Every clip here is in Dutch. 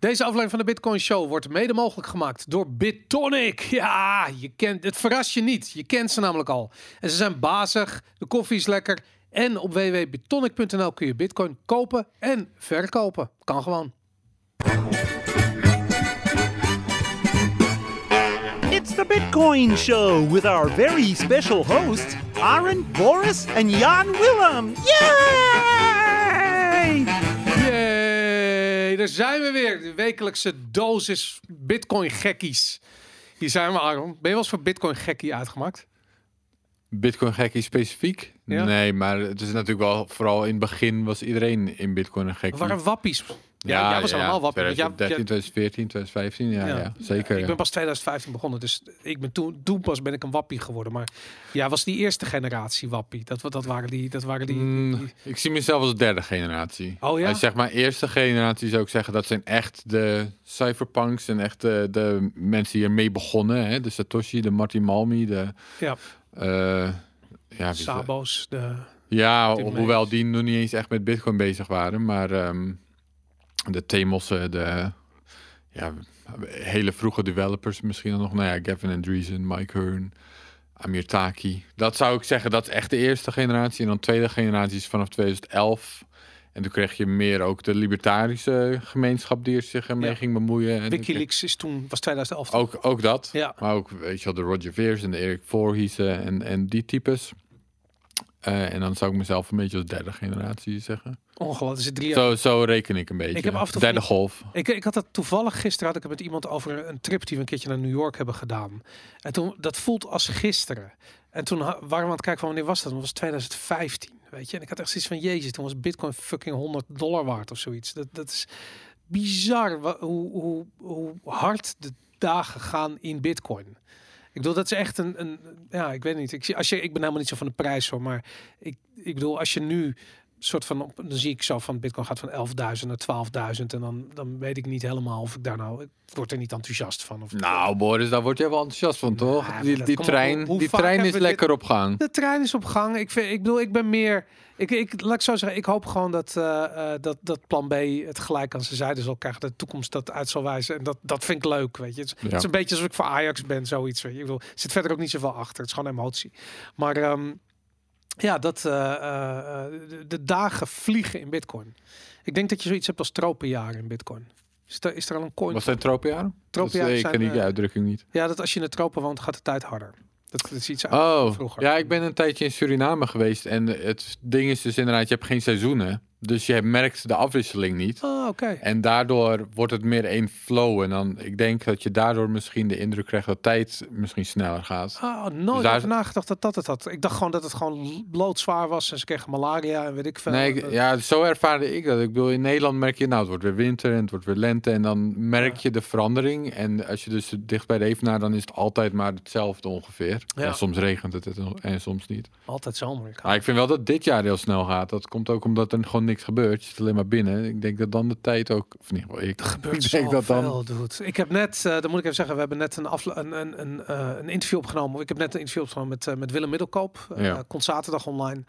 Deze aflevering van de Bitcoin Show wordt mede mogelijk gemaakt door BitTonic. Ja, je kent, het verrast je niet. Je kent ze namelijk al. En ze zijn bazig, de koffie is lekker. En op www.bitonic.nl kun je Bitcoin kopen en verkopen. Kan gewoon. It's the Bitcoin Show with our very special hosts, Aaron, Boris, and Jan Willem. Yay! Yay, daar zijn we weer. De wekelijkse dosis Bitcoin gekkies. Hier zijn we, Aaron. Ben je wel eens voor Bitcoin gekkie uitgemaakt? Bitcoin gekkie specifiek? Ja. Nee, maar het is natuurlijk wel, vooral in het begin was iedereen in Bitcoin een gekkie. waren wappies. Ja, jij was allemaal wappie. want jij- 2013, 2014, 2015, ja, ja. zeker. Ik ja. ben pas 2015 begonnen, dus ik ben toen, toen pas ben ik een wappie geworden. Maar ja, was die eerste generatie wappie. Dat, dat waren die, dat waren die. Mm, die- ik zie mezelf als derde generatie. Oh ja? Als zeg maar eerste generatie zou ik zeggen, dat zijn echt de cypherpunks en echt de, de mensen die ermee begonnen. Hè? De Satoshi, de Martin Malmi, de... Ja. Eh, ja? Sabo's. De, Ja, hoewel die nog niet eens echt met Bitcoin bezig waren. Maar ehm, de Temossen, de ja, hele vroege developers misschien nog. Nou ja, Gavin Andreessen, Mike Hearn, Amir Taki. Dat zou ik zeggen, dat is echt de eerste generatie. En dan tweede generatie is vanaf 2011. En toen kreeg je meer ook de libertarische gemeenschap die er zich ermee Ja. ging bemoeien. En Wikileaks is toen, was 2011. ook, ook dat. Ja. Maar ook, weet je wel, de Roger Veers en de Eric Voorhiezen en, en die types. Eh, en dan zou ik mezelf een beetje als derde generatie zeggen. Ongelooflijk, is het drie jaar. Zo, zo reken ik een beetje. Ik heb af en derde golf. Ik, ik had dat toevallig gisteren had ik het met iemand over een trip die we een keertje naar New York hebben gedaan. En toen dat voelt als gisteren. En toen waren we aan het kijken van wanneer was dat? Dat was 2015, weet je. En ik had echt zoiets van jezus, toen was Bitcoin fucking 100 dollar waard of zoiets. Dat, dat is bizar hoe, hoe, hoe hard de dagen gaan in Bitcoin. Ik bedoel, dat is echt een, een ja, ik weet niet. Ik, zie, als je, ik ben helemaal niet zo van de prijs hoor, maar ik, ik bedoel, als je nu soort van, op- dan zie ik zo van Bitcoin gaat van 11.000 naar 12.000 en dan, dan weet ik niet helemaal of ik daar nou, ik word er niet enthousiast van. Of, Nou, Boris, daar word je wel enthousiast van, toch? Die dat- die op, trein, hoe- die trein is dit- lekker op gang. De trein is op gang. Ik, vind, ik bedoel, ik ben meer. Ik, ik, laat ik zo zeggen, ik hoop gewoon dat, eh, eh, dat, dat plan B het gelijk aan zijn zijde zal krijgen. De toekomst dat uit zal wijzen. En dat, dat vind ik leuk, weet je. Het, is- het is een beetje alsof ik voor Ajax ben, zoiets. Weet je. Ik bedoel, zit verder ook niet zoveel achter. Het is gewoon emotie. Maar ehm, ja, dat, eh, eh, de, de dagen vliegen in Bitcoin. Ik denk dat je zoiets hebt als tropenjaren in Bitcoin. Is er, is er al een coin? Was dat tropenjaren? Tropenjaren ik zijn, ken die eh, uitdrukking niet. Ja, dat als je in de tropen woont, gaat de tijd harder. Dat, dat is iets Oh, vroeger. ja, ik ben een tijdje in Suriname geweest. En het ding is dus inderdaad, je hebt geen seizoenen. Dus je merkt de afwisseling niet. Oh. En daardoor wordt het meer één flow. En dan, ik denk dat je daardoor misschien de indruk krijgt dat tijd misschien sneller gaat. Oh, nooit daar- over nagedacht dat dat het had. Ik dacht gewoon dat het gewoon loodzwaar was en ze kregen malaria en weet ik veel. Nee, ik- ja, zo ervaarde ik dat. Ik bedoel, in Nederland merk je, nou, het wordt weer winter en het wordt weer lente. En dan merk je de verandering. En als je dus dicht bij de Evenaar, dan is het altijd maar hetzelfde ongeveer. Ja. Ja. soms regent het en soms niet. Altijd zomer. Ik Maar ik vind wel dat dit jaar heel snel gaat. Dat komt ook omdat er gewoon niks gebeurt. Je zit alleen maar binnen. Ik denk dat dan de tijd ook... Of geval, ik, gebeurt ik denk dat dan... zoveel, dude. Ik heb net, eh dan moet ik even zeggen, we hebben net een, afle- een, een, een, eh, een interview opgenomen. Ik heb net een interview opgenomen met, eh, met Willem Middelkoop. Ja. Komt zaterdag online.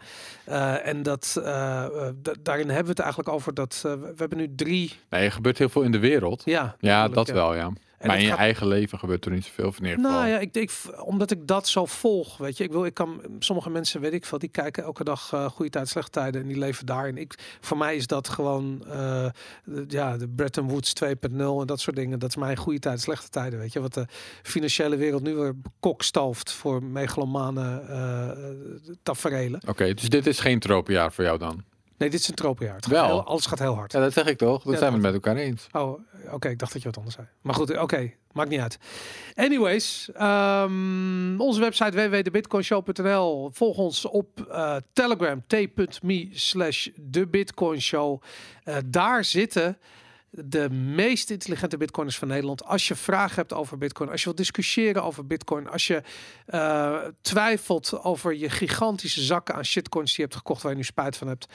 En dat, da- daarin hebben we het eigenlijk over dat we hebben nu drie. Nee, er gebeurt heel veel in de wereld. Ja, Ja, dat wel, ja. Maar in je gaat- eigen leven gebeurt er niet zoveel. Geval. Nou ja, ik denk, omdat ik dat zo volg, weet je. Ik wil, ik kan, sommige mensen, weet ik veel, die kijken elke dag eh goede tijd, slechte tijden en die leven daarin. Ik, voor mij is dat gewoon, eh, de- ja, de Bretton Woods 2.0 en dat soort dingen. Dat is mijn goede tijd, slechte tijden, weet je. Wat de financiële wereld nu weer kokstooft voor megalomane eh taferelen. Oké, dus dit is geen tropenjaar voor jou dan? Nee, dit is een tropenjaar. Wel. heel- alles gaat heel hard. Ja, dat zeg ik toch? Dat Ja, zijn we met elkaar eens. Oh, oké. ik dacht dat je wat anders zei. Maar goed, oké. maakt niet uit. Anyways, ehm, onze website www.debitcoinshow.nl. Volg ons op eh, Telegram, t.me slash debitcoinshow. Eh daar zitten de meest intelligente bitcoiners van Nederland. Als je vragen hebt over bitcoin, als je wilt discussiëren over bitcoin, als je eh, twijfelt over je gigantische zakken aan shitcoins die je hebt gekocht waar je nu spijt van hebt.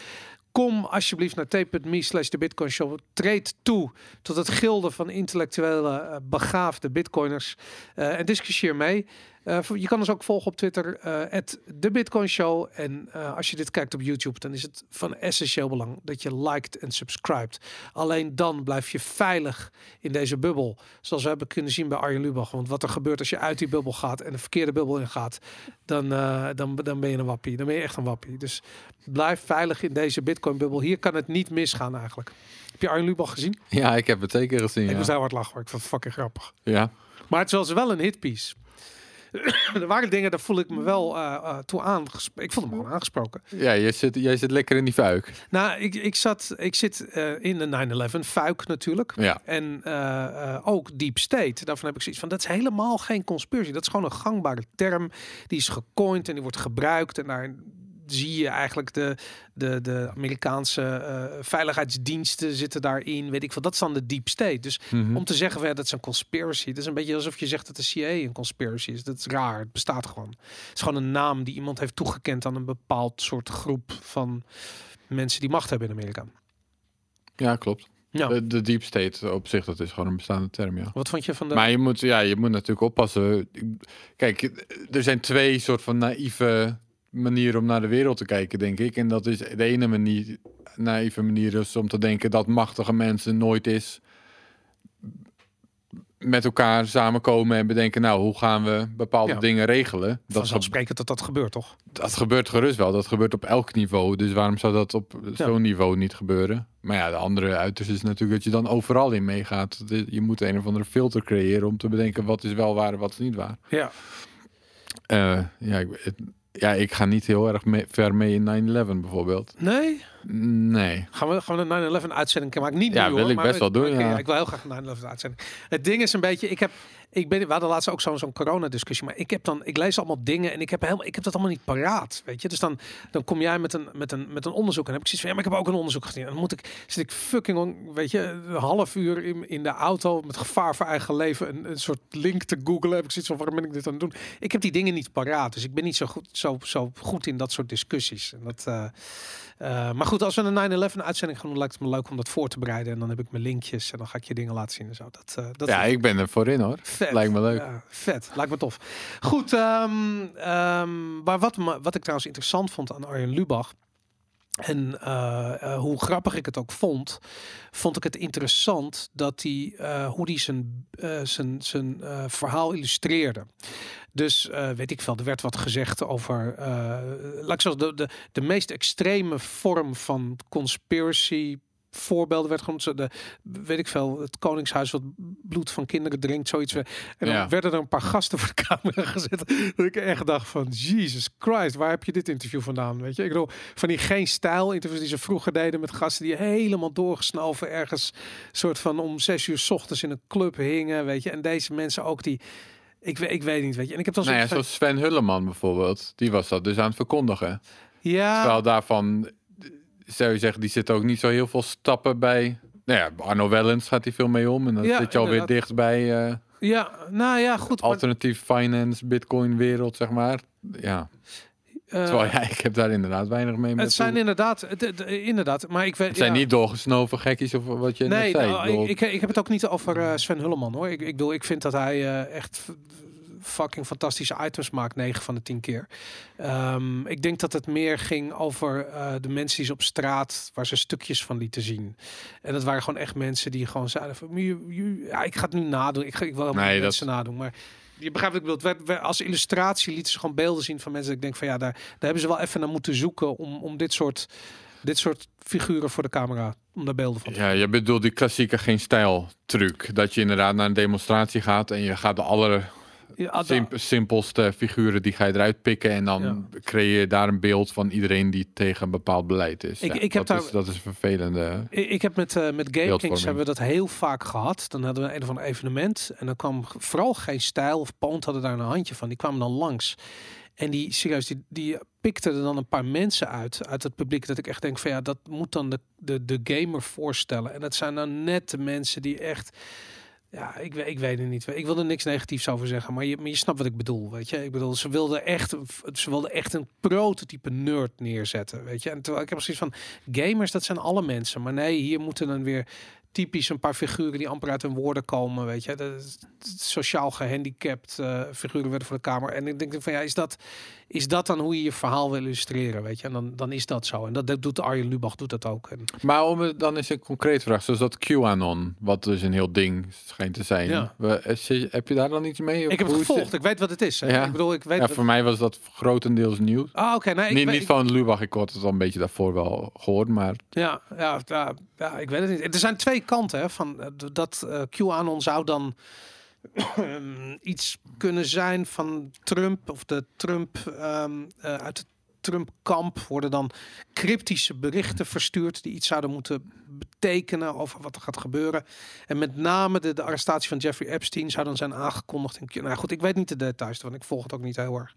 Kom alsjeblieft naar t.me slash de Bitcoin Show. Treed toe tot het gilde van intellectuele eh, begaafde bitcoiners. eh, en discussieer mee. Eh, je kan ons ook volgen op Twitter, eh de Bitcoin Show. En eh, als je dit kijkt op YouTube, dan is het van essentieel belang dat je liked en subscribt. Alleen dan blijf je veilig in deze bubbel. Zoals we hebben kunnen zien bij Arjen Lubach. Want wat er gebeurt als je uit die bubbel gaat en de verkeerde bubbel ingaat, dan, eh, dan, dan ben je een wappie. Dan ben je echt een wappie. Dus blijf veilig in deze Bitcoin bubbel. Hier kan het niet misgaan eigenlijk. Heb je Arjen Lubach gezien? Ja, ik heb het zeker gezien. Ik Ja. moest heel hard lachen. hoor. Ik vond het fucking grappig. ja. Maar het was wel een hitpiece. er waren dingen, daar voel ik me wel eh, eh, toe aangesproken. Ik vond hem gewoon aangesproken. ja, jij zit, jij zit lekker in die fuik. Nou, ik, ik, zat, ik zit eh, in de 9-11, fuik natuurlijk. Ja. En ook deep state. Daarvan heb ik zoiets van, dat is helemaal geen conspiracy. Dat is gewoon een gangbare term. Die is gecoind en die wordt gebruikt. En daar zie je eigenlijk de, de, de Amerikaanse eh, veiligheidsdiensten zitten daarin. Weet ik veel. Dat is dan de deep state. Dus Mhm. om te zeggen, van, ja, dat is een conspiracy. Dat is een beetje alsof je zegt dat de CIA een conspiracy is. Dat is raar. Het bestaat gewoon. Het is gewoon een naam die iemand heeft toegekend aan een bepaald soort groep van mensen die macht hebben in Amerika. Ja, klopt. Ja. De, de deep state op zich, dat is gewoon een bestaande term, ja. Wat vond je van de... Maar je moet, ja, je moet natuurlijk oppassen. Kijk, er zijn twee soort van naïeve manieren om naar de wereld te kijken, denk ik. En dat is de ene manier, naïeve manier is om te denken dat machtige mensen nooit is met elkaar samenkomen en bedenken, nou, hoe gaan we bepaalde Ja. dingen regelen? Dat, Vanzelfsprekend dat dat gebeurt, toch? dat gebeurt gerust wel. Dat gebeurt op elk niveau. Dus waarom zou dat op zo'n niveau niet gebeuren? Maar ja, de andere uiterste is natuurlijk dat je dan overal in meegaat. Je moet een of andere filter creëren om te bedenken wat is wel waar en wat is niet waar. Ja. Eh, ja, ik, ja, ik ga niet heel erg mee- ver mee in 9-11 bijvoorbeeld. Nee? Nee. Gaan we, gaan we een 9-11 uitzending maken? Niet Ja, nu, wil hoor, ik maar best wel doen, ja. Ik wil heel graag een 9-11 uitzending. Het ding is een beetje, ik heb, ik ben, we hadden laatst ook zo'n zo'n coronadiscussie, maar ik heb dan, ik lees allemaal dingen en ik heb helemaal, ik heb dat allemaal niet paraat, weet je. Dus dan, dan kom jij met een, met een, met een onderzoek en heb ik zoiets van, ja, maar ik heb ook een onderzoek gezien. En dan moet ik, zit ik fucking, weet je, een half uur in, in de auto met gevaar voor eigen leven een, een soort link te googlen. Heb ik zoiets van, waarom ben ik dit aan het doen? Ik heb die dingen niet paraat, dus ik ben niet zo goed, zo, zo goed in dat soort discussies. En dat, eh, eh, maar goed, als we een 9-11 uitzending gaan doen, lijkt het me leuk om dat voor te bereiden. En dan heb ik mijn linkjes en dan ga ik je dingen laten zien en zo. Dat, eh, dat Ja, ik ben er voor in hoor. vet. lijkt me leuk. Ja, vet, lijkt me tof. Goed, ehm, ehm, maar wat, wat ik trouwens interessant vond aan Arjen Lubach. En eh, eh, hoe grappig ik het ook vond, vond ik het interessant dat hij, eh, hoe hij zijn, zijn, zijn verhaal illustreerde. Dus weet ik veel, er werd wat gezegd over, laat de, de, de meest extreme vorm van conspiracy voorbeelden werd genoemd. De, weet ik veel, het koningshuis wat bloed van kinderen drinkt, zoiets. En dan Ja. werden er een paar gasten voor de camera gezet. Dat ik echt dacht van, Jesus Christ, waar heb je dit interview vandaan? Weet je, ik bedoel, van die geen stijl interviews die ze vroeger deden met gasten die helemaal doorgesnoven ergens soort van om zes uur 's ochtends in een club hingen, weet je. En deze mensen ook die, ik, weet- ik weet niet, weet je. En ik heb dan Nou ja, zoals Sven Hulleman bijvoorbeeld. Die was dat dus aan het verkondigen. ja, Terwijl daarvan, zou je zeggen, die zitten ook niet zo heel veel stappen bij. Nou ja, Arno Wellens gaat hij veel mee om. En dan Ja, zit je alweer inderdaad. dicht bij eh ja, nou ja, goed. maar, alternatief finance, bitcoin wereld, zeg maar. Ja, eh, terwijl ja, ik heb daar inderdaad weinig mee het zijn inderdaad, het, inderdaad, maar ik weet, Het zijn ja. niet doorgesnoven gekkies of wat je Nee, net zei. nou, Ik ik, heb het ook niet over eh, Sven Hulleman hoor. Ik, ik bedoel, ik vind dat hij echt fucking fantastische items maakt, 9 van de 10 keer. Ehm, ik denk dat het meer ging over eh, de mensen die ze op straat, waar ze stukjes van lieten zien. En dat waren gewoon echt mensen die gewoon zeiden van, "Je- je- ja, ik ga het nu nadoen. Ik, ga, ik wil Nee, dat- mensen nadoen, maar je begrijpt wat ik bedoel. Werd- Als illustratie lieten ze gewoon beelden zien van mensen. dat Ik denk van ja, daar, daar hebben ze wel even naar moeten zoeken om, om dit soort dit soort figuren voor de camera om daar beelden van te Ja, je bedoelt die klassieke geen stijl truc. Dat je inderdaad naar een demonstratie gaat en je gaat de aller simp- simpelste figuren die ga je eruit pikken en dan Ja. creëer je daar een beeld van iedereen die tegen een bepaald beleid is. Ik- Ja, ik heb dat, daar- is, dat is een vervelende. Ik, ik heb met, eh met GameKings hebben we dat heel vaak gehad. Dan hadden we een of ander evenement. En dan kwam vooral geen stijl of Poont hadden daar een handje van. Die kwamen dan langs. En die, serieus, die, die pikten er dan een paar mensen uit, uit het publiek. Dat ik echt denk van ja, dat moet dan de, de, de gamer voorstellen. En dat zijn dan net de mensen die echt... Ja, ik, ik weet het niet. Ik wil er niks negatiefs over zeggen, maar je, maar je snapt wat ik bedoel, weet je. Ik bedoel, ze wilden echt, ze wilden echt een prototype nerd neerzetten, weet je. En terwijl ik heb precies van, gamers, dat zijn alle mensen. Maar nee, hier moeten dan weer typisch een paar figuren die amper uit hun woorden komen, weet je. Is- sociaal gehandicapt eh, figuren werden voor de kamer. En ik denk van ja, is dat, is dat dan hoe je je verhaal wil illustreren, weet je? En dan, dan is dat zo. En dat, dat doet Arjen Lubach doet dat ook. En, Maar om dan is een concreet vraag, zoals dat QAnon, wat dus een heel ding schijnt te zijn. Ja. We, heb je daar dan iets mee? Of ik heb het gevolgd. Ik weet wat het is. Hè? Ja. Ik bedoel, ik weet. Ja, wat- voor mij was dat grotendeels nieuws. Ah, oké. nee, ik niet weet- niet ik- van Lubach, ik had het al een beetje daarvoor wel gehoord, maar Ja, ja, ja, ja, ik weet het niet. Er zijn twee kanten hè, van eh, dat eh QAnon zou dan ehm, iets kunnen zijn van Trump of de Trump eh, uit het Trump-kamp worden dan cryptische berichten verstuurd die iets zouden moeten betekenen over wat er gaat gebeuren. En met name de, de arrestatie van Jeffrey Epstein zou dan zijn aangekondigd. Q- nou goed, ik weet niet de details ervan. Ik volg het ook niet heel erg.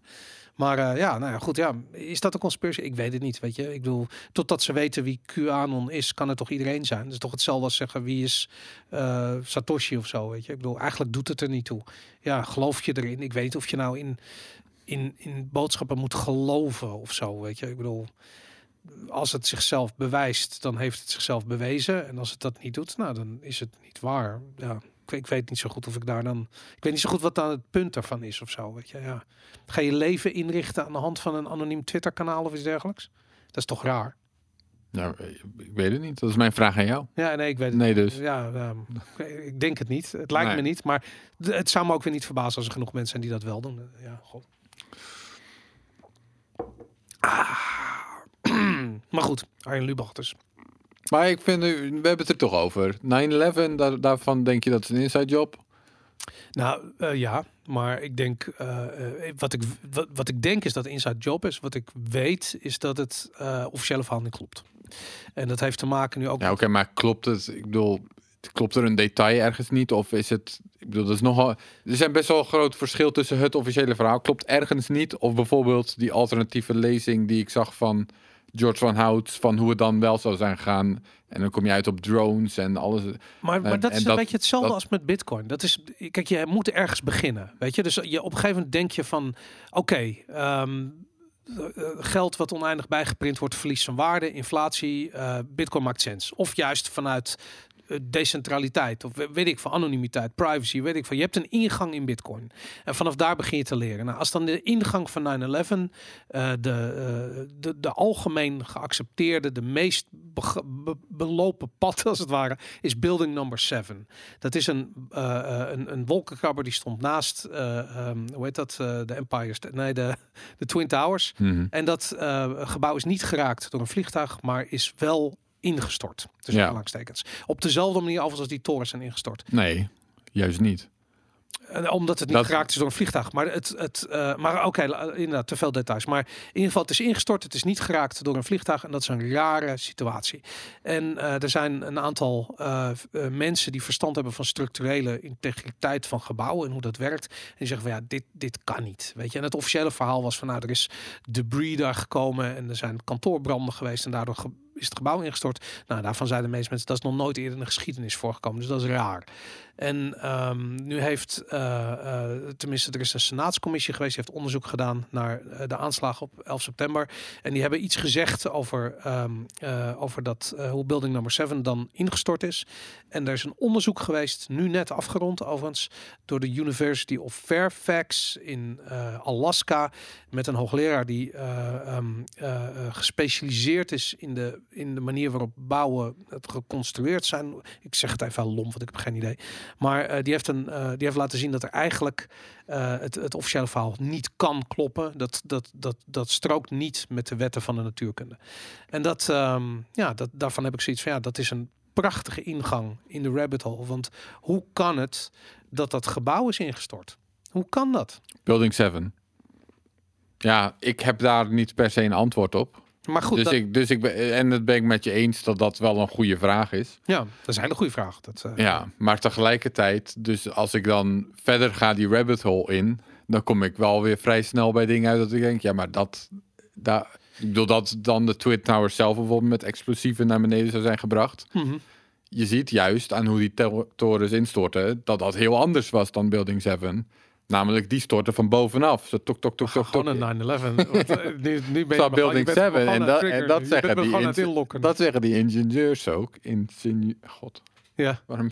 Maar eh, ja, nou ja, goed, ja. Is dat een conspiracy? Ik weet het niet, weet je. Ik bedoel, totdat ze weten wie QAnon is, kan het toch iedereen zijn. Het is toch hetzelfde als zeggen wie is eh, Satoshi of zo, weet je. Ik bedoel, eigenlijk doet het er niet toe. Ja, geloof je erin? Ik weet niet of je nou in, in, in boodschappen moet geloven of zo, weet je. Ik bedoel, als het zichzelf bewijst, dan heeft het zichzelf bewezen. En als het dat niet doet, nou, dan is het niet waar. Ja, ik, weet- ik weet niet zo goed of ik daar dan... Ik weet niet zo goed wat dan het punt daarvan is of zo, weet je. Ja. Ga je leven inrichten aan de hand van een anoniem Twitter-kanaal of iets dergelijks? Dat is toch raar? ja, ik weet het niet. Dat is mijn vraag aan jou. Ja, nee, ik weet het Nee, dus. Ja, ik denk het niet. Het lijkt Nee. me niet. Maar het zou me ook weer niet verbazen als er genoeg mensen zijn die dat wel doen. Eh, Ja, god. Ah. maar goed, Arjen Lubach dus. Maar ik vind, we hebben het er toch over. 9-11, daar, daarvan denk je dat is een inside job? Nou eh, ja, maar ik denk, eh, eh, wat, ik, wat, wat ik denk is dat het inside job is. Wat ik weet is dat het eh, officiële verhaal niet klopt. En dat heeft te maken nu ook Ja, oké, maar klopt het? Ik bedoel, klopt er een detail ergens niet? Of is het, ik bedoel, dat is nogal, er zijn best wel een groot verschil tussen het officiële verhaal. Klopt ergens niet? Of bijvoorbeeld die alternatieve lezing die ik zag van George van Hout, van hoe het dan wel zou zijn gegaan. En dan kom je uit op drones en alles. Maar, maar dat en is een dat- beetje hetzelfde dat- als met Bitcoin. Dat is, kijk, je moet ergens beginnen. Weet je, dus je, op een gegeven moment denk je van: oké, ehm, eh, geld wat oneindig bijgeprint wordt, verliest zijn waarde, inflatie, eh, Bitcoin maakt sens. Of juist vanuit decentraliteit, of we- weet ik van anonimiteit, privacy, weet ik van. Je hebt een ingang in Bitcoin. En vanaf daar begin je te leren. Nou, als dan de ingang van 9-11, eh, de, eh, de, de algemeen geaccepteerde, de meest be- belopen pad als het ware, is building number 7. Dat is een, eh, eh, een, een wolkenkrabber die stond naast, eh, ehm, hoe heet dat, eh, de Empire State, nee, de, de Twin Towers. Mhm. En dat eh, gebouw is niet geraakt door een vliegtuig, maar is wel ingestort. Dus Ja. aanhalingstekens. Op dezelfde manier als die torens zijn ingestort. Nee, juist niet. Omdat het niet Dat- geraakt is door een vliegtuig. Maar, het, het, eh, maar oké, la- inderdaad, te veel details. Maar in ieder geval, het is ingestort. Het is niet geraakt door een vliegtuig. En dat is een rare situatie. En eh, er zijn een aantal eh, mensen die verstand hebben van structurele integriteit van gebouwen en hoe dat werkt. En die zeggen van ja, dit, dit kan niet. Weet je, en het officiële verhaal was van nou, er is debris daar gekomen en er zijn kantoorbranden geweest en daardoor ge- is het gebouw ingestort. Nou, daarvan zeiden de meeste mensen dat is nog nooit eerder in de geschiedenis voorgekomen. Dus dat is raar. En ehm, nu heeft, eh, eh, tenminste, er is een senaatscommissie geweest, die heeft onderzoek gedaan naar eh, de aanslagen op 11 september. En die hebben iets gezegd over, ehm, eh, over dat, hoe building number 7 dan ingestort is. En er is een onderzoek geweest, nu net afgerond overigens, door de University of Fairfax in Alaska. Met een hoogleraar die eh, ehm, eh, eh, gespecialiseerd is in de, in de manier waarop bouwen het geconstrueerd zijn. Ik zeg het even lomp, want ik heb geen idee. Maar eh, die, heeft een, eh, die heeft laten zien dat er eigenlijk eh, het, het officiële verhaal niet kan kloppen. Dat, dat, dat, dat strookt niet met de wetten van de natuurkunde. En dat, ehm, ja, dat, daarvan heb ik zoiets van ja, dat is een prachtige ingang in de rabbit hole. Want hoe kan het dat dat gebouw is ingestort? Hoe kan dat? Building 7. Ja, ik heb daar niet per se een antwoord op. Maar goed, dus dat, ik, dus ik ben, en het ben ik met je eens dat dat wel een goede vraag is. ja, dat is een hele goede vraag. Dat, eh, Ja, maar tegelijkertijd, dus als ik dan verder ga die rabbit hole in, dan kom ik wel weer vrij snel bij dingen uit dat ik denk, ja, maar dat, daar, ik bedoel dat dan de Twin Towers zelf bijvoorbeeld met explosieven naar beneden zou zijn gebracht. mhm. Je ziet juist aan hoe die to- torens instorten, dat dat heel anders was dan Building 7. Namelijk, die storten van bovenaf. Zo tok, tok, tok, tok, tok. Gewoon een 9-11. Want, eh, nu, nu ben je Building je bent me 7 gewoon en dat, en dat zeggen die inlokken. dat zeggen die ingenieurs ook. Ingenie God. Ja. Waarom?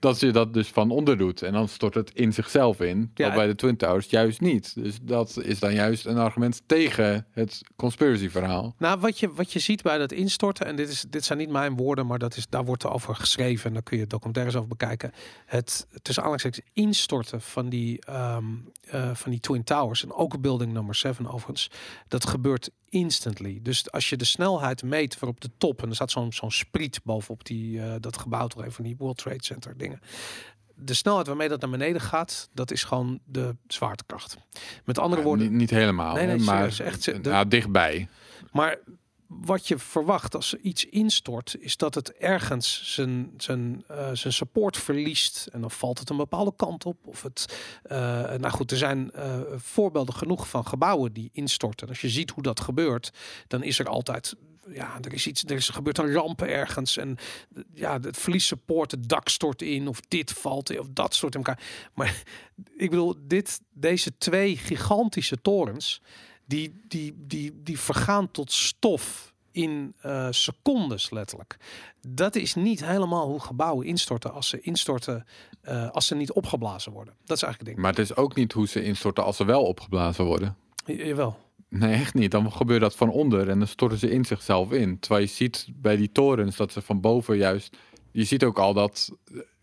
Dat je dat dus van onder doet en dan stort het in zichzelf in. Terwijl Ja. bij de Twin Towers juist niet. Dus dat is dan juist een argument tegen het conspiracy verhaal. Nou, wat je, wat je ziet bij dat instorten, en dit, is, dit zijn niet mijn woorden, maar dat is, daar wordt er over geschreven en daar kun je documentaires over bekijken. Het tussen aanhalingstekens instorten van die, ehm, eh, van die Twin Towers en ook building nummer 7 overigens, dat gebeurt instantly. Dus als je de snelheid meet voor op de top, en er staat zo'n zo'n spriet bovenop die, eh, dat gebouw, toch even van die World Trade Center dingen. De snelheid waarmee dat naar beneden gaat, dat is gewoon de zwaartekracht. Met andere Ja, woorden, niet, niet helemaal, Nee, nee, hè, maar serieus, echt, de- nou, dichtbij. maar wat je verwacht als iets instort, is dat het ergens zijn, zijn, eh, zijn support verliest. En dan valt het een bepaalde kant op. Of het, eh, nou goed, er zijn eh, voorbeelden genoeg van gebouwen die instorten. Als je ziet hoe dat gebeurt, dan is er altijd. Ja, er is iets, er is, er gebeurt een ramp ergens en ja, het verliest support, het dak stort in of dit valt in of dat stort in elkaar. Maar ik bedoel, dit, deze twee gigantische torens, die, die, die, die vergaan tot stof in eh, secondes letterlijk. Dat is niet helemaal hoe gebouwen instorten als ze instorten, eh, als ze niet opgeblazen worden. Dat is eigenlijk het ding. Maar het is ook niet hoe ze instorten als ze wel opgeblazen worden. Ja, jawel. Nee, echt niet. Dan gebeurt dat van onder en dan storten ze in zichzelf in. Terwijl je ziet bij die torens dat ze van boven juist... Je ziet ook al dat...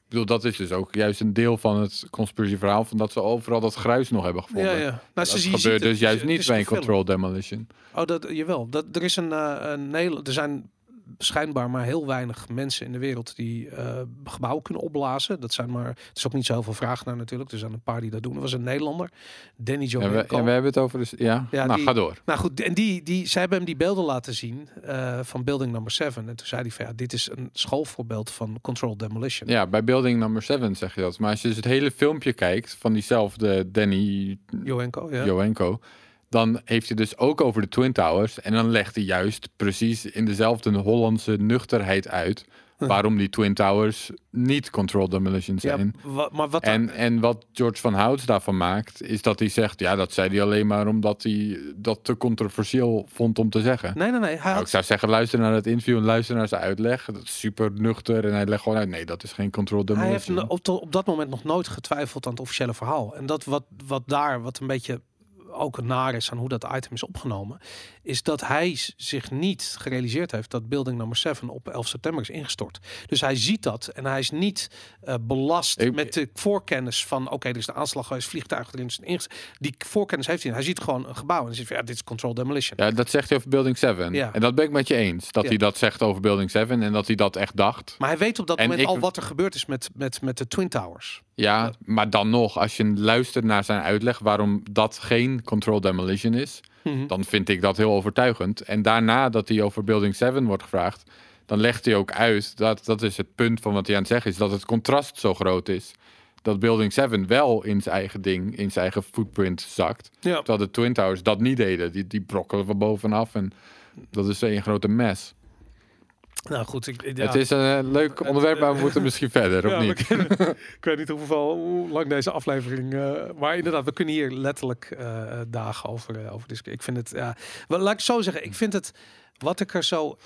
Ik bedoel, dat is dus ook juist een deel van het conspiracy verhaal... van dat ze overal dat gruis nog hebben gevonden. Ja, ja. Nou, Dat ze- gebeurt het- dus juist het niet bij een control demolition. Oh, dat, jawel. Dat, er is een, eh een. Er zijn schijnbaar maar heel weinig mensen in de wereld die eh, gebouwen kunnen opblazen. Dat zijn maar. Het is ook niet zoveel vraag naar natuurlijk. Er zijn een paar die dat doen. Er was een Nederlander, Danny Jovenko. en we hebben het over... Dus, ja, Ja, nou die- ga door. Nou goed, en die, die, zij hebben hem die beelden laten zien eh, van building number 7. En toen zei hij van ja, dit is een schoolvoorbeeld van controlled demolition. Ja, bij building number 7 zeg je dat. Maar als je dus het hele filmpje kijkt van diezelfde Danny Joenko, ja. Joenko, dan heeft hij dus ook over de Twin Towers. En dan legt hij juist precies in dezelfde Hollandse nuchterheid uit waarom die Twin Towers niet controlled demolition Ja, zijn. wa- maar wat En, en wat George van Houts daarvan maakt, is dat hij zegt, ja, dat zei hij alleen maar omdat hij dat te controversieel vond om te zeggen. Nee, nee, nee. Hij Nou, ik zou zeggen, luister naar het interview en luister naar zijn uitleg. Dat is super nuchter en hij legt gewoon uit, nee, dat is geen controlled hij heeft demolition. op, op dat moment nog nooit getwijfeld aan het officiële verhaal. En dat wat, wat daar, wat een beetje ook naar is aan hoe dat item is opgenomen, is dat hij zich niet gerealiseerd heeft dat building nummer 7 op 11 september is ingestort. Dus hij ziet dat en hij is niet eh, belast Ik- met de voorkennis van oké, er is een aanslag geweest, vliegtuig erin is ingest- Die voorkennis heeft hij. Hij ziet gewoon een gebouw en hij zegt ja, dit is control demolition. Ja, dat zegt hij over Building 7. Ja. En dat ben ik met je eens. Dat Ja. hij dat zegt over Building 7 en dat hij dat echt dacht. Maar hij weet op dat En moment ik- al wat er gebeurd is met, met, met de Twin Towers. Ja, maar dan nog, als je luistert naar zijn uitleg waarom dat geen control demolition is, Mhm. dan vind ik dat heel overtuigend. En daarna dat hij over Building 7 wordt gevraagd, dan legt hij ook uit, dat, dat is het punt van wat hij aan het zeggen is, dat het contrast zo groot is. Dat Building 7 wel in zijn eigen ding, in zijn eigen footprint zakt. Ja. Terwijl de Twin Towers dat niet deden. Die, die brokkelen van bovenaf en dat is een grote mes. Nou goed, ik, ja. Het is een eh, leuk onderwerp, maar we moeten misschien verder, of Ja, niet? kunnen- ik weet niet hoeveel, hoe lang deze aflevering. eh, maar inderdaad, we kunnen hier letterlijk eh, dagen over, over discussiëren. Ik vind het, ja. Wel, laat ik zo zeggen, ik vind het. Wat ik er zo.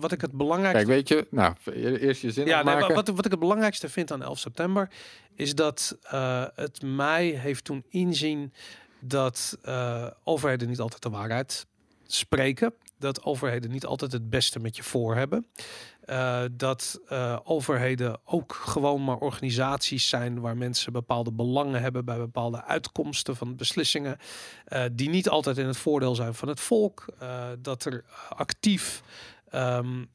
Wat ik het belangrijkste. Kijk, weet je, nou, e- eerst je zin ja, nee, wat, wat ik het belangrijkste vind aan 11 september. is dat het mij heeft toen inzien. dat overheden niet altijd de waarheid spreken. Dat overheden niet altijd het beste met je voor hebben. Eh, dat eh, overheden ook gewoon maar organisaties zijn waar mensen bepaalde belangen hebben bij bepaalde uitkomsten van beslissingen, eh, die niet altijd in het voordeel zijn van het volk. Dat er actief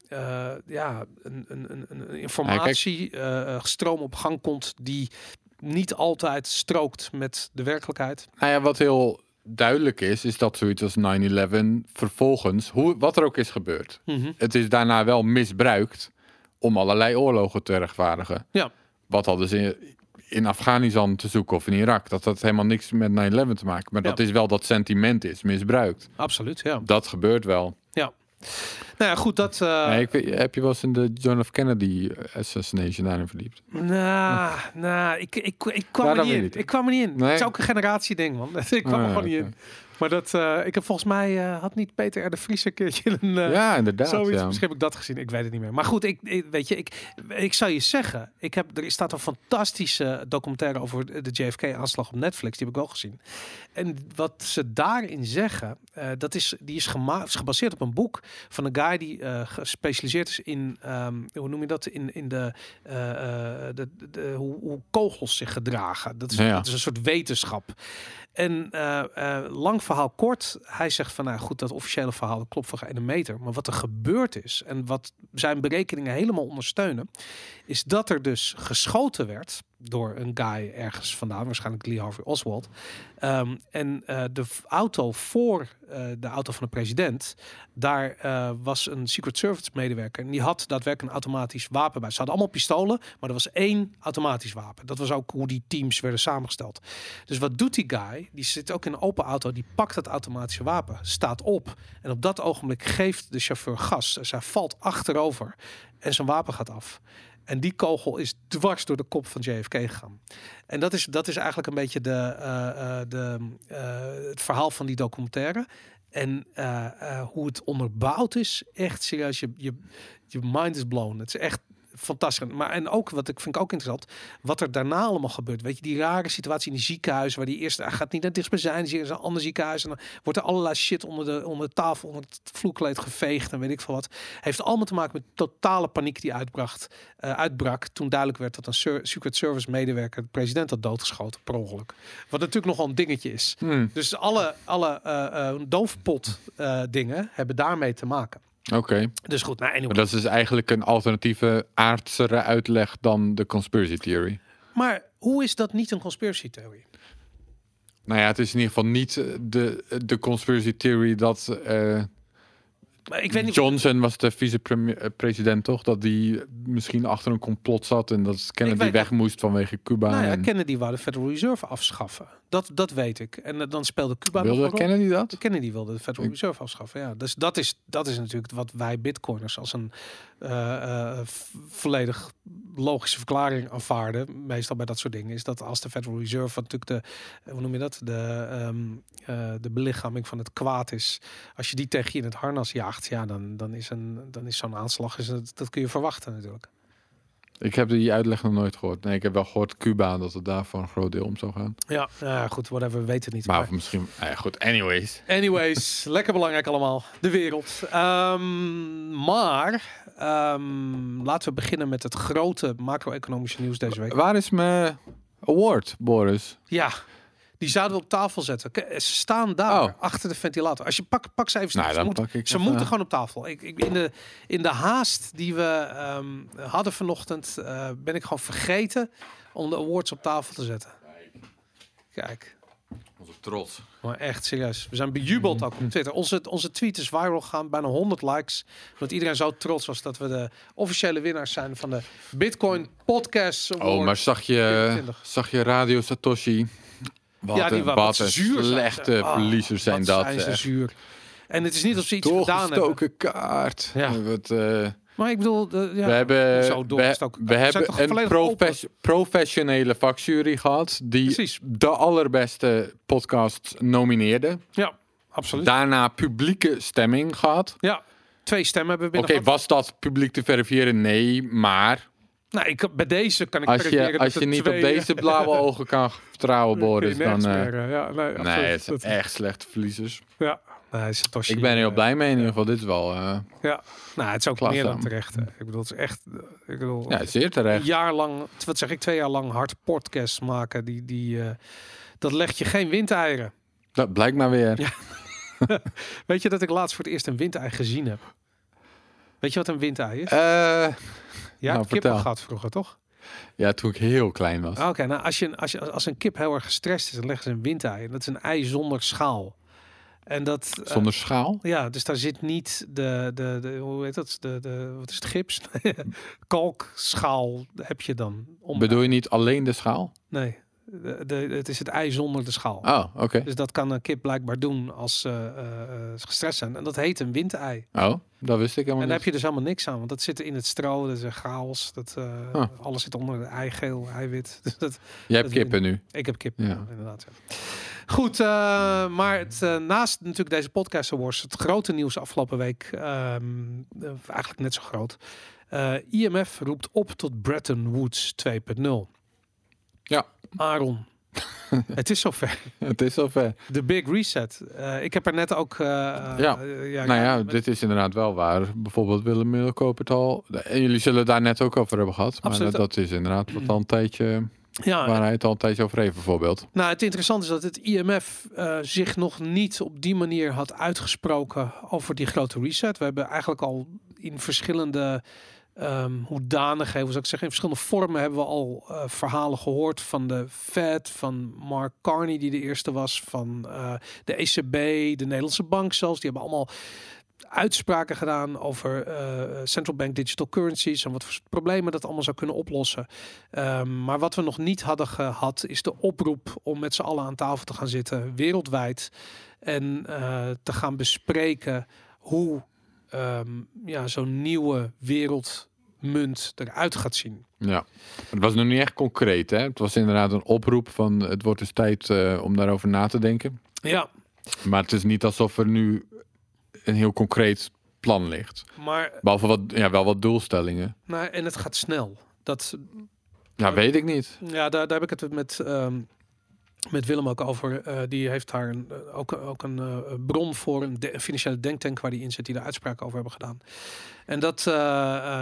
eh, ja, een, een, een, een informatie eh, stroom op gang komt die niet altijd strookt met de werkelijkheid. Nou ja, wat heel duidelijk is, is dat zoiets als 9-11 vervolgens, hoe, wat er ook is gebeurd, het is daarna wel misbruikt om allerlei oorlogen te rechtvaardigen. Ja. Wat hadden ze in, in Afghanistan te zoeken of in Irak? Dat had helemaal niks met 9-11 te maken. Maar dat is wel dat sentiment is misbruikt. Absoluut, ja. Dat gebeurt wel. Ja. Nou ja, goed, dat... eh, Nee, ik heb je wel eens in de John F. Kennedy assassination daarin verdiept? Nou, nou, ik, ik, ik kwam Daar er niet in. niet. Ik kwam er niet in. Nee? Het is ook een generatieding, man. ik kwam er Ah, gewoon niet in. Maar dat, eh, ik heb volgens mij, eh, had niet Peter R. de Vries een keertje een... eh, ja, inderdaad. Zoiets, ja. misschien heb ik dat gezien, ik weet het niet meer. Maar goed, ik, ik- weet je, ik, ik zou je zeggen, ik heb, er staat een fantastische documentaire over de JFK-aanslag op Netflix, die heb ik wel gezien. En wat ze daarin zeggen, eh, dat is, die is, is gebaseerd op een boek van een guy die eh, gespecialiseerd is in, ehm, hoe noem je dat, in, in de, eh, eh, de, de, de- hoe, hoe kogels zich gedragen. Dat is, Ja. dat is een soort wetenschap. En lang verhaal kort, hij zegt van nou goed, dat officiële verhaal dat klopt voor geen meter. Maar wat er gebeurd is en wat zijn berekeningen helemaal ondersteunen, is dat er dus geschoten werd door een guy ergens vandaan, waarschijnlijk Lee Harvey Oswald. Ehm, en eh, de auto voor eh, de auto van de president, daar eh, was een Secret Service medewerker. En die had daadwerkelijk een automatisch wapen bij. Ze hadden allemaal pistolen, maar er was één automatisch wapen. Dat was ook hoe die teams werden samengesteld. Dus wat doet die guy? Die zit ook in een open auto, die pakt het automatische wapen, staat op. En op dat ogenblik geeft de chauffeur gas. Dus hij valt achterover en zijn wapen gaat af. En die kogel is dwars door de kop van JFK gegaan. En dat is, dat is eigenlijk een beetje de, eh, eh, de, eh, het verhaal van die documentaire. En hoe het onderbouwd is, echt serieus, je, je, je mind is blown. Het is echt fantastisch. Maar en ook, wat ik vind ik ook interessant, wat er daarna allemaal gebeurt. Weet je, die rare situatie in die ziekenhuis, waar die eerst, hij gaat niet naar dichtstbijzijn, zie je een ander ziekenhuis. En dan wordt er allerlei shit onder de, onder de tafel, onder het vloerkleed geveegd en weet ik veel wat. Heeft allemaal te maken met totale paniek die uitbracht, eh, uitbrak toen duidelijk werd dat een Secret Service medewerker de president had doodgeschoten per ongeluk. Wat natuurlijk nogal een dingetje is. Hmm, Dus alle, alle eh, eh, doofpot dingen hebben daarmee te maken. Oké. Dus goed, nou anyway. Maar dat is dus eigenlijk een alternatieve aardsere uitleg dan de conspiracy theory. Maar hoe is dat niet een conspiracy theorie? Nou ja, het is in ieder geval niet eh, de, de conspiracy theory dat eh, ik weet niet. Johnson was de vicepresident toch? Dat die misschien achter een complot zat en dat Kennedy weet weg moest vanwege Cuba. Nou ja, en- Kennedy wou de Federal Reserve afschaffen. Dat, dat weet ik. En eh, dan speelde Cuba nog Wilde. Kennedy dat? Kennedy wilde de Federal Ik- Reserve afschaffen. Ja, dus dat is, dat is natuurlijk wat wij Bitcoiners als een eh, eh, volledig logische verklaring aanvaarden. Meestal bij dat soort dingen is dat als de Federal Reserve natuurlijk de, eh, hoe noem je dat, de, ehm, eh, de belichaming van het kwaad is. Als je die tegen je in het harnas jaagt, ja, dan, dan is, een, dan is zo'n aanslag, is het, dat kun je verwachten natuurlijk. Ik heb die uitleg nog nooit gehoord. Nee, ik heb wel gehoord Cuba dat het daar voor een groot deel om zou gaan. Ja, ja goed, whatever, we weten het niet. Maar Maar- misschien, nou ja, goed. Anyways. Anyways, lekker belangrijk allemaal. De wereld. Ehm, maar ehm, laten we beginnen met het grote macro-economische nieuws deze week. Waar is mijn award, Boris? Ja, die zouden we op tafel zetten. Ze staan daar Oh. achter de ventilator. Als je pak, pak ze even snel. Nou, ze moeten, pak ik ze even- moeten gewoon op tafel. Ik, ik, in, de, in de haast die we ehm, hadden vanochtend, eh, ben ik gewoon vergeten om de awards op tafel te zetten. Kijk. Onze trots. Maar echt serieus. We zijn bejubeld ook op Twitter. Onze, onze tweet is viral gegaan, bijna 100 likes. Omdat iedereen zo trots was dat we de officiële winnaars zijn van de Bitcoin Podcast Award. Oh, maar zag je, 24. zag je Radio Satoshi? Wat ja, die een, wat zuur zijn slechte Ah, verliezers zijn dat. zijn ze zuur. En het is niet of ze iets gedaan hebben. Kaart. Ja. Wat, eh, Maar ik bedoel, ja, we hebben, zo we, zijn hebben een profes- professionele vakjury gehad die Precies. de allerbeste podcast nomineerde. Ja, absoluut. Daarna publieke stemming gehad. ja, twee stemmen hebben we Oké, was dat publiek te verifiëren? Nee, maar Nou, ik, bij deze kan ik als je, als je niet twee, op deze blauwe ogen kan vertrouwen, Boris, dan... eh, meer, eh, ja, nee, absoluut. nee, het zijn Dat- echt slechte verliezers. Ja, nee, Satoshi, Ik ben er heel eh, blij mee in ieder geval. Dit is wel... eh, Ja, nou, het is ook meer dan terecht. hè. Ik bedoel, het is echt, eh, ik bedoel, ja, zeer een terecht. jaar lang, wat zeg ik, twee jaar lang hard podcasts maken, die, die, eh, dat legt je geen windeieren. Dat blijkt maar weer. Ja. Weet je dat ik laatst voor het eerst een windei gezien heb? Weet je wat een windei is? Eh, ja, nou, kip vertel. gehad vroeger, toch? ja, toen ik heel klein was. Oké, nou als, je, als, je, als een kip heel erg gestrest is, dan leggen ze een windei. En dat is een ei zonder schaal. En dat... eh, Zonder schaal? Ja, dus daar zit niet de, de, de hoe heet dat, de, de, wat is het, gips? Kalkschaal heb je dan. Om, Bedoel je niet alleen de schaal? Nee, De, de, het is het ei zonder de schaal. Oh, oké. Dus dat kan een kip blijkbaar doen als ze eh, eh, eh, gestrest zijn. En dat heet een windei. Oh, dat wist ik En helemaal daar heb niet. je dus helemaal niks aan, want dat zit in het stro, dat is een chaos. Dat, eh. Alles zit onder, eigeel, eiwit. Dus dat, Jij hebt kippen nu. ik heb kip, Ja. inderdaad. ja. Goed, maar het, naast natuurlijk deze podcast awards, het grote nieuws afgelopen week, ehm, eh, eigenlijk net zo groot. IMF roept op tot Bretton Woods 2.0. Ja. Aaron, het is zover. Het is zover. De Big Reset. Eh, ik heb er net ook... eh, Ja. ja, nou ja, met- dit is inderdaad wel waar. Bijvoorbeeld Willem Middelkoop het al. En jullie zullen het daar net ook over hebben gehad. Maar Absoluut. dat is inderdaad wat al een tijdje, ja, waar hij het al een tijdje over heeft bijvoorbeeld. Nou, het interessante is dat het IMF eh, zich nog niet op die manier had uitgesproken over die grote reset. We hebben eigenlijk al in verschillende ehm hoedanigheden, zou ik zeggen, in verschillende vormen hebben we al eh, verhalen gehoord van de Fed, van Mark Carney die de eerste was, van eh, de ECB, de Nederlandse bank zelfs. Die hebben allemaal uitspraken gedaan over eh, central bank digital currencies en wat voor problemen dat allemaal zou kunnen oplossen. Ehm, maar wat we nog niet hadden gehad is de oproep om met z'n allen aan tafel te gaan zitten wereldwijd en te gaan bespreken hoe ehm, ja, zo'n nieuwe wereldmunt eruit gaat zien. Ja. Het was nog niet echt concreet. Hè? Het was inderdaad een oproep van het wordt dus tijd eh, om daarover na te denken. Ja, Maar het is niet alsof er nu een heel concreet plan ligt. maar Behalve wat, ja, wel wat doelstellingen. nou, en het gaat snel. Dat, Ja, weet ik niet. Ja, daar, daar heb ik het met, ehm, met Willem ook over. Eh, die heeft daar een, eh, ook, ook een eh, bron voor, een, de- een financiële denktank waar die in zit, die daar uitspraken over hebben gedaan. En dat,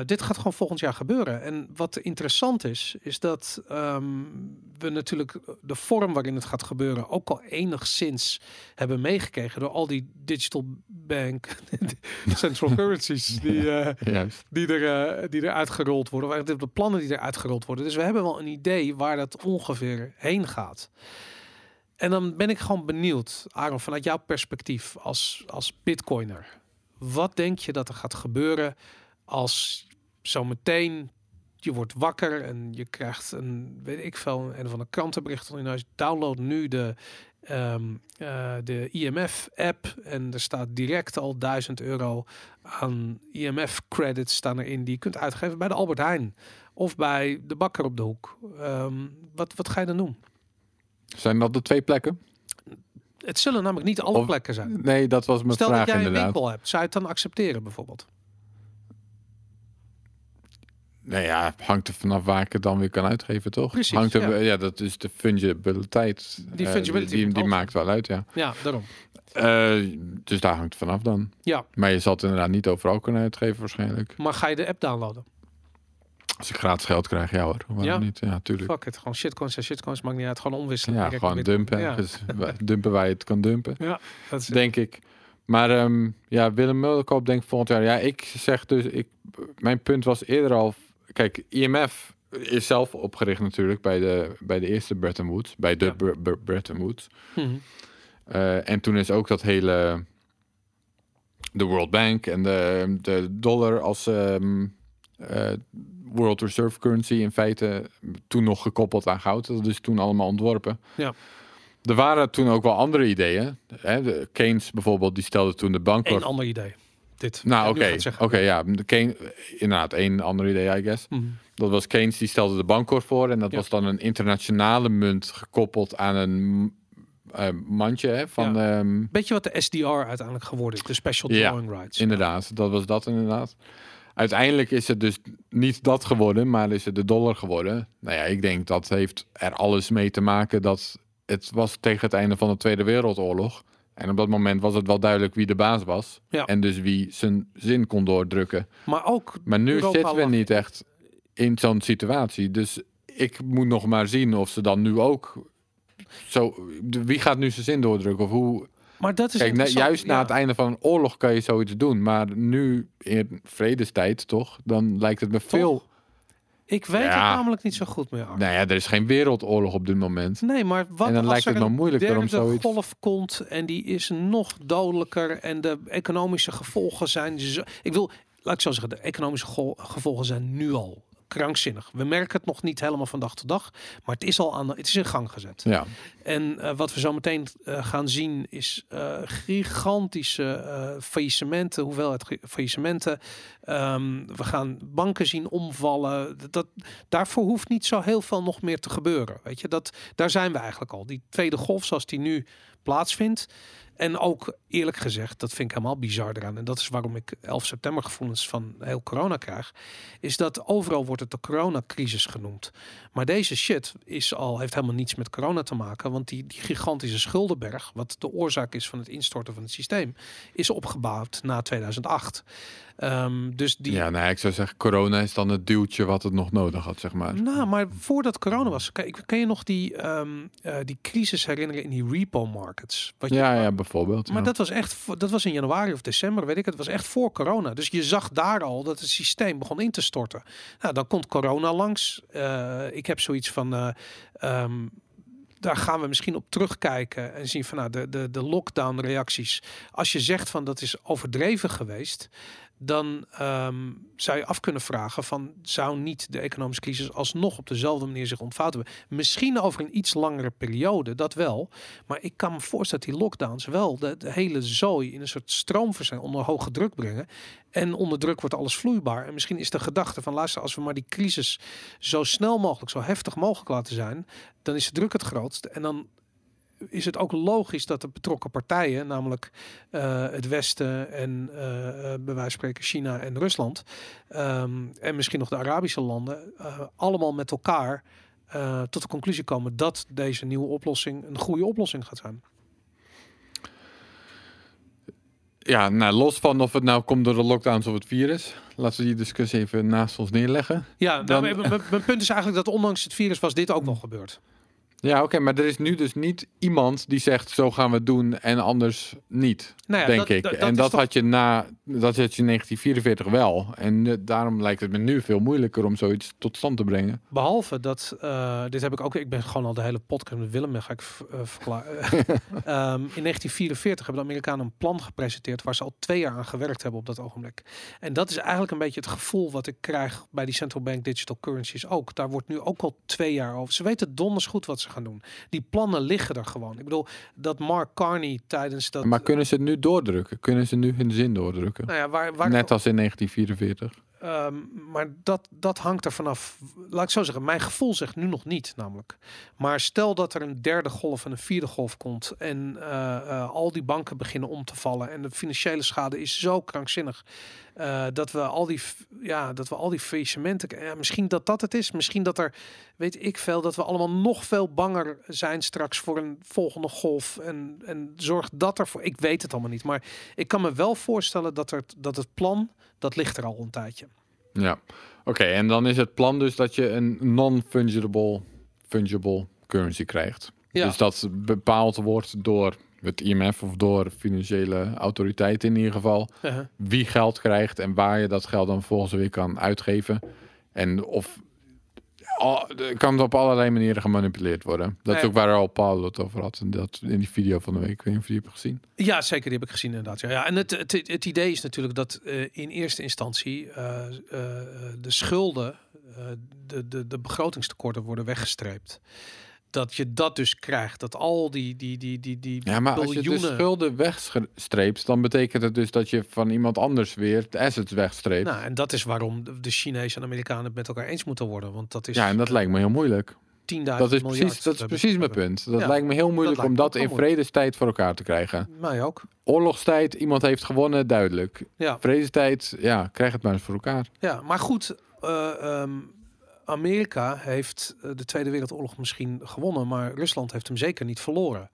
dit gaat gewoon volgend jaar gebeuren. En wat interessant is, is dat ehm, we natuurlijk de vorm waarin het gaat gebeuren ook al enigszins hebben meegekregen door al die digital bank central currencies die, die, er, die er uitgerold worden. Of eigenlijk de plannen die er uitgerold worden. Dus we hebben wel een idee waar dat ongeveer heen gaat. En dan ben ik gewoon benieuwd, Aaron, vanuit jouw perspectief als, als bitcoiner. Wat denk je dat er gaat gebeuren als zometeen je wordt wakker en je krijgt een, weet ik veel, een van de krantenbericht in huis. Download nu de, ehm, eh, de IMF-app en er staat direct al 1000 euro aan IMF-credits staan erin die je kunt uitgeven bij de Albert Heijn of bij de bakker op de hoek. Ehm, wat, wat ga je dan doen? Zijn dat de twee plekken? Het zullen namelijk niet alle Of- plekken zijn. Nee, dat was mijn Stel vraag dat jij een inderdaad. winkel hebt, zou je het dan accepteren bijvoorbeeld? Nee, ja, hangt er vanaf waar ik het dan weer kan uitgeven, toch? Precies, hangt er, ja. ja. dat is de fungibiliteit. Die Eh, fungibility die, maakt wel uit, ja. Ja, daarom. Eh, dus daar hangt het vanaf dan. Ja, Maar je zal het inderdaad niet overal kunnen uitgeven waarschijnlijk. maar ga je de app downloaden? Als ik gratis geld krijg, ja hoor. Waarom Ja? niet? Ja, tuurlijk. Fuck it, gewoon shitcoins en shitcoins, maakt niet uit. Gewoon omwisselen. Ja, gewoon dumpen. Ja, Dus dumpen waar je het kan dumpen, ja dat is denk ik. Maar ehm, ja, Willem Mulderkoop denk ik volgend jaar. Ja, ik zeg dus, ik, mijn punt was eerder al. Kijk, IMF is zelf opgericht natuurlijk bij de, bij de eerste Bretton Woods, bij de Ja. Bre- Bre- Bretton Woods. Mhm. Eh, en toen is ook dat hele de World Bank en de, de dollar als ehm, eh, World Reserve Currency in feite toen nog gekoppeld aan goud. Dat is toen allemaal ontworpen. Ja. Er waren toen ook wel andere ideeën. Hè? De Keynes bijvoorbeeld, die stelde toen de bank. Eén ander idee. Dit. Nou, Ja, oké. Oké, ja. De Keynes, inderdaad, één ander idee, I guess. Mhm. Dat was Keynes, die stelde de bankkorf voor. En dat Ja. was dan een internationale munt gekoppeld aan een eh, mandje hè, van... ehm, Weet je wat de SDR uiteindelijk geworden is? De Special Ja, Drawing Rights. Inderdaad, dat was dat inderdaad. Uiteindelijk is het dus niet dat geworden, maar is het de dollar geworden. Nou ja, ik denk dat heeft er alles mee te maken dat het was tegen het einde van de Tweede Wereldoorlog. En op dat moment was het wel duidelijk wie de baas was. Ja. En dus wie zijn zin kon doordrukken. Maar ook Maar nu Europa zitten we lag- niet echt in zo'n situatie. Dus ik moet nog maar zien of ze dan nu ook... Zo, wie gaat nu zijn zin doordrukken? Of hoe, Maar dat is Kijk, juist na het einde van een oorlog kan je zoiets doen. Maar nu in vredestijd, toch? Dan lijkt het me veel. Ik weet Ja. het namelijk niet zo goed meer. Arne. Nou ja, er is geen wereldoorlog op dit moment. Nee, maar wat En dan als lijkt het me moeilijker om zoiets- golf komt en die is nog dodelijker en de economische gevolgen zijn zo... Ik wil, laat ik zo zeggen, de economische gevolgen zijn nu al krankzinnig. We merken het nog niet helemaal van dag tot dag, maar het is al aan, het is in gang gezet. Ja, En eh, wat we zo meteen eh, gaan zien is eh, gigantische faillissementen, hoeveelheid faillissementen. Ehm, we gaan banken zien omvallen. Dat, daarvoor hoeft niet zo heel veel nog meer te gebeuren. Weet je, dat, daar zijn we eigenlijk al. Die tweede golf zoals die nu plaatsvindt. En ook eerlijk gezegd, dat vind ik helemaal bizar eraan. En dat is waarom ik 11 september gevoelens van heel corona krijg. Is dat overal wordt het de coronacrisis genoemd. Maar deze shit is al, heeft helemaal niets met corona te maken. Want die, die gigantische schuldenberg, wat de oorzaak is van het instorten van het systeem, is opgebouwd na 2008. Ehm, dus die, ja nou, ik zou zeggen, corona is dan het duwtje wat het nog nodig had, zeg maar. nou, maar voordat corona was, kijk, kan je nog die, eh, die crisis herinneren in die repo markets? Wat je- Ja, ja, bijvoorbeeld. Maar ja. dat was echt, dat was in januari of december, weet ik. Het was echt voor corona. Dus je zag daar al dat het systeem begon in te storten. Nou, dan komt corona langs. Eh, ik heb zoiets van. eh, ehm, daar gaan we misschien op terugkijken en zien van nou, de, de, de lockdown-reacties. Als je zegt van dat is overdreven geweest, dan ehm, zou je af kunnen vragen van zou niet de economische crisis alsnog op dezelfde manier zich ontvouwen? Misschien over een iets langere periode, dat wel. Maar ik kan me voorstellen dat die lockdowns wel de, de hele zooi in een soort stroomversnelling onder hoge druk brengen. En onder druk wordt alles vloeibaar. En misschien is de gedachte van luister, als we maar die crisis zo snel mogelijk, zo heftig mogelijk laten zijn, dan is de druk het grootst. En dan is het ook logisch dat de betrokken partijen, namelijk eh, het Westen en eh, bij wijze van spreken China en Rusland, ehm, en misschien nog de Arabische landen, allemaal met elkaar tot de conclusie komen dat deze nieuwe oplossing een goede oplossing gaat zijn. Ja, nou, los van of het nou komt door de lockdowns of het virus. Laten we die discussie even naast ons neerleggen. Ja, nou, Dan- mijn- punt is eigenlijk dat ondanks het virus was dit ook wel gebeurd. Ja, oké, maar er is nu dus niet iemand die zegt zo gaan we het doen en anders niet, Nou ja, denk dat- ik. dat- dat en dat toch- had je na, dat had je in 1944 wel. En eh, daarom lijkt het me nu veel moeilijker om zoiets tot stand te brengen. Behalve dat, eh, dit heb ik ook, ik ben gewoon al de hele podcast met Willem, ga ik v- eh, verklaren. Ehm, in 1944 hebben de Amerikanen een plan gepresenteerd waar ze al twee jaar aan gewerkt hebben op dat ogenblik. En dat is eigenlijk een beetje het gevoel wat ik krijg bij die central bank digital currencies ook. Daar wordt nu ook al twee jaar over. Ze weten donders goed wat ze gaan doen. Die plannen liggen er gewoon. Ik bedoel, dat Mark Carney tijdens dat... Maar kunnen ze het nu doordrukken? Kunnen ze nu hun zin doordrukken? nou ja, waar, waar Net als in 1944. Ehm, maar dat, dat hangt er vanaf. Laat ik zo zeggen, mijn gevoel zegt nu nog niet, namelijk. Maar stel dat er een derde golf en een vierde golf komt. En eh, eh, al die banken beginnen om te vallen. En de financiële schade is zo krankzinnig. Eh, dat we al die, ja, dat we al die faillissementen. Ja, misschien dat dat het is. Misschien dat er, weet ik veel, dat we allemaal nog veel banger zijn straks voor een volgende golf. En, en zorg dat ervoor. Ik weet het allemaal niet. Maar ik kan me wel voorstellen dat, er, dat het plan, dat ligt er al een tijdje. Ja, oké. en dan is het plan dus dat je een non-fungible fungible currency krijgt. Ja. Dus dat bepaald wordt door het IMF of door financiële autoriteiten in ieder geval. Uh-huh. Wie geld krijgt en waar je dat geld dan volgens weer kan uitgeven. En of al, het kan op allerlei manieren gemanipuleerd worden. Dat is Nee. ook waar al Paul het over had. En dat in die video van de week. Ik weet niet of je die hebt gezien. Ja, zeker. Die heb ik gezien inderdaad. Ja, ja. En het, het, het idee is natuurlijk dat eh, in eerste instantie eh, eh, de schulden, de, de, de begrotingstekorten worden weggestreept. Dat je dat dus krijgt. Dat al die, die, die, die, die Ja, maar als je de schulden wegstreept, dan betekent het dus dat je van iemand anders weer de assets wegstreept. Nou, en dat is waarom de- Chinezen en Amerikanen het met elkaar eens moeten worden. Want dat is ja, en dat lijkt me heel moeilijk. 10.000 Dat is precies, dat is we precies mijn punt. Dat Ja, lijkt me heel moeilijk om dat in vredestijd voor elkaar te krijgen. Mij ook. Oorlogstijd, iemand heeft gewonnen, duidelijk. Ja. Vredestijd, ja, krijg het maar eens voor elkaar. Ja, maar goed, eh, ehm, Amerika heeft eh, de Tweede Wereldoorlog misschien gewonnen, maar Rusland heeft hem zeker niet verloren.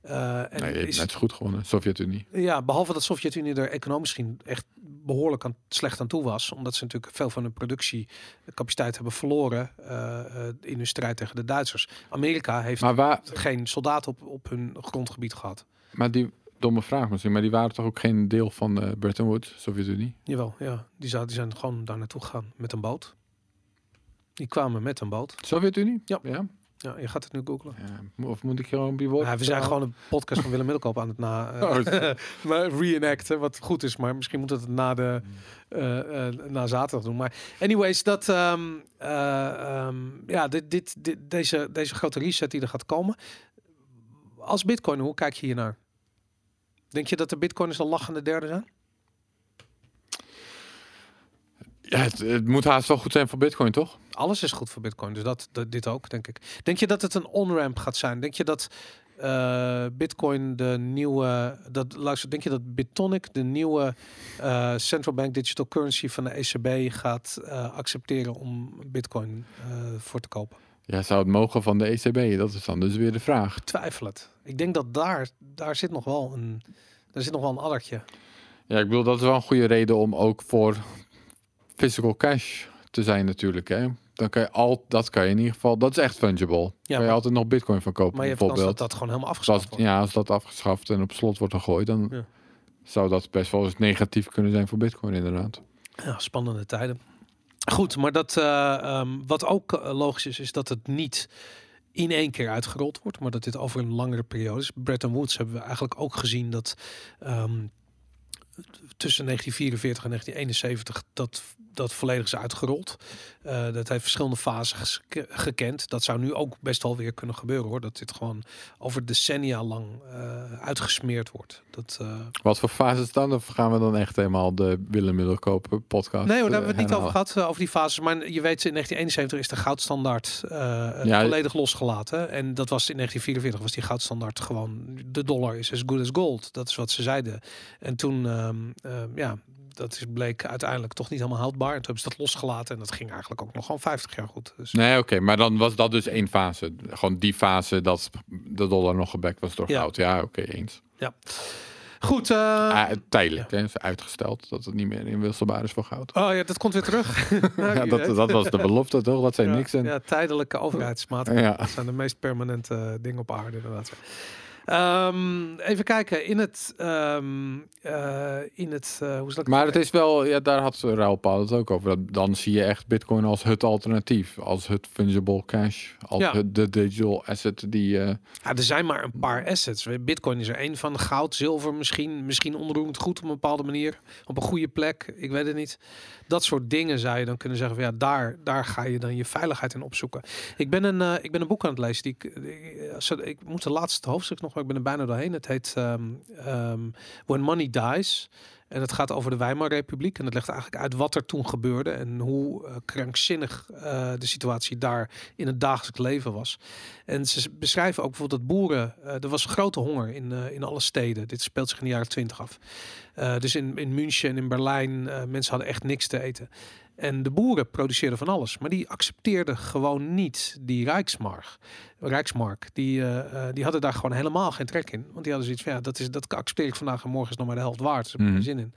Eh, en nee, is, net zo goed gewonnen, Sovjet-Unie. ja, behalve dat Sovjet-Unie er economisch misschien echt behoorlijk aan, slecht aan toe was, omdat ze natuurlijk veel van hun productiecapaciteit hebben verloren eh, in hun strijd tegen de Duitsers. Amerika heeft Maar, waar, geen soldaten op, op hun grondgebied gehad. maar die domme vraag misschien, maar die waren toch ook geen deel van de Bretton Woods, Sovjet-Unie? Jawel, ja, die, die zijn gewoon daar naartoe gegaan met een boot. Die kwamen met een boot. Sovjet-Unie? Ja. ja. Ja, je gaat het nu googlen. Ja, of moet ik gewoon je woord? Ja, we zijn gewoon een podcast van Willem Middelkoop aan het na... Oh, maar reenacten, wat goed is. Maar misschien moet het na, de, eh, eh, na zaterdag doen. Maar anyways, dat, ehm, eh, ehm, ja, dit, dit, dit, deze, deze grote reset die er gaat komen. Als bitcoin, hoe kijk je hier naar? Denk je dat de bitcoiners een lachende derde zijn? Ja, het, het moet haast wel goed zijn voor Bitcoin, toch? Alles is goed voor bitcoin, dus dat, dat dit ook, denk ik. Denk je dat het een on-ramp gaat zijn? Denk je dat eh, bitcoin de nieuwe... Dat, luister, denk je dat Bitonic de nieuwe eh, central bank digital currency van de ECB gaat eh, accepteren om bitcoin voor te kopen? Ja, zou het mogen van de ECB? Dat is dan dus weer de vraag. Twijfel het. Ik denk dat daar, daar zit nog wel een... Daar zit nog wel een addertje. Ja, ik bedoel, dat is wel een goede reden om ook voor physical cash te zijn natuurlijk. Hè? Dan kan je al, dat kan je in ieder geval, dat is echt fungible. Ja, kan je altijd nog bitcoin van kopen Maar je bijvoorbeeld. dat dat gewoon helemaal afgeschaft ja, als dat afgeschaft en op slot wordt gegooid, dan Ja. zou dat best wel eens negatief kunnen zijn voor bitcoin inderdaad. Ja, spannende tijden. Goed, maar dat, eh, ehm, wat ook eh, logisch is, is dat het niet in één keer uitgerold wordt, maar dat dit over een langere periode is. Bretton Woods hebben we eigenlijk ook gezien dat ehm, tussen 1944 en 1971 dat, dat volledig is uitgerold. Eh, dat heeft verschillende fases ge- gekend. Dat zou nu ook best wel weer kunnen gebeuren hoor. Dat dit gewoon over decennia lang eh, uitgesmeerd wordt. Dat, eh, Wat voor fases dan? Of gaan we dan echt helemaal de Willem Middelkoop podcast Nee hoor, daar hebben we het niet over gehad, eh, over die fases. Maar je weet, in 1971 is de goudstandaard Ja, volledig losgelaten. En dat was in 1944, was die goudstandaard gewoon... De dollar is as good as gold. Dat is wat ze zeiden. En toen, ehm, ehm, ja, dat is, bleek uiteindelijk toch niet helemaal houdbaar. En toen hebben ze dat losgelaten. En dat ging eigenlijk ook nog gewoon 50 jaar goed. Dus, Nee, oké, maar dan was dat dus één fase. Gewoon die fase dat de dollar nog gebackt was door Ja. goud. Ja, oké, eens. Goed. eh, Ah, tijdelijk, hè? is uitgesteld dat het niet meer inwisselbaar is voor goud. Oh ja, dat komt weer terug. Nou, Ja, dat, dat was de belofte toch? Dat zijn ja, niks. En, ja, tijdelijke overheidsmaatregelen. Ja. Dat zijn de meest permanente eh, dingen op aarde inderdaad. Ehm, even kijken in het ehm, eh, in het eh, hoe zal ik Maar het is wel, ja, daar had Raoul het ook over. Dat- Dan zie je echt Bitcoin als het alternatief, als het fungible cash, als Ja. het, de digital asset die. eh, Ja, er zijn maar een paar assets. Bitcoin is er één van. Goud, zilver misschien. Misschien onroerend goed op een bepaalde manier. Op een goede plek. Ik weet het niet. Dat soort dingen zou je dan kunnen zeggen. Van, ja, daar, daar ga je dan je veiligheid in opzoeken. Ik ben een, ik ben een boek aan het lezen. Die ik, als het- ik moet de laatste hoofdstuk nog, maar ik ben er bijna doorheen. Het heet ehm, ehm, When Money Dies. En het gaat over de Weimarrepubliek. En het legt eigenlijk uit wat er toen gebeurde. En hoe eh, krankzinnig eh, de situatie daar in het dagelijks leven was. En ze beschrijven ook bijvoorbeeld dat boeren. eh, er was grote honger in, in alle steden. Dit speelt zich in de jaren twintig af. Dus in, in München en in Berlijn. mensen hadden echt niks te eten. En de boeren produceerden van alles. Maar die accepteerden gewoon niet die Rijksmark. Rijksmark. Die, eh, eh, die hadden daar gewoon helemaal geen trek in. Want die hadden zoiets van ja, dat, is, dat accepteer ik vandaag en morgen is nog maar de helft waard. Daar heb ik Mhm. geen zin in.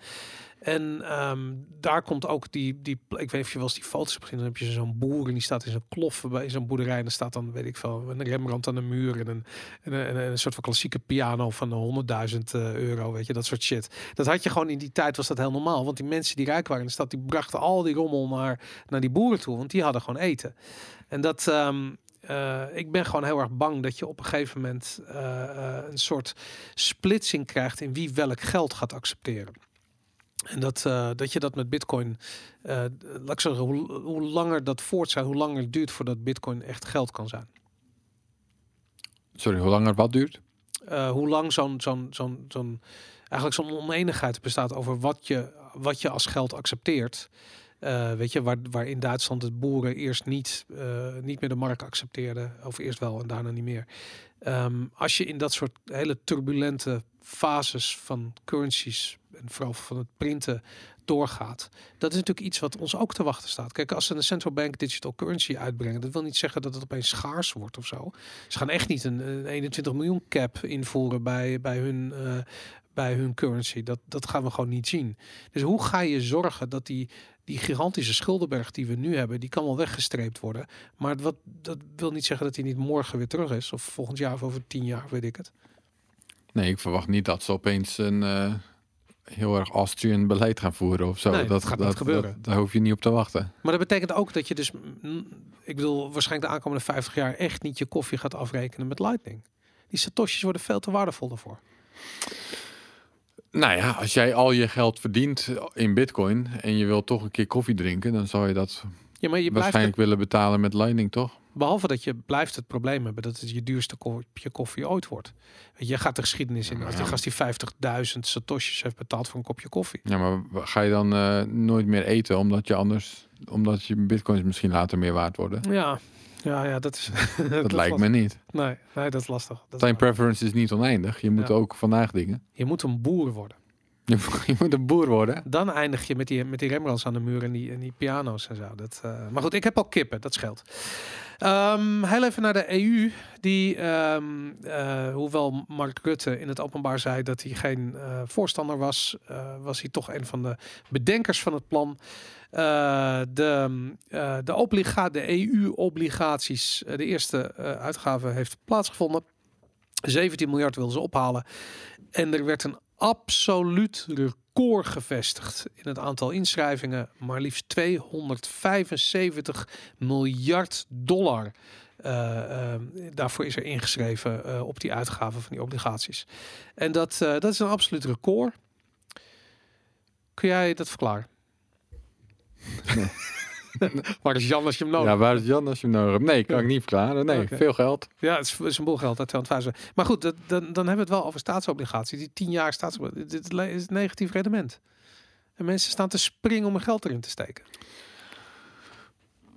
En ehm, daar komt ook die, die, ik weet niet of je wel eens die foto's hebt dan heb je zo'n boer en die staat in zo'n klof bij zo'n boerderij en er staat dan, weet ik veel, een Rembrandt aan de muur en een, en een, en een soort van klassieke piano van 100.000 eh, euro, weet je, dat soort shit. Dat had je gewoon in die tijd, was dat heel normaal, want die mensen die rijk waren in de stad, die brachten al die rommel naar, naar die boeren toe, want die hadden gewoon eten. En dat, ehm, eh, ik ben gewoon heel erg bang dat je op een gegeven moment eh, eh, een soort splitsing krijgt in wie welk geld gaat accepteren. En dat, eh, dat je dat met Bitcoin, eh, laat ik zeggen, hoe, hoe langer dat voortzet, hoe langer het duurt voordat Bitcoin echt geld kan zijn. sorry, hoe langer wat duurt? Eh, hoe lang zo'n zo'n zo'n zo'n eigenlijk zo'n oneenigheid bestaat over wat je, wat je als geld accepteert. Eh, weet je, waar, waar in Duitsland het boeren eerst niet, niet meer de markt accepteerden, of eerst wel en daarna niet meer. Ehm, als je in dat soort hele turbulente fases van currencies en vooral van het printen doorgaat, dat is natuurlijk iets wat ons ook te wachten staat. Kijk, als ze een central bank digital currency uitbrengen, dat wil niet zeggen dat het opeens schaars wordt of zo. Ze gaan echt niet een, een 21 miljoen cap invoeren bij, bij hun. eh, bij hun currency. Dat, dat gaan we gewoon niet zien. Dus hoe ga je zorgen dat die, die gigantische schuldenberg die we nu hebben, die kan wel weggestreept worden. Maar wat, dat wil niet zeggen dat hij niet morgen weer terug is. Of volgend jaar of over tien jaar, weet ik het. Nee, ik verwacht niet dat ze opeens een, eh, heel erg Austrian beleid gaan voeren of zo. Nee, dat gaat niet gebeuren. daar hoef je niet op te wachten. Maar dat betekent ook dat je dus, mm, ik bedoel, waarschijnlijk de aankomende 50 jaar echt niet je koffie gaat afrekenen met Lightning. Die satoshis worden veel te waardevol daarvoor. Nou ja, als jij al je geld verdient in bitcoin en je wil toch een keer koffie drinken, dan zou je dat Ja, maar je blijft waarschijnlijk willen betalen met Lightning, toch? Behalve dat je blijft het probleem hebben dat het je duurste kopje koffie ooit wordt. Je, gaat de geschiedenis in. Als die gast die 50.000 satoshis heeft betaald voor een kopje koffie. Ja, maar ga je dan eh, nooit meer eten omdat je anders, omdat je bitcoins misschien later meer waard worden? Ja, ja, ja dat is. dat, lijkt lastig. me niet. Nee, nee, dat is lastig. Dat Time preference is niet oneindig. Je moet Ja. ook vandaag dingen. Je moet een boer worden. Je, je moet een boer worden. Dan eindig je met die, met die Rembrandts aan de muur en die, en die piano's en zo. Dat, eh, maar goed, ik heb al kippen, dat scheelt. Ehm heel even naar de EU. Die, ehm, eh, hoewel Mark Rutte in het openbaar zei dat hij geen eh, voorstander was, eh, was hij toch een van de bedenkers van het plan. De, de, obliga de EU-obligaties, de eerste uitgave heeft plaatsgevonden. 17 miljard wilden ze ophalen. En er werd een absoluut record gevestigd in het aantal inschrijvingen. Maar liefst 275 miljard dollar. eh, eh, daarvoor is er ingeschreven eh, op die uitgaven van die obligaties. En dat, dat is een absoluut record. Kun jij dat verklaren? Waar is Jan als je hem nodig Ja, waar is Jan als je hem nodig hebt? Nee, kan ik niet verklaren. Nee, veel geld. Ja, het is, het is een boel geld, dat 250. Maar goed, dat, dan, dan hebben we het wel over staatsobligaties. Die 10 jaar staatsobligaties. Dit is negatief rendement. En mensen staan te springen om hun geld erin te steken.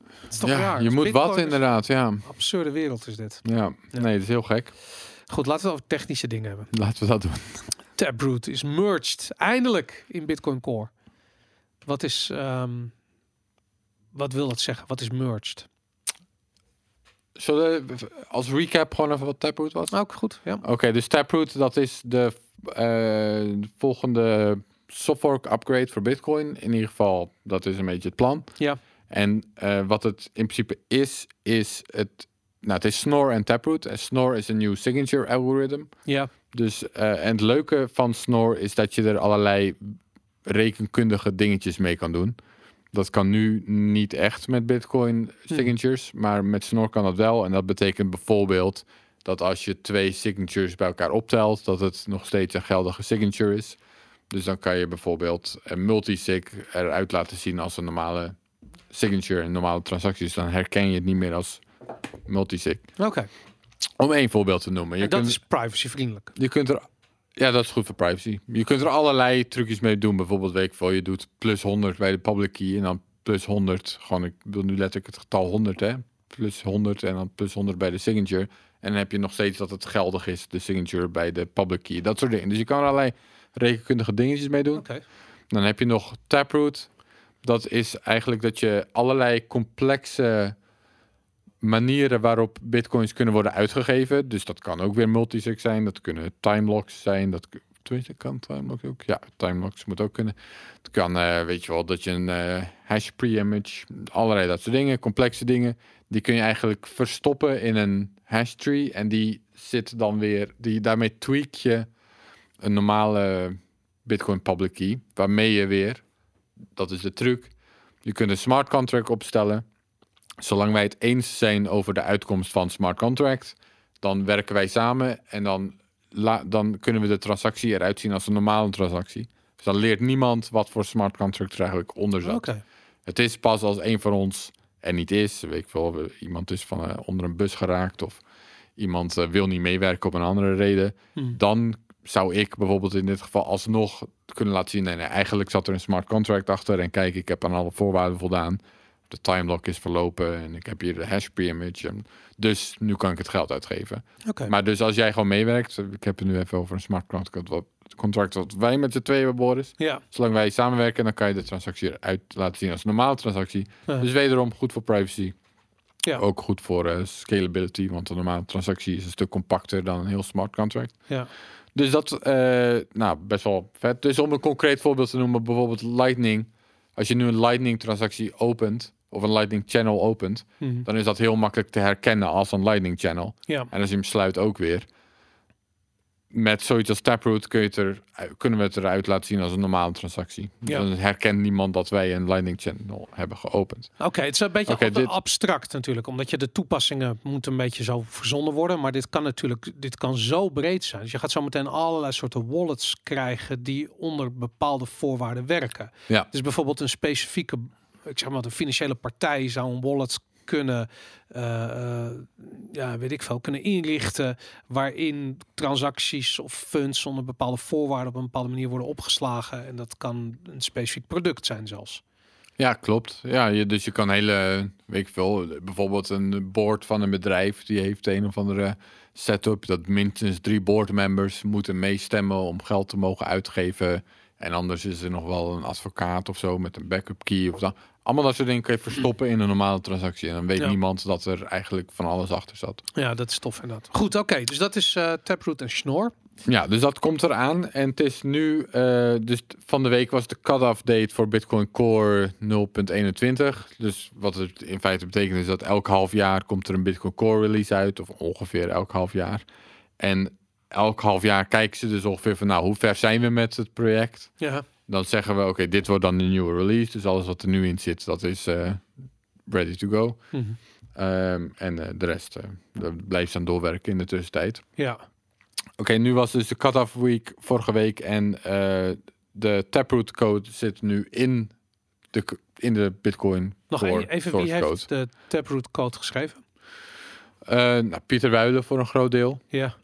Het is toch ja, raar? je Dus moet Bitcoin wat inderdaad. Ja. Een absurde wereld is dit. ja, Ja. nee, dat is heel gek. Goed, laten we het over technische dingen hebben. Laten we dat doen. Taproot is merged. Eindelijk in Bitcoin Core. Wat is... ehm, wat wil dat zeggen? Wat is merged? Zullen we als recap gewoon even wat Taproot was? Ook goed, ja. Oké, dus Taproot, dat is de eh, volgende software upgrade voor Bitcoin. In ieder geval, dat is een beetje het plan. Ja. En eh, wat het in principe is, is het... Nou, het is Snore en Taproot. En Snore is een nieuw signature algorithm. Ja, Dus, eh, en het leuke van Snore is dat je er allerlei rekenkundige dingetjes mee kan doen. Dat kan nu niet echt met Bitcoin signatures, maar met Snore kan dat wel. En dat betekent bijvoorbeeld dat als je twee signatures bij elkaar optelt, dat het nog steeds een geldige signature is. Dus dan kan je bijvoorbeeld een multisig eruit laten zien als een normale signature, een normale transactie. Dus dan herken je het niet meer als multisig. oké. Om één voorbeeld te noemen. Je En dat kunt- is privacyvriendelijk. je kunt er. Ja, dat is goed voor privacy. Je kunt er allerlei trucjes mee doen. Bijvoorbeeld, weet ik veel, je doet plus 100 bij de public key en dan plus 100. Gewoon, ik wil nu letterlijk het getal 100, hè? Plus 100 en dan plus 100 bij de signature. En dan heb je nog steeds dat het geldig is, de signature bij de public key. Dat soort dingen. Dus je kan er allerlei rekenkundige dingetjes mee doen. Dan heb je nog Taproot. Dat is eigenlijk dat je allerlei complexe manieren waarop bitcoins kunnen worden uitgegeven. Dus dat kan ook weer multisig zijn. Dat kunnen timelocks zijn. Dat tenminste, kan timelocks ook. Ja, timelocks moet ook kunnen. Het kan, eh, weet je wel, dat je een eh, hash pre-image, allerlei dat soort dingen, complexe dingen, die kun je eigenlijk verstoppen in een hash tree en die zit dan weer, die daarmee tweak je een normale Bitcoin public key, waarmee je weer, dat is de truc, je kunt een smart contract opstellen. Zolang wij het eens zijn over de uitkomst van smart contract, dan werken wij samen en dan, la, dan kunnen we de transactie eruit zien als een normale transactie. Dus dan leert niemand wat voor smart contract er eigenlijk onder zat. Het is pas als een van ons er niet is, weet ik we- iemand is van eh, onder een bus geraakt of iemand eh, wil niet meewerken op een andere reden, Hm. dan zou ik bijvoorbeeld in dit geval alsnog kunnen laten zien, nee, nee, eigenlijk zat er een smart contract achter en kijk, ik heb aan alle voorwaarden voldaan. De timelock is verlopen en ik heb hier de hash pre-image. Dus nu kan ik het geld uitgeven. Oké. Maar dus als jij gewoon meewerkt, ik heb het nu even over een smart contract, wat, contract wat wij met z'n tweeën hebben, Boris. Ja. Zolang wij samenwerken, dan kan je de transactie eruit laten zien als een normale transactie. Dus wederom goed voor privacy. Ja. Ook goed voor eh, scalability, want een normale transactie is een stuk compacter dan een heel smart contract. Ja. Dus dat, eh, nou, best wel vet. Dus om een concreet voorbeeld te noemen, bijvoorbeeld Lightning. Als je nu een Lightning transactie opent, of een Lightning channel opent, Hm. dan is dat heel makkelijk te herkennen als een Lightning channel. Ja. En als je hem sluit ook weer. met zoiets als Taproot kun je het er, kunnen we het eruit laten zien als een normale transactie. Ja. Dan herkent niemand dat wij een Lightning Channel hebben geopend. Oké, het is een beetje dit- abstract natuurlijk, omdat je de toepassingen moeten een beetje zo verzonnen worden. Maar dit kan natuurlijk, dit kan zo breed zijn. Dus je gaat zo meteen allerlei soorten wallets krijgen die onder bepaalde voorwaarden werken. Ja. Dus bijvoorbeeld een specifieke, ik zeg maar, een financiële partij zou een wallet kunnen, eh, eh, ja, weet ik veel, kunnen inrichten waarin transacties of funds onder bepaalde voorwaarden op een bepaalde manier worden opgeslagen. En dat kan een specifiek product zijn zelfs. Ja, klopt. Ja, je, dus je kan hele, weet ik veel, bijvoorbeeld een board van een bedrijf die heeft een of andere setup dat minstens drie boardmembers moeten meestemmen om geld te mogen uitgeven. En anders is er nog wel een advocaat of zo met een backup key of dan. Allemaal dat soort dingen kun je verstoppen in een normale transactie. En dan weet Ja. niemand dat er eigenlijk van alles achter zat. Ja, dat is tof inderdaad. Goed, oké. dus dat is eh Taproot en Schnorr. Ja, dus dat komt eraan. En het is nu, eh, dus van de week was de cut-off date voor Bitcoin Core 0.21. Dus wat het in feite betekent is dat elk half jaar komt er een Bitcoin Core release uit. Of ongeveer elk half jaar. En elk half jaar kijken ze dus ongeveer van, nou, hoe ver zijn we met het project? Ja, Dan zeggen we, oké, dit wordt dan de nieuwe release. Dus alles wat er nu in zit, dat is eh, ready to go. Mhm. Ehm, en eh, de rest, daar blijft aan doorwerken in de tussentijd. ja. Oké, nu was dus de cut-off week vorige week en de Taproot code zit nu in de, in de Bitcoin Nog Core e- even, wie heeft code. de Taproot code geschreven? Nou, Pieter Wuilen voor een groot deel. Ja,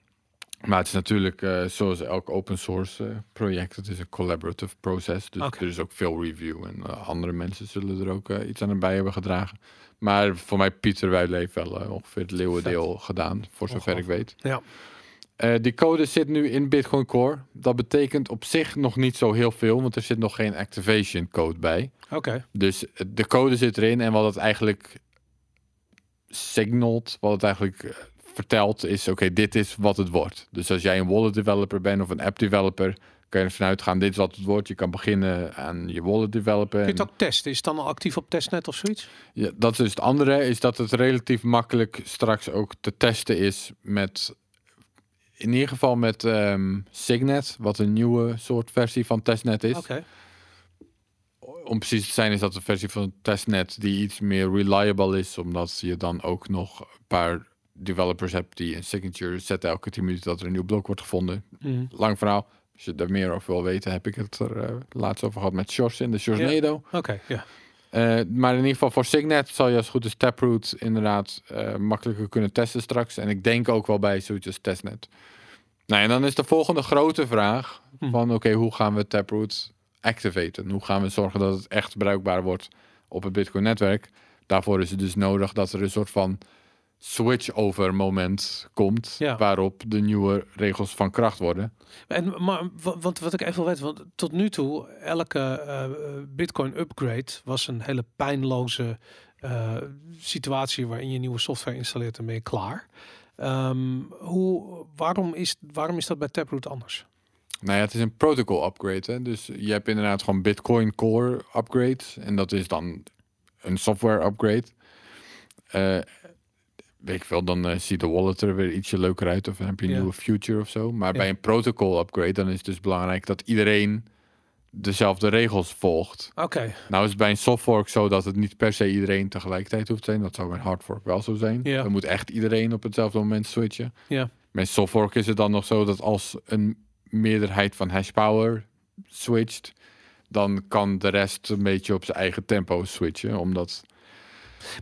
Maar het is natuurlijk eh, zoals elk open source eh, project, het is een collaborative process. Dus er is ook veel review en eh, andere mensen zullen er ook iets aan bij hebben gedragen. Maar voor mij Pieter heeft wel ongeveer het leeuwendeel gedaan, voor zover ik weet. ja. Die code zit nu in Bitcoin Core. Dat betekent op zich nog niet zo heel veel, want er zit nog geen activation code bij. Oké. Dus de code zit erin en wat het eigenlijk signalt, wat het eigenlijk vertelt, is oké, dit is wat het wordt. Dus als jij een wallet developer bent of een app developer, kan je ervan uitgaan, dit is wat het wordt. Je kan beginnen aan je wallet developen. Kun je het ook testen? Is het dan al actief op testnet of zoiets? ja, dat is dus het andere, is dat het relatief makkelijk straks ook te testen is met, in ieder geval met ehm, Signet, wat een nieuwe soort versie van testnet is. Om precies te zijn is dat een versie van testnet die iets meer reliable is, omdat je dan ook nog een paar developers hebt die een signature zetten elke 10 minuten dat er een nieuw blok wordt gevonden. Mhm. Lang verhaal. Als je er meer over wil weten, heb ik het er eh, laatst over gehad met Sjors in de Sjorsnado. Oké, ja. Eh, maar in ieder geval voor Signet zal je als goed is Taproot inderdaad eh, makkelijker kunnen testen straks. En ik denk ook wel bij zoiets als testnet. Nou, en dan is de volgende grote vraag Hm. van oké, hoe gaan we Taproot activaten? Hoe gaan we zorgen dat het echt bruikbaar wordt op het Bitcoin netwerk? Daarvoor is het dus nodig dat er een soort van switch-over moment komt Ja. waarop de nieuwe regels van kracht worden. En, maar, wa- want wat ik even wil weten, want tot nu toe, elke eh, Bitcoin upgrade was een hele pijnloze eh, situatie waarin je nieuwe software installeert en ben je klaar. Ehm, hoe, waarom, is, waarom is dat bij Taproot anders? Nou ja, het is een protocol upgrade. Hè? Dus je hebt inderdaad gewoon Bitcoin Core upgrades. En dat is dan een software upgrade. Eh, weet ik veel, dan eh, ziet de wallet er weer ietsje leuker uit. Of dan heb je een Ja. nieuwe future of zo. Maar Ja. bij een protocol upgrade, dan is het dus belangrijk dat iedereen dezelfde regels volgt. Oké, Nou is het bij een softfork zo dat het niet per se iedereen tegelijkertijd hoeft te zijn. Dat zou bij een hardfork wel zo zijn. Ja. Dan moet echt iedereen op hetzelfde moment switchen. Ja. Bij een softfork is het dan nog zo dat als een meerderheid van hashpower switcht, dan kan de rest een beetje op zijn eigen tempo switchen. Omdat,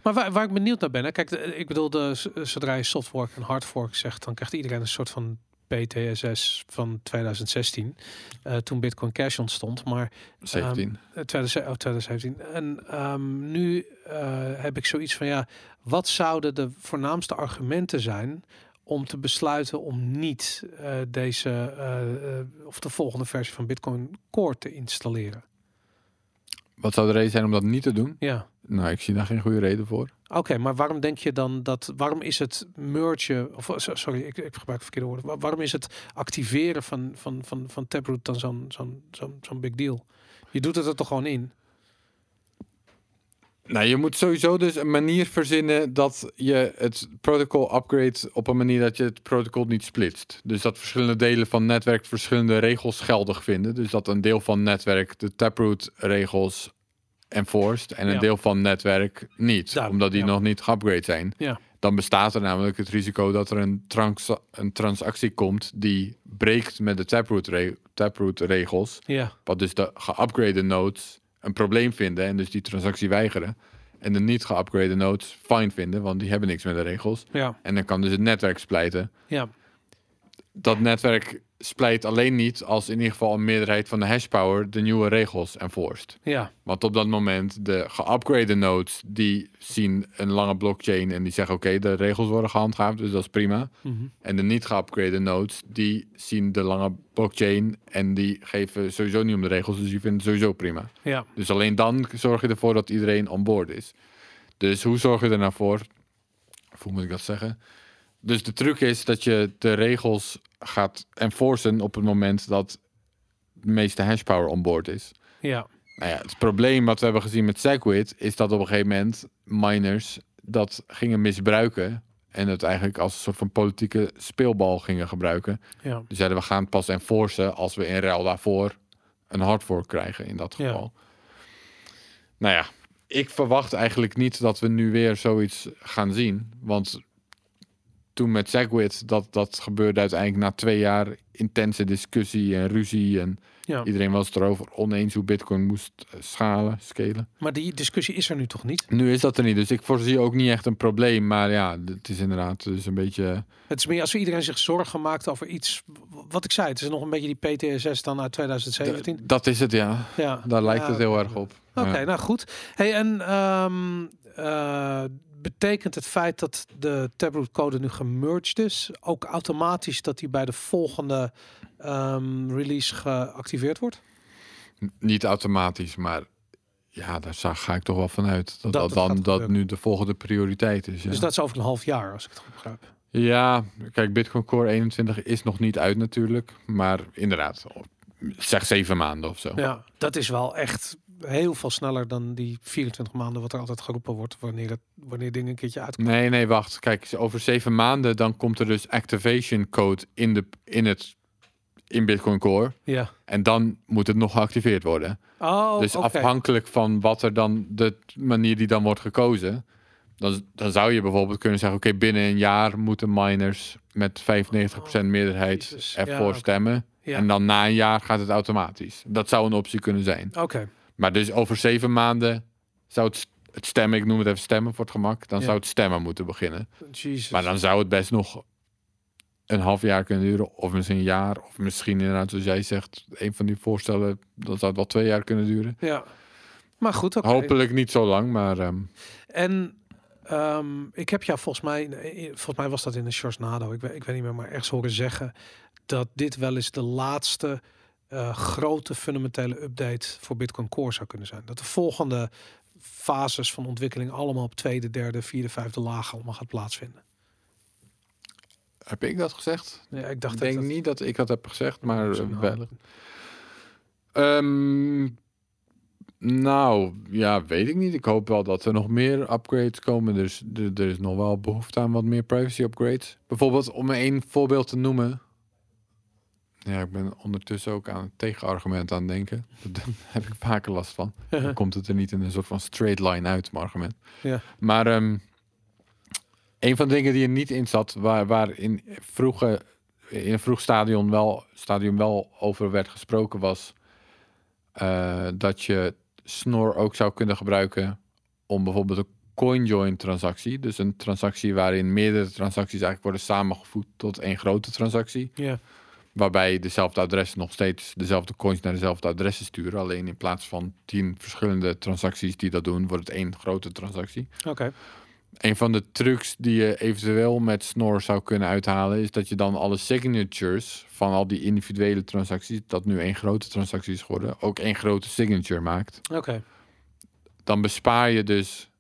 maar waar, waar ik benieuwd naar ben, hè, kijk, ik bedoel, de, zodra je softfork en hardfork zegt, dan krijgt iedereen een soort van PTSS van 2016, eh, toen Bitcoin Cash ontstond. Maar 17. Eh, 2000 oh, 2017. En ehm, nu eh, heb ik zoiets van ja, wat zouden de voornaamste argumenten zijn om te besluiten om niet eh, deze eh, eh, of de volgende versie van Bitcoin Core te installeren? Wat zou de reden zijn om dat niet te doen? Ja. Nou, ik zie daar geen goede reden voor. Oké, maar waarom denk je dan dat, waarom is het merge, of so- sorry, ik, ik gebruik verkeerde woorden, Waar- waarom is het activeren van, van, van, van Taproot dan zo'n zo'n zo'n zo'n big deal? Je doet het er toch gewoon in? Nou, je moet sowieso dus een manier verzinnen dat je het protocol upgrade op een manier dat je het protocol niet splitst. Dus dat verschillende delen van netwerk verschillende regels geldig vinden. Dus dat een deel van netwerk de taproot regels enforced en een Ja. deel van netwerk niet, omdat die ja. nog niet geupgrade zijn. Ja. Dan bestaat er namelijk het risico dat er een, een transactie komt die breekt met de taproot, re- taproot regels. Ja, Wat dus de geupgrade nodes een probleem vinden en dus die transactie weigeren. En de niet geupgrade nodes fine vinden, want die hebben niks met de regels. ja, En dan kan dus het netwerk splijten. ja. Dat netwerk splijt alleen niet als in ieder geval een meerderheid van de hashpower de nieuwe regels enforced. Ja, Want op dat moment de geupgrade nodes die zien een lange blockchain en die zeggen oké, de regels worden gehandhaafd, dus dat is prima. mhm. En de niet geupgrade nodes, die zien de lange blockchain en die geven sowieso niet om de regels, dus die vinden het sowieso prima. ja, Dus alleen dan zorg je ervoor dat iedereen on board is. Dus hoe zorg je er nou voor? Of hoe moet ik dat zeggen? Dus de truc is dat je de regels gaat enforcen op het moment dat de meeste hashpower on board is. ja, Nou ja, het probleem wat we hebben gezien met Segwit is dat op een gegeven moment miners dat gingen misbruiken en het eigenlijk als een soort van politieke speelbal gingen gebruiken. ja. Dus zeiden we gaan het pas enforcen als we in ruil daarvoor een hardfork krijgen in dat Ja. geval. Nou ja, ik verwacht eigenlijk niet dat we nu weer zoiets gaan zien. Want toen met Segwit, dat, dat gebeurde uiteindelijk na twee jaar intense discussie en ruzie. En ja. iedereen was het erover oneens hoe Bitcoin moest eh, schalen, scalen. Maar die discussie is er nu toch niet? Nu is dat er niet, dus ik voorzie ook niet echt een probleem. Maar ja, het is inderdaad dus een beetje... Het is meer als iedereen zich zorgen maakt over iets. Wat ik zei, het is nog een beetje die PTSS dan uit 2017. Dat is het, ja. Ja, Daar lijkt Ja, het heel erg op. Oké, nou goed. Hey, en ehm, eh, betekent het feit dat de Taproot code nu gemerged is, ook automatisch dat die bij de volgende ehm, release geactiveerd wordt? N- Niet automatisch, maar ja, daar ga ik toch wel vanuit. Dat Dat dan dat nu de volgende prioriteit is. Ja. Dus dat is over een half jaar, als ik het goed begrijp. ja, kijk, Bitcoin Core 21 is nog niet uit natuurlijk. Maar inderdaad, zeg zeven maanden of zo. Ja, dat is wel echt heel veel sneller dan die 24 maanden wat er altijd geroepen wordt wanneer, het, wanneer dingen een keertje uitkomen. Nee, nee, wacht. Kijk, over zeven maanden dan komt er dus activation code in, de, in, het, in Bitcoin Core. Ja. En dan moet het nog geactiveerd worden. Oh, dus afhankelijk van wat er dan, de manier die dan wordt gekozen, dan, dan zou je bijvoorbeeld kunnen zeggen, oké, binnen een jaar moeten miners met 95% meerderheid Oh, ervoor Ja, stemmen. Ja. En dan na een jaar gaat het automatisch. Dat zou een optie kunnen zijn. Oké, Maar dus over zeven maanden zou het, het stemmen, ik noem het even stemmen voor het gemak, dan Ja. zou het stemmen moeten beginnen. Jezus. Maar dan zou het best nog een half jaar kunnen duren, of misschien een jaar, of misschien inderdaad, zoals jij zegt, een van die voorstellen, dan zou het wel twee jaar kunnen duren. Ja. Maar goed. Hopelijk niet zo lang, maar ehm, En ehm, ik heb jou volgens mij, volgens mij was dat in de Shores Nado, ik weet, ik weet niet meer, maar ergens horen zeggen dat dit wel eens de laatste eh, grote fundamentele update voor Bitcoin Core zou kunnen zijn. Dat de volgende fases van ontwikkeling allemaal op tweede, derde, vierde, vijfde laag allemaal gaat plaatsvinden. heb ik dat gezegd? Ja, ik dacht Ik denk dat- niet dat ik dat heb gezegd, maar eh, nou, wel. Ehm, nou, ja, weet ik niet. Ik hoop wel dat er nog meer upgrades komen. Dus er, er is nog wel behoefte aan wat meer privacy upgrades. Bijvoorbeeld, om één voorbeeld te noemen. Ja, ik ben ondertussen ook aan het tegenargument aan het denken. Daar heb ik vaker last van. Dan komt het er niet in een soort van straight line uit, mijn argument. Ja. Maar ehm, een van de dingen die er niet in zat, waar, waar in, vroege, in een vroeg stadion wel, stadium wel over werd gesproken, was eh, dat je Snor ook zou kunnen gebruiken om bijvoorbeeld een CoinJoin transactie, dus een transactie waarin meerdere transacties eigenlijk worden samengevoegd tot één grote transactie, Ja, waarbij dezelfde adressen nog steeds dezelfde coins naar dezelfde adressen sturen, alleen in plaats van tien verschillende transacties die dat doen, wordt het één grote transactie. oké. Een van de trucs die je eventueel met Snor zou kunnen uithalen, is dat je dan alle signatures van al die individuele transacties, dat nu één grote transactie is geworden, ook één grote signature maakt. Oké. Dan bespaar je dus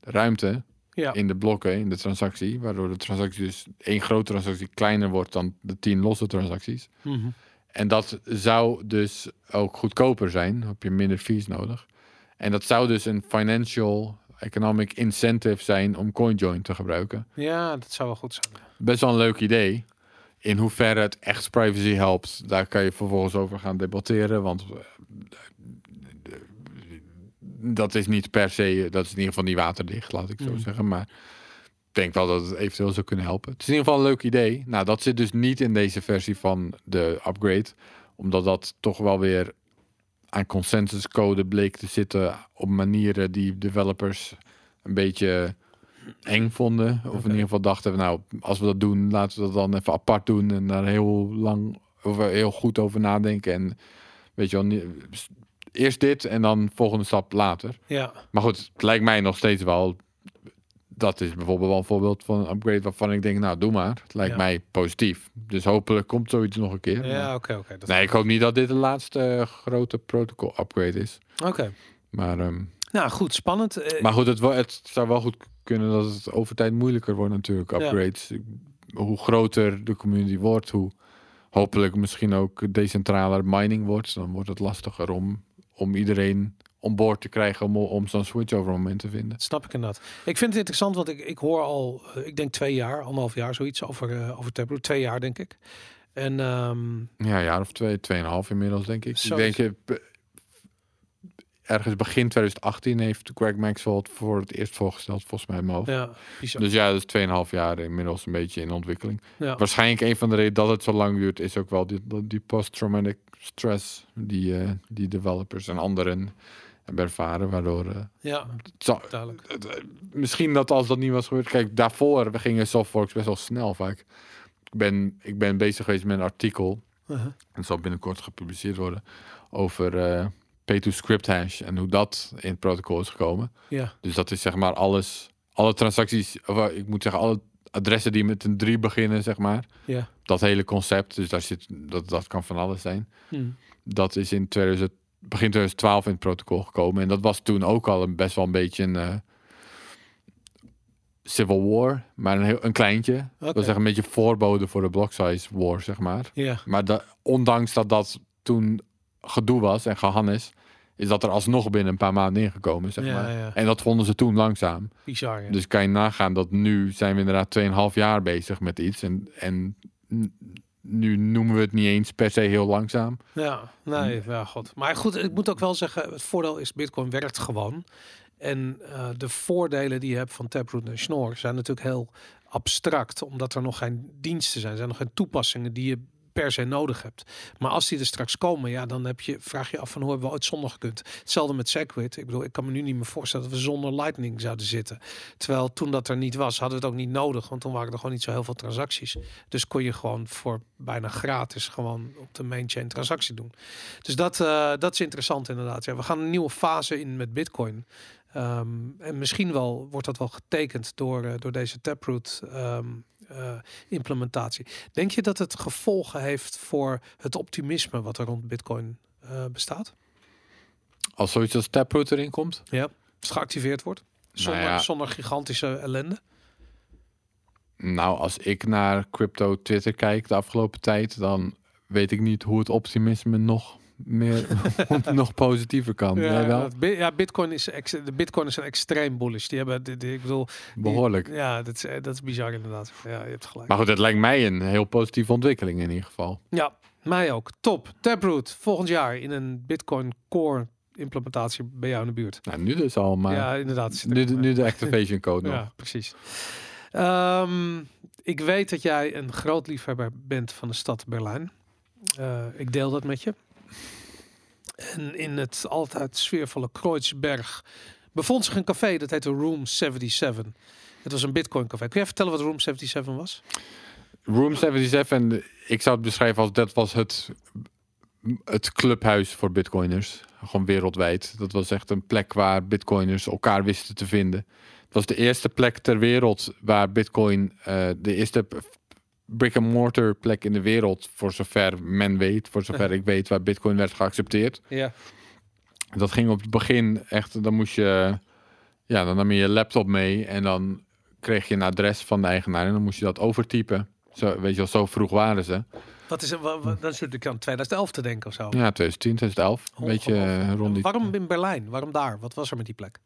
ruimte Ja. in de blokken, in de transactie, waardoor de transactie dus één grote transactie kleiner wordt dan de tien losse transacties. Mhm. En dat zou dus ook goedkoper zijn. Dan heb je minder fees nodig. En dat zou dus een financial economic incentive zijn om CoinJoin te gebruiken. Ja, dat zou wel goed zijn. Best wel een leuk idee. In hoeverre het echt privacy helpt, daar kan je vervolgens over gaan debatteren. Want eh, dat is niet per se, dat is in ieder geval niet waterdicht, laat ik zo Mm. zeggen. Maar ik denk wel dat het eventueel zou kunnen helpen. Het is in ieder geval een leuk idee. Nou, dat zit dus niet in deze versie van de upgrade. Omdat dat toch wel weer aan consensuscode bleek te zitten op manieren die developers een beetje eng vonden. Of in ieder geval dachten, we, nou, als we dat doen, laten we dat dan even apart doen en daar heel lang of heel goed over nadenken. En weet je wel, niet- eerst dit en dan volgende stap later. Ja, Maar goed, het lijkt mij nog steeds wel. Dat is bijvoorbeeld wel een voorbeeld van een upgrade waarvan ik denk, nou doe maar. Het lijkt Ja. mij positief. Dus hopelijk komt zoiets nog een keer. ja oké, oké. Nee, ik hoop niet dat dit de laatste eh, grote protocol upgrade is. Oké. Maar, ehm, Nou, goed, spannend. Eh, maar goed, het, het zou wel goed kunnen dat het over tijd moeilijker wordt natuurlijk, Ja. upgrades. Hoe groter de community wordt, hoe hopelijk misschien ook decentraler mining wordt, dan wordt het lastiger om, om iedereen on board te krijgen om, om zo'n switchover moment te vinden. Snap ik inderdaad. Ik vind het interessant, want ik, ik hoor al, eh, ik denk twee jaar, anderhalf jaar zoiets over, eh over Taproot. Twee jaar, denk ik. En ehm, Ja, een jaar of twee, tweeënhalf inmiddels, denk ik. Zo Ik denk, eh, ergens begin 2018 heeft Greg Maxwell het voor het eerst voorgesteld, volgens mij in mijn hoofd. ja, bizar. Dus ja, is 2,5 jaar inmiddels een beetje in ontwikkeling. ja. Waarschijnlijk een van de redenen dat het zo lang duurt, is ook wel die, die post-traumatic stress die, eh, die developers en anderen hebben ervaren. Waardoor eh, ja, het, eh, misschien dat als dat niet was gebeurd. Kijk, daarvoor we gingen softworks best wel snel vaak. Ik ben, ik ben bezig geweest met een artikel. Uh-huh. En het zal binnenkort gepubliceerd worden. Over eh P2Script hash en hoe dat in het protocol is gekomen. Ja, Dus dat is zeg maar alles, alle transacties, of ik moet zeggen, alle adressen die met een 3 beginnen, zeg maar. ja. Dat hele concept, dus daar zit, dat, dat kan van alles zijn. Hm. Dat is in 2000, begin 2012 in het protocol gekomen. En dat was toen ook al een, best wel een beetje een eh, civil war, maar een, heel, een kleintje. Dat wil zeggen een beetje voorbode voor de block size war, zeg maar. Ja, Maar da- ondanks dat dat toen gedoe was en gehannes, is dat er alsnog binnen een paar maanden ingekomen, zeg maar. ja. En dat vonden ze toen langzaam. bizar. Ja. Dus kan je nagaan dat nu zijn we inderdaad 2,5 jaar bezig met iets. En, en nu noemen we het niet eens per se heel langzaam. Ja, nee, ja, god. Maar goed, ik moet ook wel zeggen, het voordeel is Bitcoin werkt gewoon. En eh, de voordelen die je hebt van Taproot en Schnorr zijn natuurlijk heel abstract, omdat er nog geen diensten zijn, er zijn nog geen toepassingen die je per se nodig hebt. Maar als die er straks komen, ja, dan heb je, vraag je af van hoe hebben we ooit zonder gekund. Hetzelfde met Segwit. Ik bedoel, ik kan me nu niet meer voorstellen dat we zonder Lightning zouden zitten. Terwijl toen dat er niet was, hadden we het ook niet nodig, want toen waren er gewoon niet zo heel veel transacties. Dus kon je gewoon voor bijna gratis gewoon op de main chain transactie doen. Dus dat, eh, dat is interessant inderdaad. Ja, we gaan een nieuwe fase in met Bitcoin. Ehm, en misschien wel wordt dat wel getekend door, eh, door deze Taproot ehm, eh, implementatie. Denk je dat het gevolgen heeft voor het optimisme wat er rond Bitcoin eh, bestaat? Als zoiets als Taproot erin komt. Ja. Als het geactiveerd wordt? Zonder, ja. zonder gigantische ellende? Nou, als ik naar crypto Twitter kijk de afgelopen tijd, dan weet ik niet hoe het optimisme nog meer nog positiever kan. Jij wel? dat ja, Bitcoin is ex- de Bitcoin is een extreem bullish. Die hebben, die, die- ik bedoel, die- Behoorlijk. ja, dat is, eh, dat is bizar inderdaad. Ja, je hebt gelijk. Maar goed, het lijkt mij een heel positieve ontwikkeling in ieder geval. Ja, mij ook. Top. Taproot volgend jaar in een Bitcoin Core implementatie bij jou in de buurt. Nou, nu dus al, maar ja, inderdaad. nu, de, nu de activation code nog. Ja, precies. Ehm, ik weet dat jij een groot liefhebber bent van de stad Berlijn. Eh, ik deel dat met je. En in het altijd sfeervolle Kreuzberg bevond zich een café dat heette Room 77. Het was een Bitcoin café. Kun je vertellen wat Room 77 was? Room 77, ik zou het beschrijven als dat was het, het clubhuis voor bitcoiners. Gewoon wereldwijd. Dat was echt een plek waar bitcoiners elkaar wisten te vinden. Het was de eerste plek ter wereld waar bitcoin, eh, de eerste brick-and-mortar plek in de wereld, voor zover men weet, voor zover ik weet, waar bitcoin werd geaccepteerd. Ja. Dat ging op het begin echt, dan moest je, ja, dan nam je je laptop mee en dan kreeg je een adres van de eigenaar en dan moest je dat overtypen. Zo, weet je wel, zo vroeg waren ze. Wat is Dan zit ik aan 2011 te denken of zo. Ja, 2010, 2011. Een beetje eh, rond die... Waarom in Berlijn? Waarom daar? Wat was er met die plek?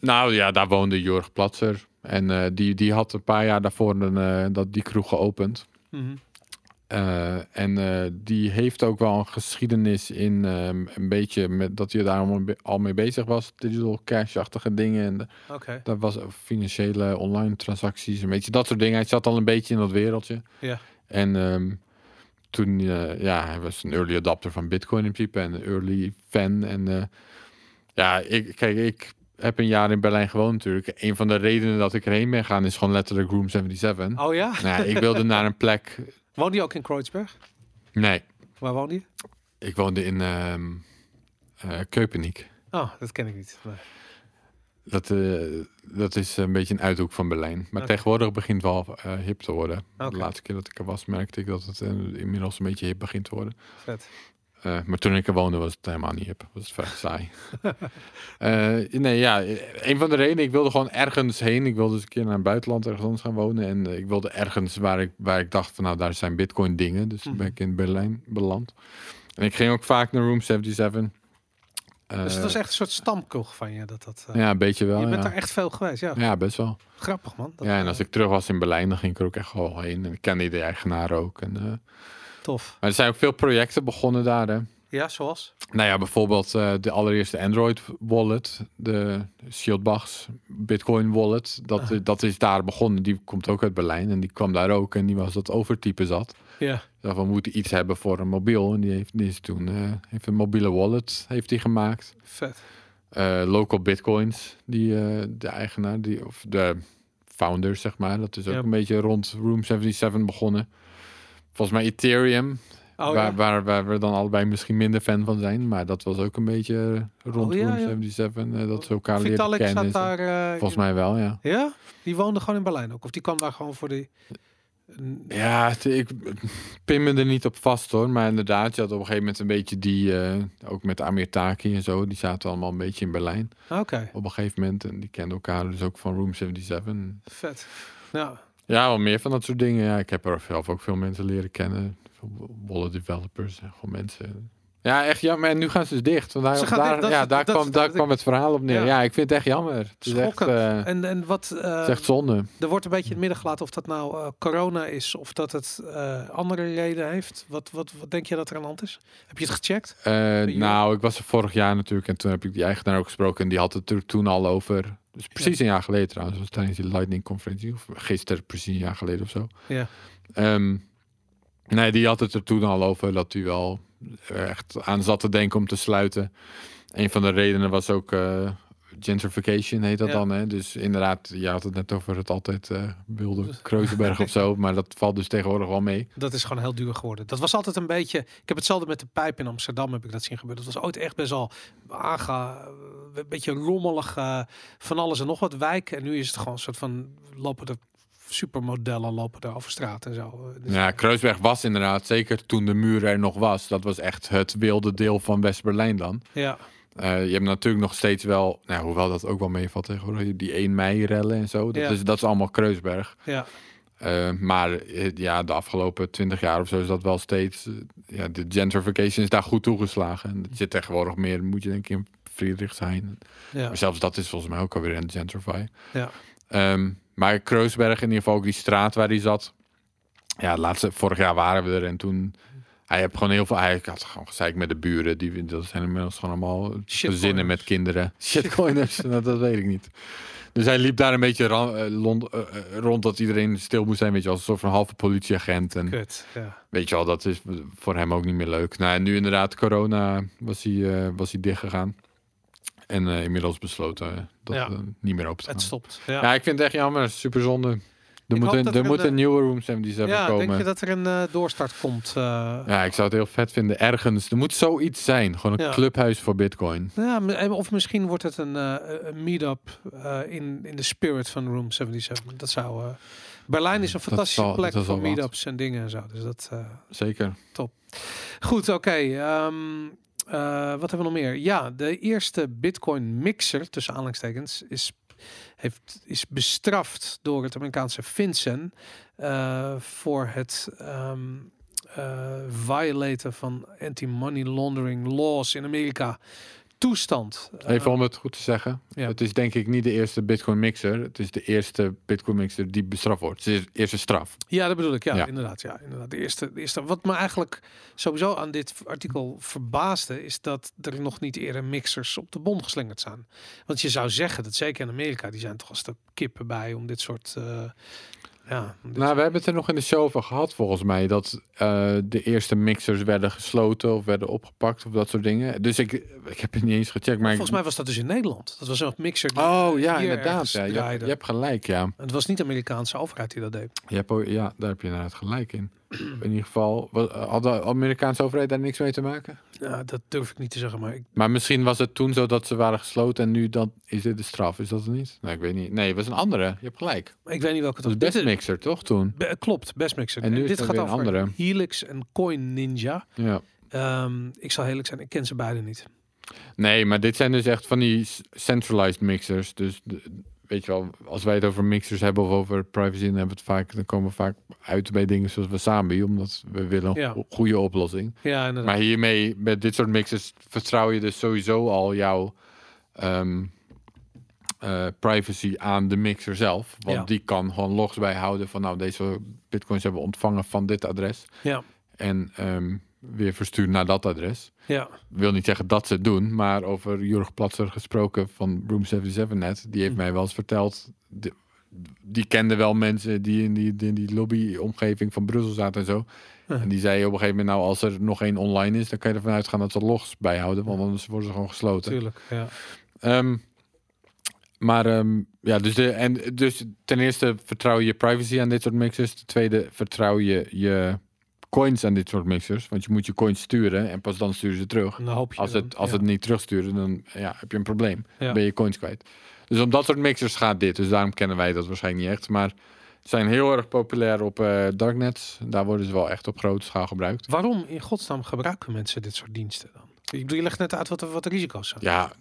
Nou ja, daar woonde Jorg Platzer. En eh, die, die had een paar jaar daarvoor een, eh, dat, die kroeg geopend. Mhm. Eh, en die heeft ook wel een geschiedenis in ehm, een beetje met dat hij daar al mee- bezig was. Digital cash-achtige dingen. En Oké, dat was financiële online transacties. Een beetje dat soort dingen. Hij zat al een beetje in dat wereldje. En ehm, toen, ja, hij was een early adapter van Bitcoin in principe en een early fan. En ja, ik, kijk, ik heb een jaar in Berlijn gewoond natuurlijk. Een van de redenen dat ik erheen ben gaan is gewoon letterlijk Room 77. Oh ja? Nou, ik wilde naar een plek. Woonde je ook in Kreuzberg? Nee, Waar woonde je? ik woonde in ehm eh, Köpenick. Oh, dat ken ik niet. Nee. Dat, eh, dat is een beetje een uithoek van Berlijn. Maar tegenwoordig begint het wel eh, hip te worden. De laatste keer dat ik er was, merkte ik dat het inmiddels een beetje hip begint te worden. Vet. Eh, maar toen ik er woonde was het helemaal niet hip. Was het vrij saai. Eh, nee, ja, een van de redenen, ik wilde gewoon ergens heen. Ik wilde eens een keer naar het buitenland ergens anders gaan wonen. En eh, ik wilde ergens waar ik, waar ik dacht van nou, daar zijn bitcoin dingen. Dus toen ben ik in Berlijn beland. En ik ging ook vaak naar Room 77. Eh, Dus het was echt een soort stamkroeg van je. Dat, dat, eh, Ja, een beetje wel. je bent ja. daar echt veel geweest, ja. ja, best wel. Grappig man. Dat, ja, en eh, als ik terug was in Berlijn, dan ging ik er ook echt wel heen. En ik kende de eigenaar ook. En, eh, Tof. maar er zijn ook veel projecten begonnen daar. Hè. Ja, zoals? Nou ja, bijvoorbeeld eh, de allereerste Android wallet, de Shieldbachs Bitcoin wallet. Dat, Ah. dat is daar begonnen. Die komt ook uit Berlijn en die kwam daar ook. En die was dat overtype zat. Ja. Dus we moeten iets hebben voor een mobiel. En die heeft, die is toen eh, heeft een mobiele wallet heeft die gemaakt. Vet. Eh, local Bitcoins, die de eigenaar, die, of de founder, zeg maar. Dat is ook een beetje rond Room 77 begonnen. Volgens mij Ethereum, Oh, waar, ja. waar, waar we dan allebei misschien minder fan van zijn. Maar dat was ook een beetje rond Oh, ja, Room ja. 77. eh, dat ze elkaar leren Vitalik kennen. zat daar... eh, Volgens mij wel, ja. Ja? Die woonde gewoon in Berlijn ook? Of die kwam daar gewoon voor die... Ja, ik pin me er niet op vast hoor. Maar inderdaad, je had op een gegeven moment een beetje die... eh, ook met Amir Taki en zo. Die zaten allemaal een beetje in Berlijn. Oké, Op een gegeven moment. En die kenden elkaar dus ook van Room 77. vet. Ja, Ja, wel meer van dat soort dingen. Ja, ik heb er zelf ook veel mensen leren kennen. Wallet developers en gewoon mensen. Ja, echt jammer. En nu gaan ze dus dicht. Want daar, Ze gaan daar, dicht, dat ja, daar, dat kwam, daar kwam het verhaal op neer. Ja. Ja, ik vind het echt jammer. Het is echt, schokkend. eh, en, en wat... het is echt zonde. er wordt een beetje in het midden gelaten of dat nou eh, corona is of dat het eh, andere reden heeft. Wat, wat, wat denk je dat er aan de hand is? Heb je het gecheckt? Nou, ik was er vorig jaar natuurlijk. En toen heb ik die eigenaar ook gesproken. En die had het er toen al over. Dus precies een jaar geleden trouwens. Was tijdens die Lightning-conferentie. Of gisteren, precies een jaar geleden of zo. Ja. Ehm, nee, die had het er toen al over dat hij wel echt aan zat te denken om te sluiten. Een van de redenen was ook eh, gentrification, heet dat Ja. dan. Hè? Dus inderdaad, je had het net over het altijd eh, wilde Kreuzenberg of zo. Maar dat valt dus tegenwoordig wel mee. Dat is gewoon heel duur geworden. Dat was altijd een beetje. Ik heb hetzelfde met de pijp in Amsterdam. Heb ik dat zien gebeuren. Dat was ooit echt best wel aanga, een beetje rommelig, eh, van alles en nog wat wijk. En nu is het gewoon een soort van lopen er supermodellen lopen er over straat en zo. Dus- Ja, Kreuzberg was inderdaad, zeker toen de muur er nog was. Dat was echt het wilde deel van West-Berlijn dan. ja, Eh, je hebt natuurlijk nog steeds wel, nou, hoewel dat ook wel meevalt tegenwoordig, die 1 mei rellen en zo. Dat, Ja. is, dat is allemaal Kreuzberg. ja, Eh, maar eh, ja, de afgelopen twintig jaar of zo is dat wel steeds. ja, de gentrification is daar goed toegeslagen. En het zit tegenwoordig meer, moet je denk ik in Friedrichshain. ja, Maar zelfs dat is volgens mij ook alweer een gentrify. ja. Ehm, maar Kreuzberg, in ieder geval ook die straat waar hij zat. Ja, laatste, vorig jaar waren we er en toen. Hij heeft gewoon heel veel. Hij had gewoon gezeik met de buren. Die, dat zijn inmiddels gewoon allemaal gezinnen met kinderen. Shitcoiners, nou, dat weet ik niet. Dus hij liep daar een beetje ra- eh, eh, eh, rond dat iedereen stil moest zijn. Weet je, als een soort van halve politieagent. En Kut. Ja. weet je wel, dat is voor hem ook niet meer leuk. Nou, en nu inderdaad, corona was hij, eh, was hij dicht gegaan. En inmiddels besloten dat Ja. niet meer open te gaan. Het stopt. Ja. Ja, ik vind het echt jammer. Super zonde. Er moet, een, er er moet een, een nieuwe Room 77 Ja, komen. denk je dat er een eh, doorstart komt? eh? Ja, ik zou het heel vet vinden. Ergens. Er moet zoiets zijn. Gewoon een Ja. clubhuis voor Bitcoin. Ja, eh, of misschien wordt het een, eh, een meet-up eh, in, in de spirit van Room 77. Dat zou. eh, Berlijn is een fantastische zal- plek voor meetups en dingen en zo. Dus dat. eh, Zeker. Goed, oké. ehm, eh, wat hebben we nog meer? Ja, de eerste Bitcoin mixer, tussen aanhalingstekens, is, heeft, is bestraft door het Amerikaanse FinCEN eh, voor het violaten van anti-money laundering laws in Amerika. Toestand. Even eh, om het goed te zeggen. ja. Het is denk ik niet de eerste Bitcoin mixer. Het is de eerste Bitcoin mixer die bestraft wordt. Het is de eerste straf. Ja, dat bedoel ik. Ja, Ja. inderdaad. Ja, inderdaad. De eerste, de eerste. Wat me eigenlijk sowieso aan dit artikel verbaasde, is dat er nog niet eerder mixers op de bon geslingerd zijn. Want je zou zeggen dat zeker in Amerika, die zijn toch als de kippen bij om dit soort. eh, ja, Nou, we hebben het er nog in de show over gehad, volgens mij. Dat eh, de eerste mixers werden gesloten of werden opgepakt of dat soort dingen. Dus ik, ik heb het niet eens gecheckt. Maar ik- Volgens mij was dat dus in Nederland. Dat was een mixer. Die Oh ja, hier inderdaad. Ja. Je, hebt, draaide. je hebt gelijk, ja. En het was niet de Amerikaanse overheid die dat deed. Je hebt, ja, daar heb je inderdaad gelijk in. In ieder geval, wa- had de Amerikaanse overheid daar niks mee te maken? Ja, dat durf ik niet te zeggen, maar ik, Maar misschien was het toen zo dat ze waren gesloten en nu dan is dit de straf. Is dat het niet? Nee, ik weet niet. Nee, het was een andere. Je hebt gelijk. ik weet niet welke Het was het best mixer, toch, toen? Be- klopt, best mixer. En nu is dit gaat weer een over andere. Helix en Coin Ninja. Ja. Ehm, ik zal eerlijk zijn, ik ken ze beide niet. Nee, maar dit zijn dus echt van die centralized mixers. Dus de- weet je wel, als wij het over mixers hebben of over privacy, dan hebben we het vaak, dan komen we vaak uit bij dingen zoals Wasabi, omdat we willen een go- goede oplossing. Ja, inderdaad. Maar hiermee, met dit soort mixers, vertrouw je dus sowieso al jouw ehm, eh, privacy aan de mixer zelf. Want Ja. die kan gewoon logs bijhouden van, nou, deze bitcoins hebben we ontvangen van dit adres. Ja, En ehm, weer versturen naar dat adres ja, wil niet zeggen dat ze het doen, maar over Jurg Platzer gesproken van Room 77 net, die heeft Hm. mij wel eens verteld, die, die kende wel mensen die in die, in die lobby-omgeving van Brussel zaten en zo. Ja. En die zei op een gegeven moment, nou als er nog één online is, dan kan je ervan uitgaan dat ze logs bijhouden, want anders worden ze gewoon gesloten. tuurlijk. Ja. Ehm, maar ehm, ja, dus, de, en, dus ten eerste vertrouw je je privacy aan dit soort mixers. Ten tweede vertrouw je je coins aan dit soort mixers. Want je moet je coins sturen en pas dan sturen ze terug. En dan hoop je Als dan, het, als ja. het niet terugsturen, dan ja, heb je een probleem. Ja. Ben je coins kwijt. Dus om dat soort mixers gaat dit. Dus daarom kennen wij dat waarschijnlijk niet echt. Maar ze zijn heel erg populair op eh darknets. Daar worden ze wel echt op grote schaal gebruikt. Waarom in godsnaam gebruiken mensen dit soort diensten dan? Ik bedoel, je legt net uit wat de, wat de risico's zijn. Ja,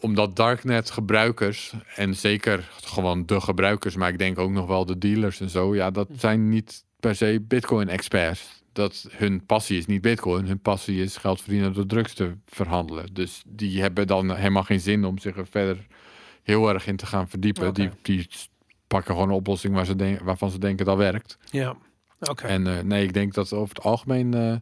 omdat darknet gebruikers en zeker gewoon de gebruikers, maar ik denk ook nog wel de dealers en zo, ja, dat zijn niet per se Bitcoin experts. Dat hun passie is niet Bitcoin, hun passie is geld verdienen door drugs te verhandelen. Dus die hebben dan helemaal geen zin om zich er verder heel erg in te gaan verdiepen. Die, die pakken gewoon een oplossing waar ze den- waarvan ze denken dat werkt. Ja, oké. En eh, nee, ik denk dat over het algemeen eh,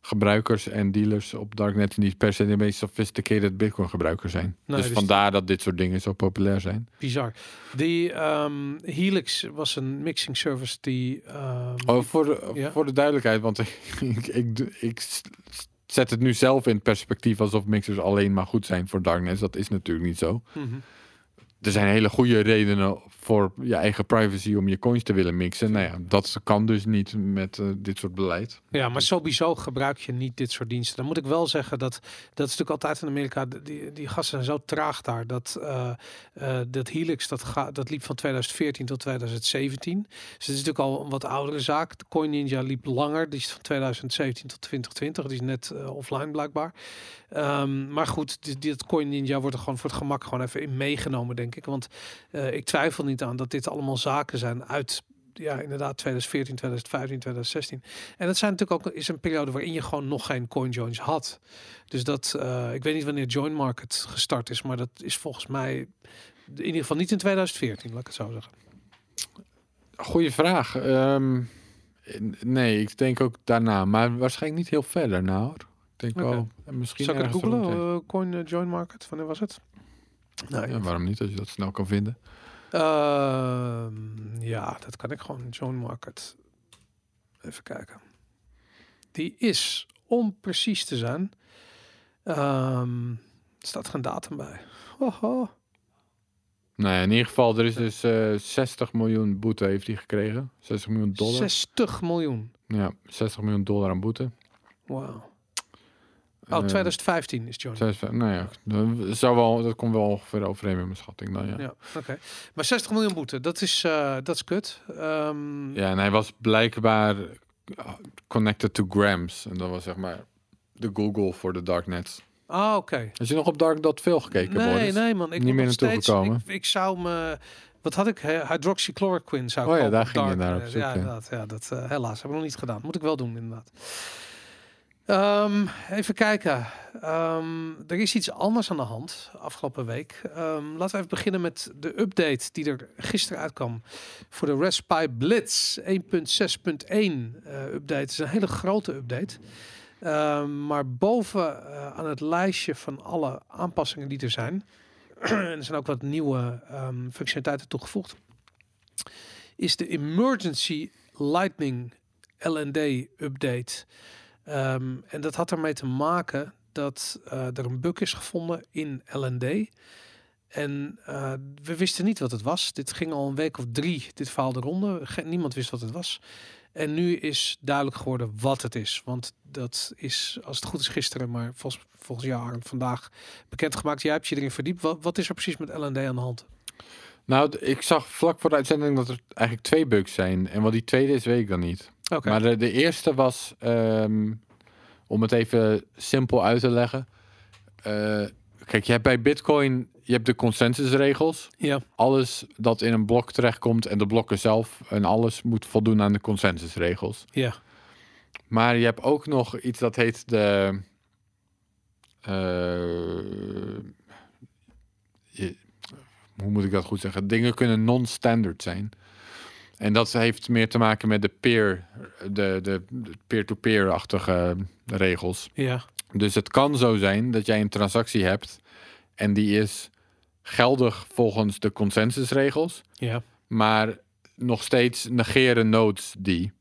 gebruikers en dealers op darknet niet per se de meest sophisticated Bitcoin gebruikers zijn. Dus dus- vandaar dat dit soort dingen zo populair zijn. Bizar. Die ehm, Helix was een mixing service die... ehm, Oh, voor, de, Ja. voor de duidelijkheid, want ik, ik, ik, zet het nu zelf in perspectief alsof mixers alleen maar goed zijn voor darknet. Dat is natuurlijk niet zo. mhm. Er zijn hele goede redenen voor je eigen privacy om je coins te willen mixen. Nou ja, dat kan dus niet met eh, dit soort beleid. Ja, maar sowieso gebruik je niet dit soort diensten. Dan moet ik wel zeggen dat dat is natuurlijk altijd in Amerika. Die, die gasten zijn zo traag daar. Dat, eh, eh, dat Helix dat, ga, dat liep van 2014 tot 2017. Dus het is natuurlijk al een wat oudere zaak. De Coin Ninja liep langer. Die is van 2017 tot 2020. Die is net offline blijkbaar. Ehm, maar goed, dit, dit Coin Ninja wordt er gewoon voor het gemak gewoon even in meegenomen, denk ik. Want ik twijfel niet aan dat dit allemaal zaken zijn uit. Ja, inderdaad, 2014, 2015, 2016. En dat zijn natuurlijk ook is een periode waarin je gewoon nog geen CoinJoins had. Dus dat, eh, ik weet niet wanneer Join Market gestart is, maar dat is volgens mij in ieder geval niet in 2014, laat ik het zo zeggen. Goeie vraag. Ehm, nee, ik denk ook daarna. Maar waarschijnlijk niet heel verder nou. hoor. Ik denk wel. en Misschien Zal ik het googlen? Eh, Coin eh, Join Market, wanneer was het? Nou, Ja, waarom niet, als je dat snel kan vinden? Ehm, ja, dat kan ik gewoon. Joan Market. Even kijken. Die is, om precies te zijn, er staat geen datum bij. Hoho. Nee, in ieder geval, er is dus eh 60 miljoen boete heeft hij gekregen. 60 miljoen dollar. 60 miljoen. Ja, 60 miljoen dollar aan boete. Wauw. Oh, Eh, 2015 is Joan. 60 nou ja, dat, zou wel, dat komt wel ongeveer overeen met mijn schatting dan, ja. Ja, ja. oké. Maar 60 miljoen boete, dat is, eh, dat is kut. Ehm, en hij was blijkbaar uh, connected to Grams. En dat was zeg maar de Google voor de darknets. Ah, oké. Als je nog op dark.veel gekeken, Nee, Boris? nee man. Ik Niet meer naartoe steeds, gekomen. Ik, ik zou me... Wat had ik? Hy- Hydroxychloroquine zou ik Oh ja, daar ging je naar op Darknet. zoek, Ja, ja. inderdaad. Ja, dat, eh, helaas. Hebben we nog niet gedaan. Moet ik wel doen, inderdaad. Ehm, even kijken. Ehm, er is iets anders aan de hand afgelopen week. Ehm, laten we even beginnen met de update die er gisteren uitkwam voor de Raspberry Blitz 1.6.1 eh, update. Het is een hele grote update. Maar boven eh, aan het lijstje van alle aanpassingen die er zijn, er zijn ook wat nieuwe functionaliteiten toegevoegd, is de Emergency Lightning LND update. Ehm, en dat had ermee te maken dat eh, er een bug is gevonden in LND. En eh, we wisten niet wat het was. Dit ging al een week of drie, dit verhaal de ronde. Niemand wist wat het was. En nu is duidelijk geworden wat het is. Want dat is, als het goed is, gisteren, maar volgens, volgens jou Arend, vandaag bekendgemaakt. Jij hebt je erin verdiept. Wat, wat is er precies met LND aan de hand? Nou, ik zag vlak voor de uitzending dat er eigenlijk twee bugs zijn. En wat die tweede is, weet ik dan niet. Maar de, de eerste was, ehm, om het even simpel uit te leggen. Eh, kijk, je hebt bij Bitcoin, je hebt de consensusregels. Ja, Alles dat in een blok terechtkomt en de blokken zelf en alles moet voldoen aan de consensusregels. ja. Maar je hebt ook nog iets dat heet de. eh, je- hoe moet ik dat goed zeggen? Dingen kunnen non-standard zijn. En dat heeft meer te maken met de peer, de, de, de peer-to-peer-achtige regels. Ja, Dus het kan zo zijn dat jij een transactie hebt en die is geldig volgens de consensusregels ja. maar nog steeds negeren nodes die.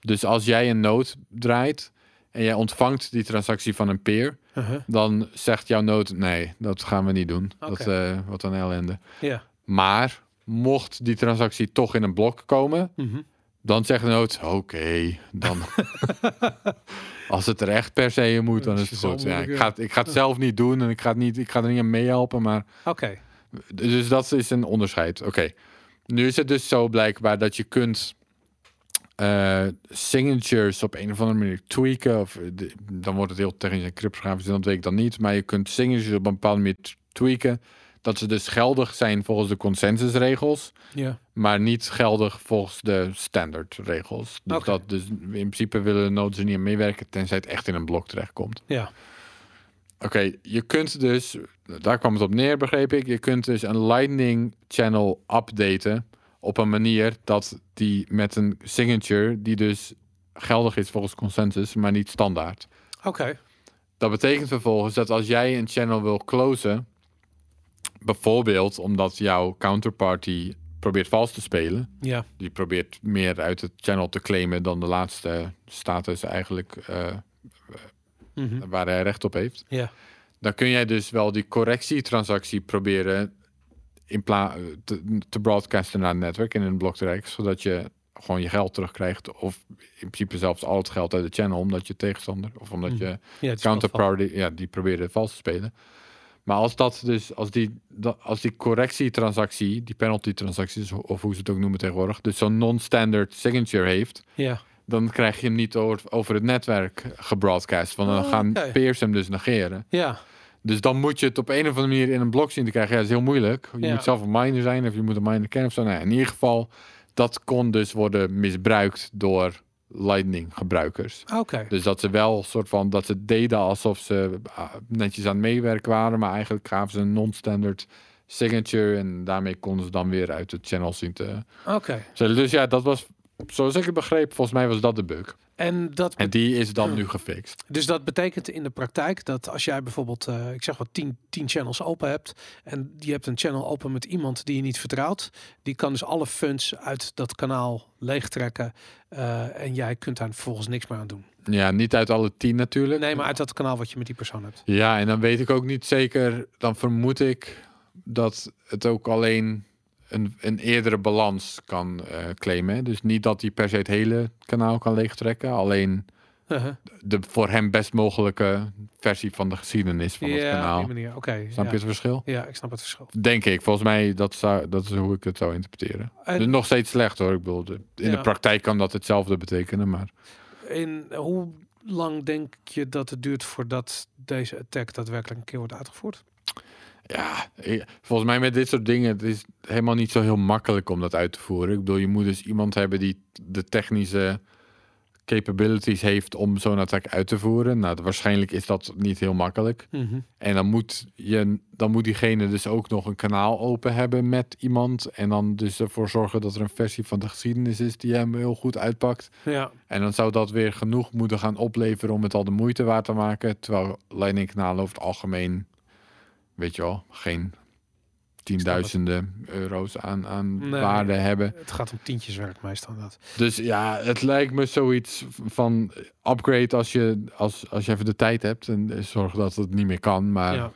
Dus als jij een node draait en jij ontvangt die transactie van een peer, Uh-huh. dan zegt jouw node nee, dat gaan we niet doen. Dat, Oké. eh, wat een ellende. Ja. Maar mocht die transactie toch in een blok komen, Mhm. dan zegt de node oké, dan als het er echt per se in moet, dan is het goed. Ja, ik, ga het, ik ga het zelf niet doen en ik ga, het niet, ik ga er niet aan meehelpen, maar Oké. dus dat is een onderscheid. Oké. Nu is het dus zo blijkbaar dat je kunt eh, signatures op een of andere manier tweaken. Of, eh, de- dan wordt het heel technisch en cryptografisch, en dat weet ik dan niet. Maar je kunt signatures op een bepaalde manier tweaken. Dat ze dus geldig zijn volgens de consensusregels. Ja. Maar niet geldig volgens de standaardregels. Dus, dat, dus in principe willen er niet aan meewerken. Tenzij het echt in een blok terechtkomt. Ja. Oké, je kunt dus, daar kwam het op neer, begreep ik. Je kunt dus een Lightning channel updaten op een manier dat die met een signature, die dus geldig is volgens consensus, maar niet standaard. Oké. Dat betekent vervolgens dat als jij een channel wil closen, bijvoorbeeld omdat jouw counterparty probeert vals te spelen, Ja. die probeert meer uit het channel te claimen dan de laatste status eigenlijk eh, Mhm. waar hij recht op heeft. Ja. dan kun jij dus wel die correctietransactie proberen in pla te, te broadcasten naar het netwerk in een bloktrijk, zodat je gewoon je geld terugkrijgt of in principe zelfs al het geld uit de channel omdat je tegenstander of omdat Mhm. je Ja, counterparty ja die probeerde vals te spelen. Maar als dat dus als die als die correctietransactie, die penalty transactie dus, of hoe ze het ook noemen tegenwoordig, dus zo'n non-standard signature heeft, Ja. dan krijg je hem niet over, over het netwerk gebroadcast, want dan Oh, gaan peers hem dus negeren. Ja. Dus dan moet je het op een of andere manier in een blok zien te krijgen. Ja, dat is heel moeilijk. Je Ja. moet zelf een miner zijn of je moet een miner kennen of zo. Nou, in ieder geval, dat kon dus worden misbruikt door Lightning gebruikers. Oké. Dus dat ze wel soort van, dat ze deden alsof ze ah, netjes aan het meewerken waren, maar eigenlijk gaven ze een non-standard signature en daarmee konden ze dan weer uit het channel zien te Oké. Dus ja, dat was, zoals ik het begreep, volgens mij was dat de bug. En dat En die is dan nu gefixt. Dus dat betekent in de praktijk dat als jij bijvoorbeeld, eh, ik zeg wat, 10 10 channels open hebt en je hebt een channel open met iemand die je niet vertrouwt, die kan dus alle funds uit dat kanaal leegtrekken eh, en jij kunt daar vervolgens niks meer aan doen. Ja, niet uit alle tien natuurlijk. Nee, maar uit dat kanaal wat je met die persoon hebt. Ja, en dan weet ik ook niet zeker. Dan vermoed ik dat het ook alleen een, een eerdere balans kan eh, claimen. hè. Dus niet dat hij per se het hele kanaal kan leegtrekken. Alleen Uh-huh. de voor hem best mogelijke versie van de geschiedenis van het ja, op kanaal. die manier. Oké. Snap ja. je het verschil? Ja, ik snap het verschil. Denk ik. Volgens mij, dat, zou, dat is hoe ik het zou interpreteren. En- Dus nog steeds slecht hoor. Ik bedoel, de- in Ja. de praktijk kan dat hetzelfde betekenen. Maar En hoe lang denk je dat het duurt voordat deze attack daadwerkelijk een keer wordt uitgevoerd? Ja, ik- volgens mij met dit soort dingen, het is helemaal niet zo heel makkelijk om dat uit te voeren. Ik bedoel, je moet dus iemand hebben die de technische capabilities heeft om zo'n attack uit te voeren. Nou, waarschijnlijk is dat niet heel makkelijk. Mhm. En dan moet, je, dan moet diegene dus ook nog een kanaal open hebben met iemand. En dan dus ervoor zorgen dat er een versie van de geschiedenis is die hem heel goed uitpakt. Ja, En dan zou dat weer genoeg moeten gaan opleveren om het al de moeite waard te maken. Terwijl Lightning kanalen over het algemeen, weet je wel, geen tienduizenden euro's aan, aan Nee. waarde hebben. het gaat om tientjes werk meestal dat. Dus ja, het lijkt me zoiets van upgrade als je, als, als je even de tijd hebt. En zorg dat het niet meer kan. Maar, Ja.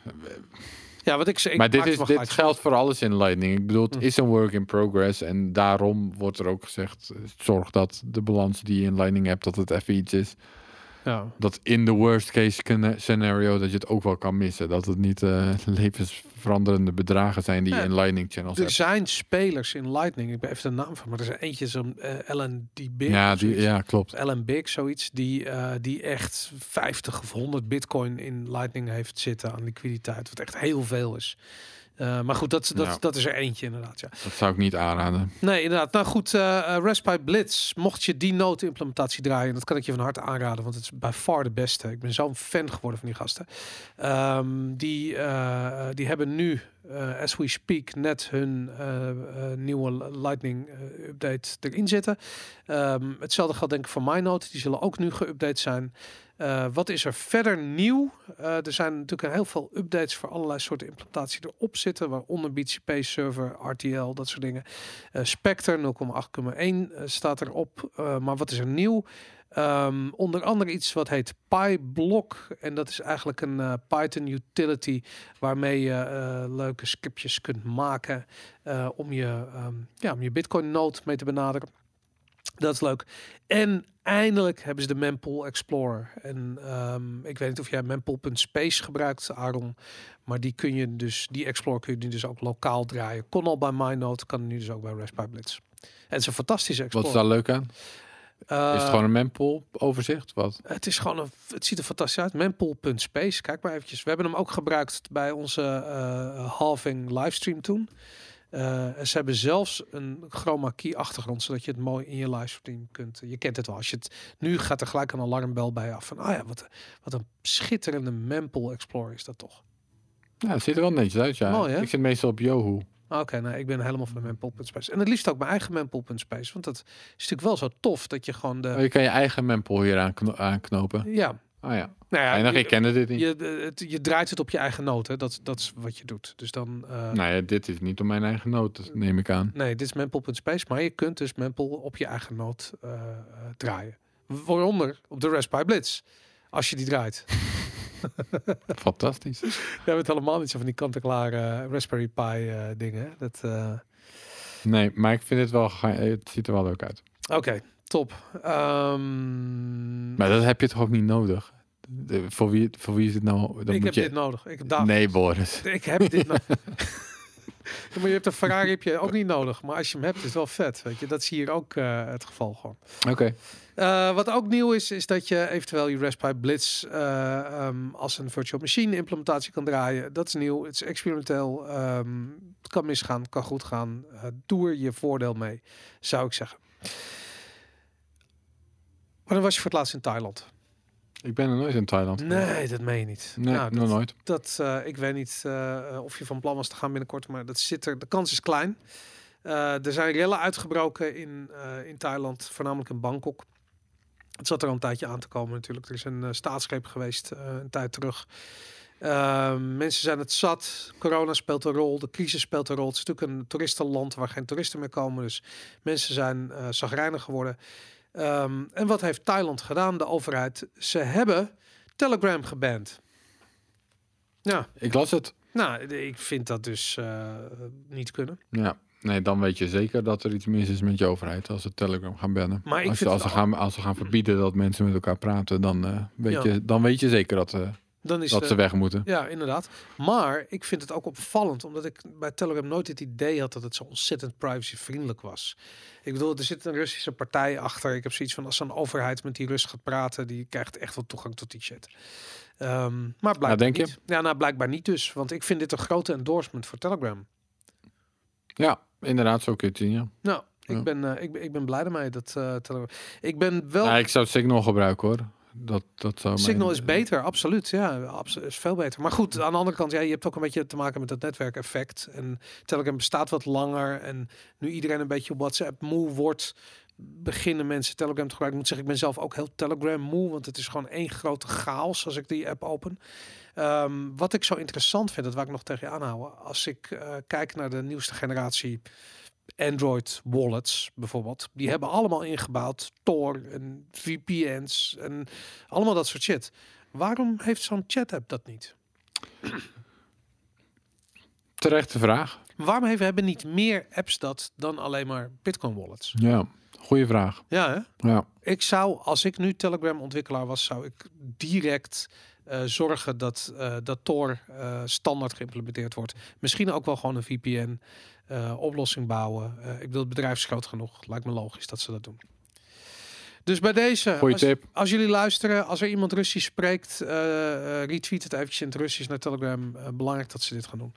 Ja, wat ik ik maar dit, is, dit geldt voor alles in Lightning. Ik bedoel, het Hm. is een work in progress. En daarom wordt er ook gezegd, zorg dat de balans die je in Lightning hebt, dat het even iets is. Ja. Dat in de worst case scena- scenario, dat je het ook wel kan missen. Dat het niet eh, levensveranderende bedragen zijn die je in Lightning channels Er hebt. zijn spelers in Lightning, ik ben even de naam van, maar er is eentje zo'n eh Ellen die Big. Ja, die, ja, klopt. Ellen Big, zoiets, die, eh, die echt 50 of 100 bitcoin in Lightning heeft zitten aan liquiditeit, wat echt heel veel is. Eh, maar goed, dat, dat, Ja. dat is er eentje inderdaad. Ja. Dat zou ik niet aanraden. Nee, inderdaad. Nou goed, eh eh, Raspberry Blitz. Mocht je die node-implementatie draaien, dat kan ik je van harte aanraden, want het is bij far de beste. Ik ben zo'n fan geworden van die gasten. Ehm, die, die hebben nu, as we speak, net hun nieuwe Lightning update erin zitten. Ehm, hetzelfde geldt denk ik voor MyNode. Die zullen ook nu geüpdate zijn. Eh, wat is er verder nieuw? Eh, er zijn natuurlijk heel veel updates voor allerlei soorten implementatie erop zitten, waaronder BTP server, RTL, dat soort dingen. Eh, Spectre 0,8,1 eh, staat erop. Maar wat is er nieuw? Ehm, onder andere iets wat heet PyBlock. En dat is eigenlijk een Python utility waarmee je leuke scriptjes kunt maken om, je, ehm, ja, om je Bitcoin node mee te benaderen. Dat is leuk. En eindelijk hebben ze de Mempool Explorer. En ehm, ik weet niet of jij mempool.space gebruikt, Aaron. Maar die kun je dus, die Explorer kun je nu dus ook lokaal draaien. Kon al bij MyNode, kan nu dus ook bij Raspberry Blitz. En het is een fantastische Wat Explorer. is daar leuk aan? Eh, is het gewoon een mempool overzicht? Wat? het is gewoon een, het ziet er fantastisch uit. Mempool.space, kijk maar eventjes. We hebben hem ook gebruikt bij onze eh, halving livestream toen. Eh, en ze hebben zelfs een chroma key achtergrond, zodat je het mooi in je livestream kunt. Je kent het wel. Als je het nu gaat er gelijk een alarmbel bij af van, ah ja, wat, wat een schitterende Mempool Explorer is dat toch? Ja, het ziet er wel netjes uit, ja. Mooi, ik zit meestal op Yoho. Ah, Oké, nou, ik ben helemaal van mempool.space. En het liefst ook mijn eigen mempool.space. Want dat is natuurlijk wel zo tof dat je gewoon de... Oh, je kan je eigen mempool hier aankno- aanknopen. Ja, Ah ja. nou ja, ik kende dit niet. je, eh, het, je draait het op je eigen noot. Hè? Dat, dat is wat je doet. Dus dan... eh, Nou ja, dit is niet op mijn eigen noot, neem ik aan. Nee, dit is mempool.space. Maar je kunt dus mempool op je eigen noot eh, draaien. Waaronder op de Raspberry Blitz. Als je die draait. Fantastisch. We hebben het helemaal niet zo van die kant-en-klare Raspberry Pi dingen. Dat... Nee, maar ik vind het wel, het ziet er wel leuk uit. Oké, top. Ehm, Maar dat heb je toch ook niet nodig? De- voor, wie, voor wie is het nou? Dan ik heb je... dit nodig. Ik heb daar- Nee, Boris. Ik heb dit nodig. maar je hebt een Ferrari heb je ook niet nodig. Maar als je hem hebt, is het wel vet. Weet je, dat is hier ook eh, het geval gewoon. Oké. Eh, wat ook nieuw is, is dat je eventueel je Raspberry Blitz eh, ehm, als een virtual machine implementatie kan draaien. Dat is nieuw. Het is experimenteel. Ehm, het kan misgaan, kan goed gaan. Doe er je voordeel mee, zou ik zeggen. Wanneer was je voor het laatst in Thailand? Ik ben er nooit in Thailand. Nee, dat meen je niet. Nee, Nou, nog dat, nooit. dat, eh, ik weet niet eh, of je van plan was te gaan binnenkort, maar dat zit er. De kans is klein. Eh, er zijn rellen uitgebroken in, in Thailand, voornamelijk in Bangkok. Het zat er al een tijdje aan te komen natuurlijk. Er is een staatsgreep geweest een tijd terug. Uh, mensen zijn het zat. Corona speelt een rol. De crisis speelt een rol. Het is natuurlijk een toeristenland waar geen toeristen meer komen. Dus mensen zijn uh, geworden. Um, en wat heeft Thailand gedaan? De overheid. Ze hebben Telegram geband. Ja. Ik las het. Nou, ik vind dat dus uh, niet kunnen. Ja. Nee, dan weet je zeker dat er iets mis is met je overheid als ze Telegram gaan bannen. Maar als, ze al... gaan, als ze gaan verbieden dat mensen met elkaar praten, dan, uh, weet, Ja. je, dan weet je zeker dat, uh, Dan is dat de- ze weg moeten. Ja, inderdaad. Maar ik vind het ook opvallend, omdat ik bij Telegram nooit het idee had dat het zo ontzettend privacyvriendelijk was. Ik bedoel, er zit een Russische partij achter. Ik heb zoiets van, als zo'n overheid met die Rus gaat praten, die krijgt echt wel toegang tot die shit. Ehm, maar blijkbaar denk je? Ja, nou blijkbaar niet dus. Want ik vind dit een grote endorsement voor Telegram. Ja, inderdaad, zo kun je het zien, ja. Nou, Ik, Ja. ben, eh, ik, ik ben blij ermee. Dat, eh, Telegram. ik ben wel... Nou, ik zou Signal gebruiken hoor. Dat, dat zou Signal is beter, absoluut. Ja, absoluut, is veel beter. Maar goed, aan de andere kant, ja, je hebt ook een beetje te maken met dat netwerkeffect. En Telegram bestaat wat langer. En nu iedereen een beetje op WhatsApp moe wordt, beginnen mensen Telegram te gebruiken. Ik moet zeggen, ik ben zelf ook heel Telegram moe, want het is gewoon één grote chaos als ik die app open. Ehm, wat ik zo interessant vind, dat waar ik nog tegen je aanhouden. Als ik eh, kijk naar de nieuwste generatie Android wallets bijvoorbeeld, die hebben allemaal ingebouwd Tor en VPN's en allemaal dat soort shit. Waarom heeft zo'n chat app dat niet? Terechte vraag. Waarom heeft, hebben niet meer apps dat dan alleen maar Bitcoin wallets? Ja, goede vraag. Ja, hè? Ja. Ik zou, als ik nu Telegram ontwikkelaar was, zou ik direct eh, zorgen dat, eh, dat Tor eh, standaard geïmplementeerd wordt. Misschien ook wel gewoon een VPN eh, oplossing bouwen. Eh, ik bedoel, het bedrijf is groot genoeg. Lijkt me logisch dat ze dat doen. Dus bij deze, Goeie als, tip. als jullie luisteren, als er iemand Russisch spreekt, eh, retweet het eventjes in het Russisch naar Telegram. Belangrijk dat ze dit gaan doen.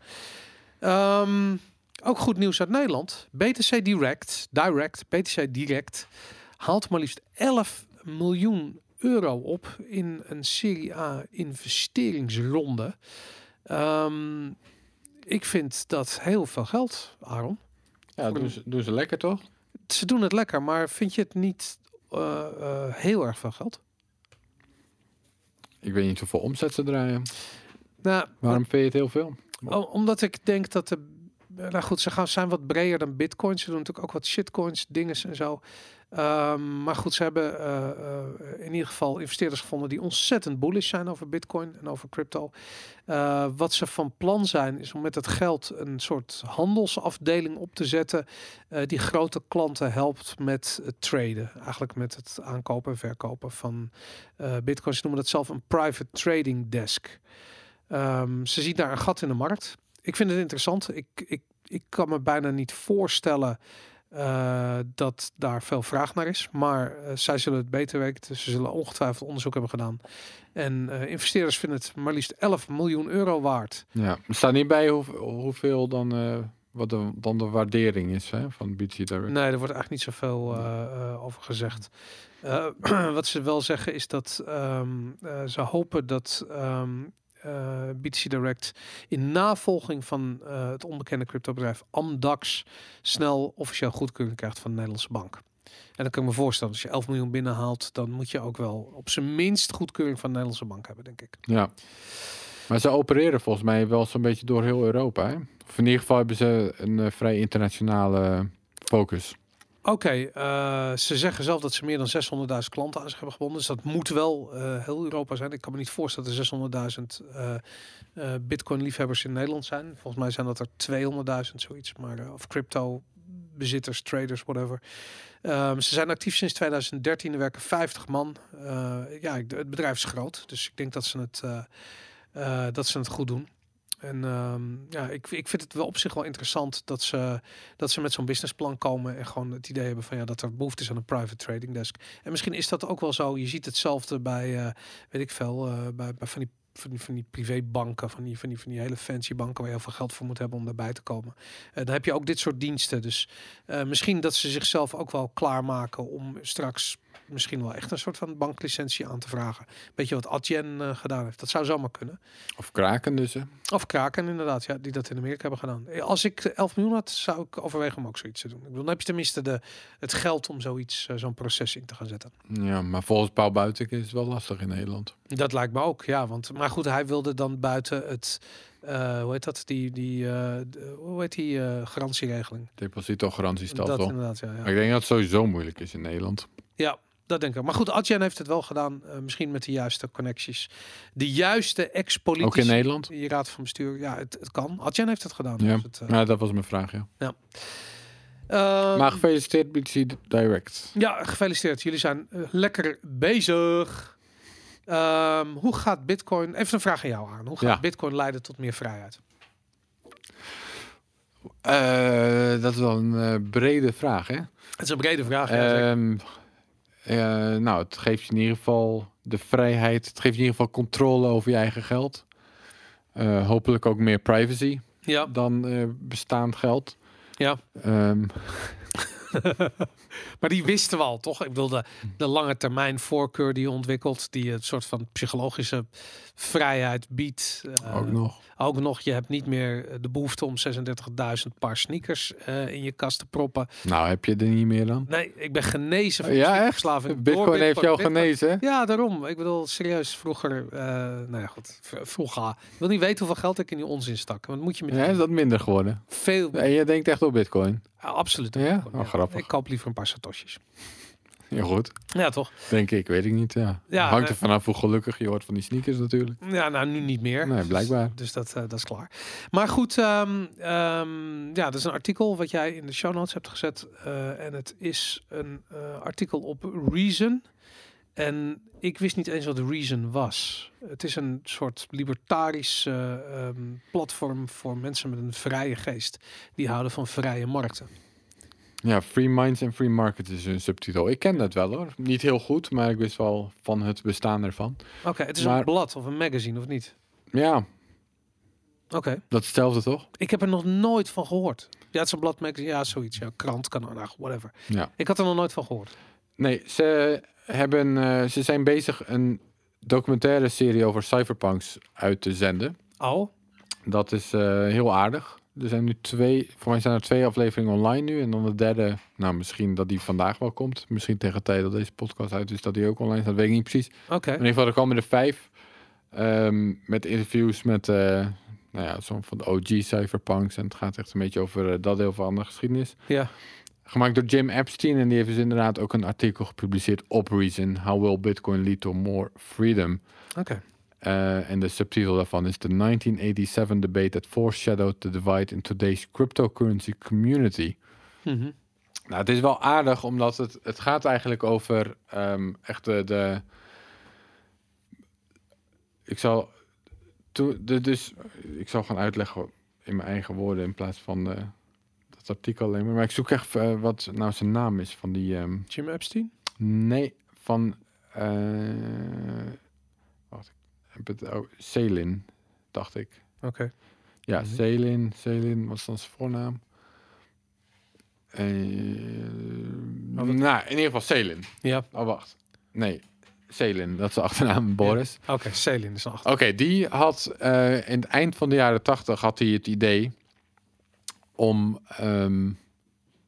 Ehm, ook goed nieuws uit Nederland. BTC Direct, Direct, BTC Direct haalt maar liefst 11 miljoen euro op in een Serie A investeringsronde. Ehm, ik vind dat heel veel geld, Aaron. Ja, doen ze, doen ze lekker toch? Ze doen het lekker, maar vind je het niet eh, eh, heel erg veel geld? Ik weet niet hoeveel omzet ze draaien. Nou, Waarom vind je het heel veel? Omdat ik denk dat de. Nou goed, ze gaan zijn wat breder dan Bitcoin. Ze doen natuurlijk ook wat shitcoins, dingen en zo. Ehm, maar goed, ze hebben eh, eh, in ieder geval investeerders gevonden die ontzettend bullish zijn over Bitcoin en over crypto. Eh, wat ze van plan zijn, is om met het geld een soort handelsafdeling op te zetten. die grote klanten helpt met het traden. Eigenlijk met het aankopen en verkopen van Bitcoin. Ze noemen dat zelf een private trading desk. Ehm, ze ziet daar een gat in de markt. Ik vind het interessant. Ik, ik, ik kan me bijna niet voorstellen eh, dat daar veel vraag naar is. Maar eh, zij zullen het beter weten. Ze zullen ongetwijfeld onderzoek hebben gedaan. En eh, investeerders vinden het maar liefst 11 miljoen euro waard. Ja, er staat niet bij hoe, hoeveel dan, wat de, dan de waardering is hè, van BTC Direct. Nee, er wordt eigenlijk niet zoveel over gezegd. Wat ze wel zeggen is dat ehm, eh, ze hopen dat ehm eh, BTC Direct in navolging van eh, het onbekende cryptobedrijf Amdax snel officieel goedkeuring krijgt van de Nederlandse bank. En dan kan ik me voorstellen, als je 11 miljoen binnenhaalt, dan moet je ook wel op zijn minst goedkeuring van de Nederlandse bank hebben, denk ik. Ja. Maar ze opereren volgens mij wel zo'n beetje door heel Europa. Hè? Of in ieder geval hebben ze een eh, vrij internationale focus. Oké, eh, ze zeggen zelf dat ze meer dan 600.000 klanten aan zich hebben gebonden. Dus dat moet wel eh, heel Europa zijn. Ik kan me niet voorstellen dat er 600.000 eh, Bitcoin-liefhebbers in Nederland zijn. Volgens mij zijn dat er 200.000 zoiets. Maar, of crypto-bezitters, traders, whatever. Ehm, ze zijn actief sinds 2013. Er werken 50 man. Ja, het bedrijf is groot. Dus ik denk dat ze het, dat ze het goed doen. En ehm, ja, ik, ik vind het wel op zich wel interessant dat ze, dat ze met zo'n businessplan komen en gewoon het idee hebben van ja, dat er behoefte is aan een private trading desk. En misschien is dat ook wel zo. Je ziet hetzelfde bij, eh, weet ik veel, eh, bij, bij van die van die, van die privébanken, van die, van, die, van die hele fancy banken waar je heel veel geld voor moet hebben om daarbij te komen. Eh dan heb je ook dit soort diensten. Dus misschien dat ze zichzelf ook wel klaarmaken om straks misschien wel echt een soort van banklicentie aan te vragen. Beetje wat Adyen eh, gedaan heeft. Dat zou zomaar kunnen. Of kraken dus. hè. Of Kraken inderdaad, ja, die dat in Amerika hebben gedaan. Eh, Als ik 11 miljoen had, zou ik overwegen om ook zoiets te doen. Ik bedoel, dan heb je tenminste de, het geld om zoiets, eh, zo'n proces in te gaan zetten. Ja, maar volgens Paul Buitenk is het wel lastig in Nederland. Dat lijkt me ook, ja. Want, maar goed, hij wilde dan buiten het, eh, hoe heet dat, die, die eh, hoe heet die eh, garantieregeling? Depositogarantiestelsel. Dat inderdaad, ja, ja. Ik denk dat het sowieso moeilijk is in Nederland. Ja, dat denk ik. Maar goed, Adyen heeft het wel gedaan. misschien met de juiste connecties. De juiste Ook in ex-politici. Nederland? Die raad van bestuur, ja, het, het kan. Adyen heeft het gedaan. Ja. Het, Ja, dat was mijn vraag, ja. ehm, maar gefeliciteerd BTC Direct. Ja, gefeliciteerd. Jullie zijn lekker bezig. Ehm, hoe gaat Bitcoin? Even een vraag aan jou aan. Hoe gaat Ja. Bitcoin leiden tot meer vrijheid? Eh, dat is wel een eh, brede vraag, hè? Het is een brede vraag. ja. Ehm, eh, nou, het geeft je in ieder geval de vrijheid. Het geeft je in ieder geval controle over je eigen geld. Eh, hopelijk ook meer privacy ja, dan bestaand geld. ja. Ehm, maar die wisten we al, toch? Ik bedoel, de, de lange termijn voorkeur die je ontwikkelt, die een soort van psychologische vrijheid biedt. eh, Ook nog. Ook nog, je hebt niet meer de behoefte om 36.000 paar sneakers eh, in je kast te proppen. Nou, heb je er niet meer dan? Nee, ik ben genezen van Ja, echt? door Bitcoin heeft jou Bitcoin. genezen? Ja, daarom. Ik bedoel, serieus, vroeger, eh nou ja, goed, vroeger. Ik wil niet weten hoeveel geld ik in die onzin stak. Want moet je met Ja, is dat minder geworden? veel, En je denkt echt op bitcoin? Ja, absoluut. Ja? Bitcoin, Oh, grappig. Ik koop liever een paar satoshis. Ja, goed. Ja, toch? Denk ik, weet ik niet. Ja. Ja, Hangt er vanaf hoe gelukkig je wordt van die sneakers natuurlijk. Ja, nou, nu niet meer. Nee, blijkbaar. Dus, dus dat, eh, dat is klaar. Maar goed, ehm, ehm, ja, dat is een artikel wat jij in de show notes hebt gezet. eh, en het is een eh, artikel op Reason. En ik wist niet eens wat Reason was. Het is een soort libertarisch eh, ehm, platform voor mensen met een vrije geest. Die houden van vrije markten. Ja, Free Minds and Free Markets is een subtitel. Ik ken dat wel hoor. Niet heel goed, maar ik wist wel van het bestaan ervan. Oké, het is Maar- een blad of een magazine of niet? Ja, Oké, dat is hetzelfde toch? ik heb er nog nooit van gehoord. Ja, het is een blad magazine, ja, zoiets. Ja, krant, kan, nou, whatever. Ja. Ik had er nog nooit van gehoord. Nee, ze, hebben, eh, ze zijn bezig een documentaire serie over cyberpunks uit te zenden. Oh, Dat is eh, heel aardig. Er zijn nu twee, voor mij zijn er twee afleveringen online nu. En dan de derde, nou misschien dat die vandaag wel komt. Misschien tegen de tijd dat deze podcast uit is, dat die ook online staat. Weet ik niet precies. oké. In ieder geval, er komen er vijf. ehm, met interviews met, eh nou ja, zo'n van de OG cyberpunks. En het gaat echt een beetje over eh, dat deel van de geschiedenis. Ja. Gemaakt door Jim Epstein. En die heeft dus inderdaad ook een artikel gepubliceerd op Reason. How will Bitcoin lead to more freedom? Oké. Eh, en de subtitel daarvan is The 1987 Debate That Foreshadowed the Divide in Today's Cryptocurrency Community. Mhm. Nou, het is wel aardig, omdat het, het gaat eigenlijk over ehm, echt de, de... Ik zal... De, dus, ik zal gaan uitleggen in mijn eigen woorden in plaats van eh, dat artikel alleen maar. Maar ik zoek echt eh, wat nou zijn naam is van die... ehm, Jim Epstein? Nee, van. eh wacht, ik heb het. Oh, Selin, dacht ik. Oké. Ja, Mhm. Selin. Selin, wat is dan zijn voornaam? Eh, wat- nou, in ieder geval Selin. Ja. Oh, wacht. Nee, Selin, dat is de achternaam, Boris. Oké, Selin is een achter. Oké, die had eh, in het eind van de jaren tachtig had hij het idee om ehm,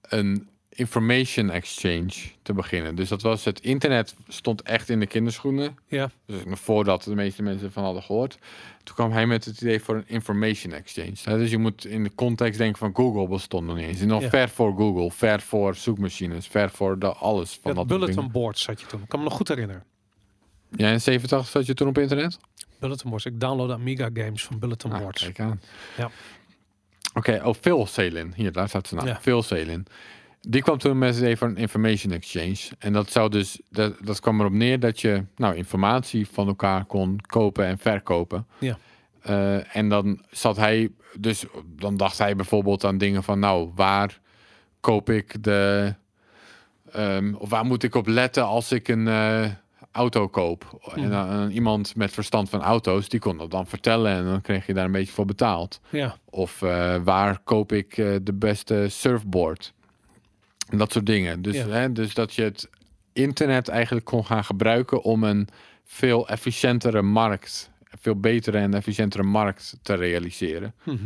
een information exchange te beginnen. Dus dat was het internet stond echt in de kinderschoenen. Ja. Dus voordat de meeste mensen van hadden gehoord. Toen kwam hij met het idee voor een information exchange. Dus je moet in de context denken van Google bestond nog niet eens. En nog Ja. ver voor Google, ver voor zoekmachines, ver voor de alles van Dat bulletin boards had je toen. Ik kan me nog goed herinneren. Ja, in 87 zat je toen op internet? Bulletin boards. Ik download Amiga games van bulletin Ah, boards. kijk aan. Ja. Oké, oh, Phil Selin. Hier, daar staat ze nou. Ja. Phil Selin. Die kwam toen met het idee van een information exchange. En dat zou dus, dat, dat kwam erop neer dat je nou, informatie van elkaar kon kopen en verkopen. Ja. Eh, en dan zat hij, dus dan dacht hij bijvoorbeeld aan dingen van, nou, waar koop ik de, ehm, of waar moet ik op letten als ik een eh, auto koop? En dan eh, iemand met verstand van auto's, die kon dat dan vertellen en dan kreeg je daar een beetje voor betaald. Ja. Of waar koop ik de beste surfboard? En dat soort dingen. Dus, Ja. hè, dus dat je het internet eigenlijk kon gaan gebruiken om een veel efficiëntere markt, veel betere en efficiëntere markt te realiseren. Mhm.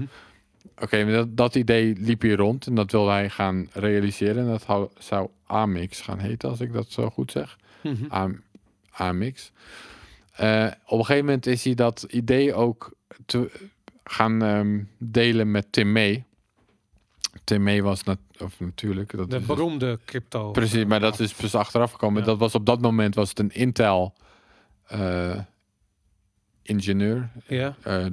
Oké, dat, dat idee liep hier rond en dat wilde hij gaan realiseren. En dat hou- zou Amix gaan heten, als ik dat zo goed zeg. Mhm. Am- Amix. Eh, op een gegeven moment is hij dat idee ook te gaan ehm, delen met Tim May. Tim May was nat of natuurlijk. Dat De beroemde crypto. precies, maar dat is pas achteraf gekomen. Ja. Dat was op dat moment was het een Intel eh, ingenieur. Ja, eh,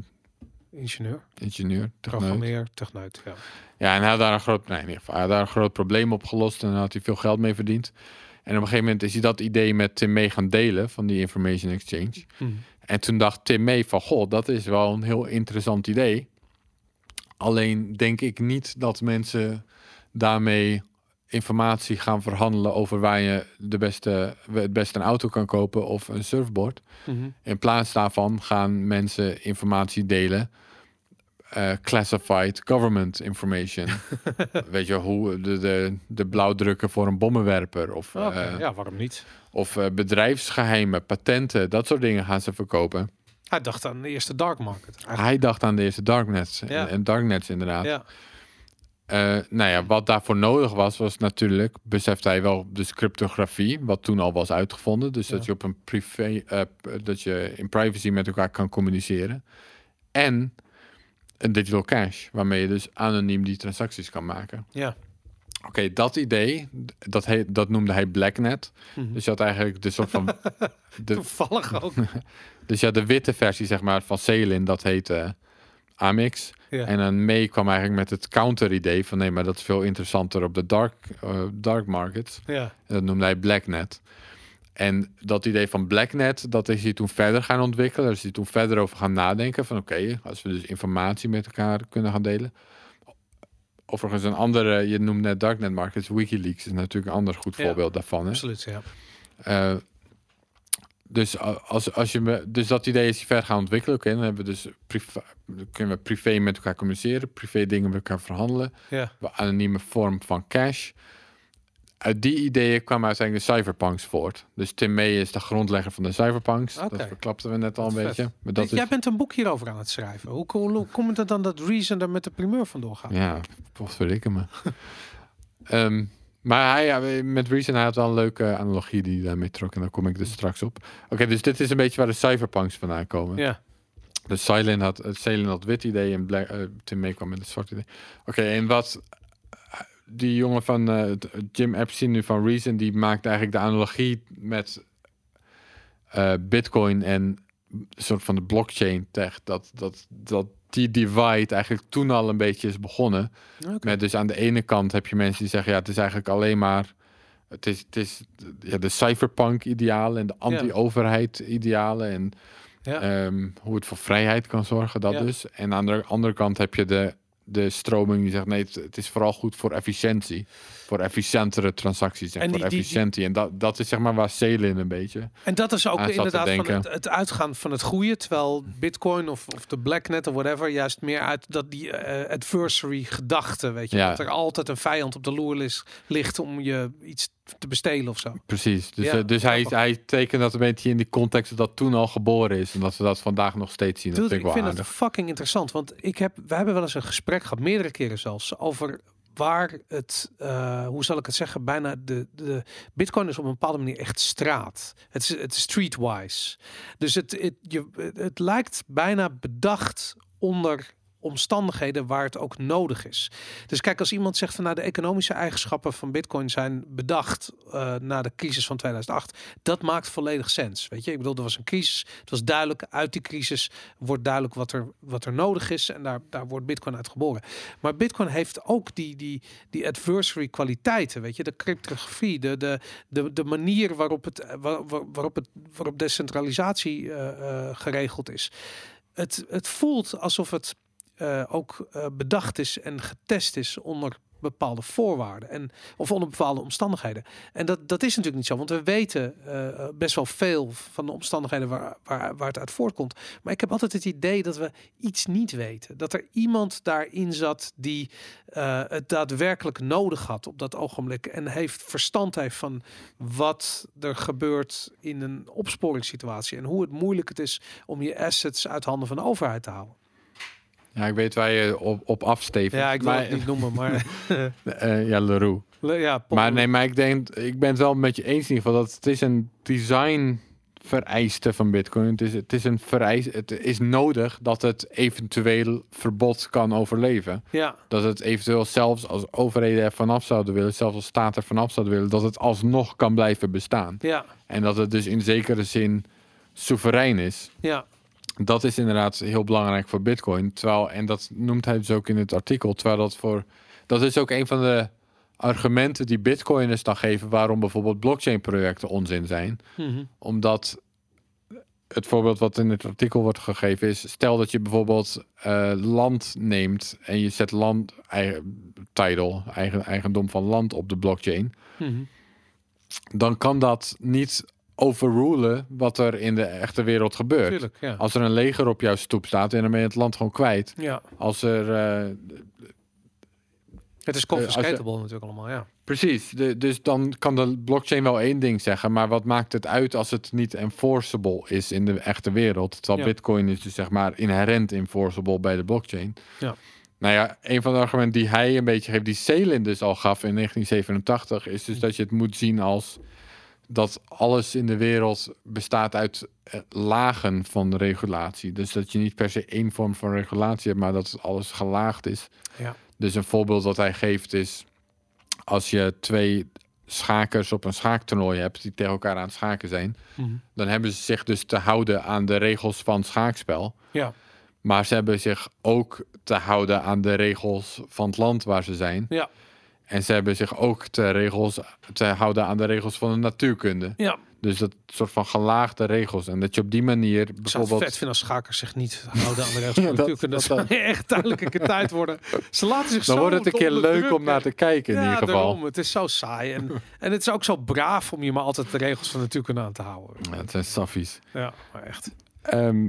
ingenieur, ingenieur. programmeer, techneut. Ja. Ja, en hij had daar een groot, nee, in ieder geval, hij had daar een groot probleem op gelost en daar had hij veel geld mee verdiend. En op een gegeven moment is hij dat idee met Tim May gaan delen van die information exchange. Mhm. En toen dacht Tim May van, god, dat is wel een heel interessant idee. Alleen denk ik niet dat mensen daarmee informatie gaan verhandelen over waar je de beste, het beste een auto kan kopen of een surfboard. Mhm. In plaats daarvan gaan mensen informatie delen eh, classified government information. Weet je, hoe de, de, de blauwdrukken voor een bommenwerper. Of, Oké, eh, ja, waarom niet? of eh, bedrijfsgeheimen, patenten, dat soort dingen gaan ze verkopen. Hij dacht aan de eerste dark market. eigenlijk. Hij dacht aan de eerste darknets. Ja. En, darknets inderdaad. Ja, Eh, nou ja, wat daarvoor nodig was, was natuurlijk, besefte hij wel, dus cryptografie, wat toen al was uitgevonden. Dus dat je op een privé, eh, dat je in privacy met elkaar kan communiceren. En een digital cash, waarmee je dus anoniem die transacties kan maken. ja. Oké, dat idee, dat, he, dat noemde hij Blacknet. Mhm. Dus je had eigenlijk de soort van. de, Toevallig ook. dus had de witte versie, zeg maar, van Celin, dat heette Amix. Ja. En dan mee kwam eigenlijk met het counter-idee van nee, maar dat is veel interessanter op de dark, eh, dark markets. ja. En dat noemde hij Blacknet. En dat idee van Blacknet, dat is hij toen verder gaan ontwikkelen. Daar is hij toen verder over gaan nadenken van oké, als we dus informatie met elkaar kunnen gaan delen. Overigens een andere, je noemt net Darknet Markets, Wikileaks is natuurlijk een ander goed Ja. voorbeeld daarvan. Hè? Absoluut, ja. Eh, dus, als, als je me, dus dat idee is verder gaan ontwikkelen. Oké, dan hebben we dus privé, kunnen we privé met elkaar communiceren, privé dingen met elkaar verhandelen, Ja, anonieme vorm van cash. Uit die ideeën kwamen uiteindelijk de cyberpunks voort. Dus Tim May is de grondlegger van de cyberpunks. Oké. Dat verklapten we net al een beetje. Maar dat Jij is, bent een boek hierover aan het schrijven. Hoe, hoe, hoe komt het dan dat Reason er met de primeur vandoor gaat? ja, potverdikke me. Ehm, maar hij, ja, met Reason, hij had wel een leuke analogie die hij daarmee trok. En daar kom ik dus straks op. Oké, dus dit is een beetje waar de cyberpunks vandaan komen. Ja, Dus Silent had, uh, Silent had wit idee en Black, eh, Tim May kwam met het zwart idee. Oké, en wat eh, die jongen van eh, Jim Epstein nu van Reason, die maakt eigenlijk de analogie met eh, Bitcoin en een soort van de blockchain tech. Dat, dat, dat die divide eigenlijk toen al een beetje is begonnen. Met dus aan de ene kant heb je mensen die zeggen, ja, het is eigenlijk alleen maar. Het is, het is ja, de cyberpunk idealen en de anti-overheid idealen. En Ja. Ehm, hoe het voor vrijheid kan zorgen, dat Ja. dus. En aan de andere kant heb je de, de stroming die zegt... nee, het, het is vooral goed voor efficiëntie. Voor efficiëntere transacties en, En voor die- die- efficiëntie. En dat, dat is zeg maar waar Celin een beetje... En dat is ook inderdaad van het, het uitgaan van het goede. Terwijl Bitcoin of, of de Blacknet of whatever juist meer uit dat die eh, adversary gedachte, weet je. Ja. Dat er altijd een vijand op de loer ligt om je iets te bestelen of zo. Precies. Dus, Ja, eh, dus hij, hij tekent dat een beetje in die context dat dat toen al geboren is. En dat we dat vandaag nog steeds zien. Dat Dude, vind ik ik wel vind het fucking interessant. Want ik heb, we hebben wel eens een gesprek gehad, meerdere keren zelfs, over waar het, eh, hoe zal ik het zeggen, bijna de, de Bitcoin is op een bepaalde manier echt straat. Het is, het is streetwise. Dus het, het, je, het, het lijkt bijna bedacht onder omstandigheden waar het ook nodig is. Dus kijk, als iemand zegt van nou de economische eigenschappen van Bitcoin zijn bedacht eh, na de crisis van 2008, dat maakt volledig sens. Weet je, ik bedoel, er was een crisis. Het was duidelijk uit die crisis wordt duidelijk wat er, wat er nodig is en daar, daar wordt Bitcoin uit geboren. Maar Bitcoin heeft ook die, die, die adversary kwaliteiten, weet je, de cryptografie, de, de, de, de manier waarop, het, waar, waar- waarop, het, waarop decentralisatie eh, eh, geregeld is. Het, het voelt alsof het eh, ook eh, bedacht is en getest is onder bepaalde voorwaarden en of onder bepaalde omstandigheden. En dat, dat is natuurlijk niet zo, want we weten eh, best wel veel van de omstandigheden waar, waar, waar het uit voortkomt. Maar ik heb altijd het idee dat we iets niet weten. Dat er iemand daarin zat die het daadwerkelijk nodig had op dat ogenblik en heeft verstand heeft van wat er gebeurt in een opsporingssituatie en hoe het moeilijk het is om je assets uit handen van de overheid te houden. Ja, ik weet waar je op, op afstevend. Ja, ik wil maar, het niet noemen, maar eh, ja, Leroux. ja, Paul- Maar nee, maar ik denk, ik ben het wel met je eens in ieder geval dat het is een design vereiste van Bitcoin. Het is, het is een vereis, het is nodig dat het eventueel verbod kan overleven. ja, Dat het eventueel zelfs als overheden er vanaf zouden willen, zelfs als staat er vanaf zouden willen, dat het alsnog kan blijven bestaan. ja, En dat het dus in zekere zin soeverein is. ja, Dat is inderdaad heel belangrijk voor Bitcoin. Terwijl, en dat noemt hij dus ook in het artikel, terwijl dat voor. Dat is ook een van de argumenten die Bitcoiners dan geven waarom bijvoorbeeld blockchain-projecten onzin zijn. Mhm. Omdat het voorbeeld wat in het artikel wordt gegeven is: stel dat je bijvoorbeeld eh, land neemt en je zet land, eigen, title, eigen, eigendom van land op de blockchain Mhm. dan kan dat niet overrulen wat er in de echte wereld gebeurt. Tuurlijk, ja. Als er een leger op jouw stoep staat en dan ben je het land gewoon kwijt. ja. Als er eh, Het is Eh, confiscatable natuurlijk allemaal, ja. Precies, de, dus dan kan de blockchain wel één ding zeggen, maar wat maakt het uit als het niet enforceable is in de echte wereld? Terwijl Ja. Bitcoin is dus zeg maar inherent enforceable bij de blockchain. Ja. Nou ja, een van de argumenten die hij een beetje geeft, die Selin dus al gaf in 1987, is dus dat je het moet zien als dat alles in de wereld bestaat uit eh, lagen van regulatie. Dus dat je niet per se één vorm van regulatie hebt, maar dat alles gelaagd is. Ja. Dus een voorbeeld dat hij geeft is als je twee schakers op een schaaktoernooi hebt die tegen elkaar aan het schaken zijn, Mhm. dan hebben ze zich dus te houden aan de regels van schaakspel. Ja, Maar ze hebben zich ook te houden aan de regels van het land waar ze zijn. ja, En ze hebben zich ook te, regels, te houden aan de regels van de natuurkunde. ja. Dus dat soort van gelaagde regels. En dat je op die manier Ik zou het bijvoorbeeld. vet vinden als schakers zich niet houden aan de regels van de dat- natuurlijk. Dat, dat zou echt keer tijd worden. Ze laten zich Dan zo wordt het een keer leuk om naar te kijken in ja, ieder geval. daarom. Het is zo saai. En, en het is ook zo braaf om je maar altijd de regels van de natuurkunde aan te houden. Ja, het zijn saffies. Ja, maar echt. Ehm,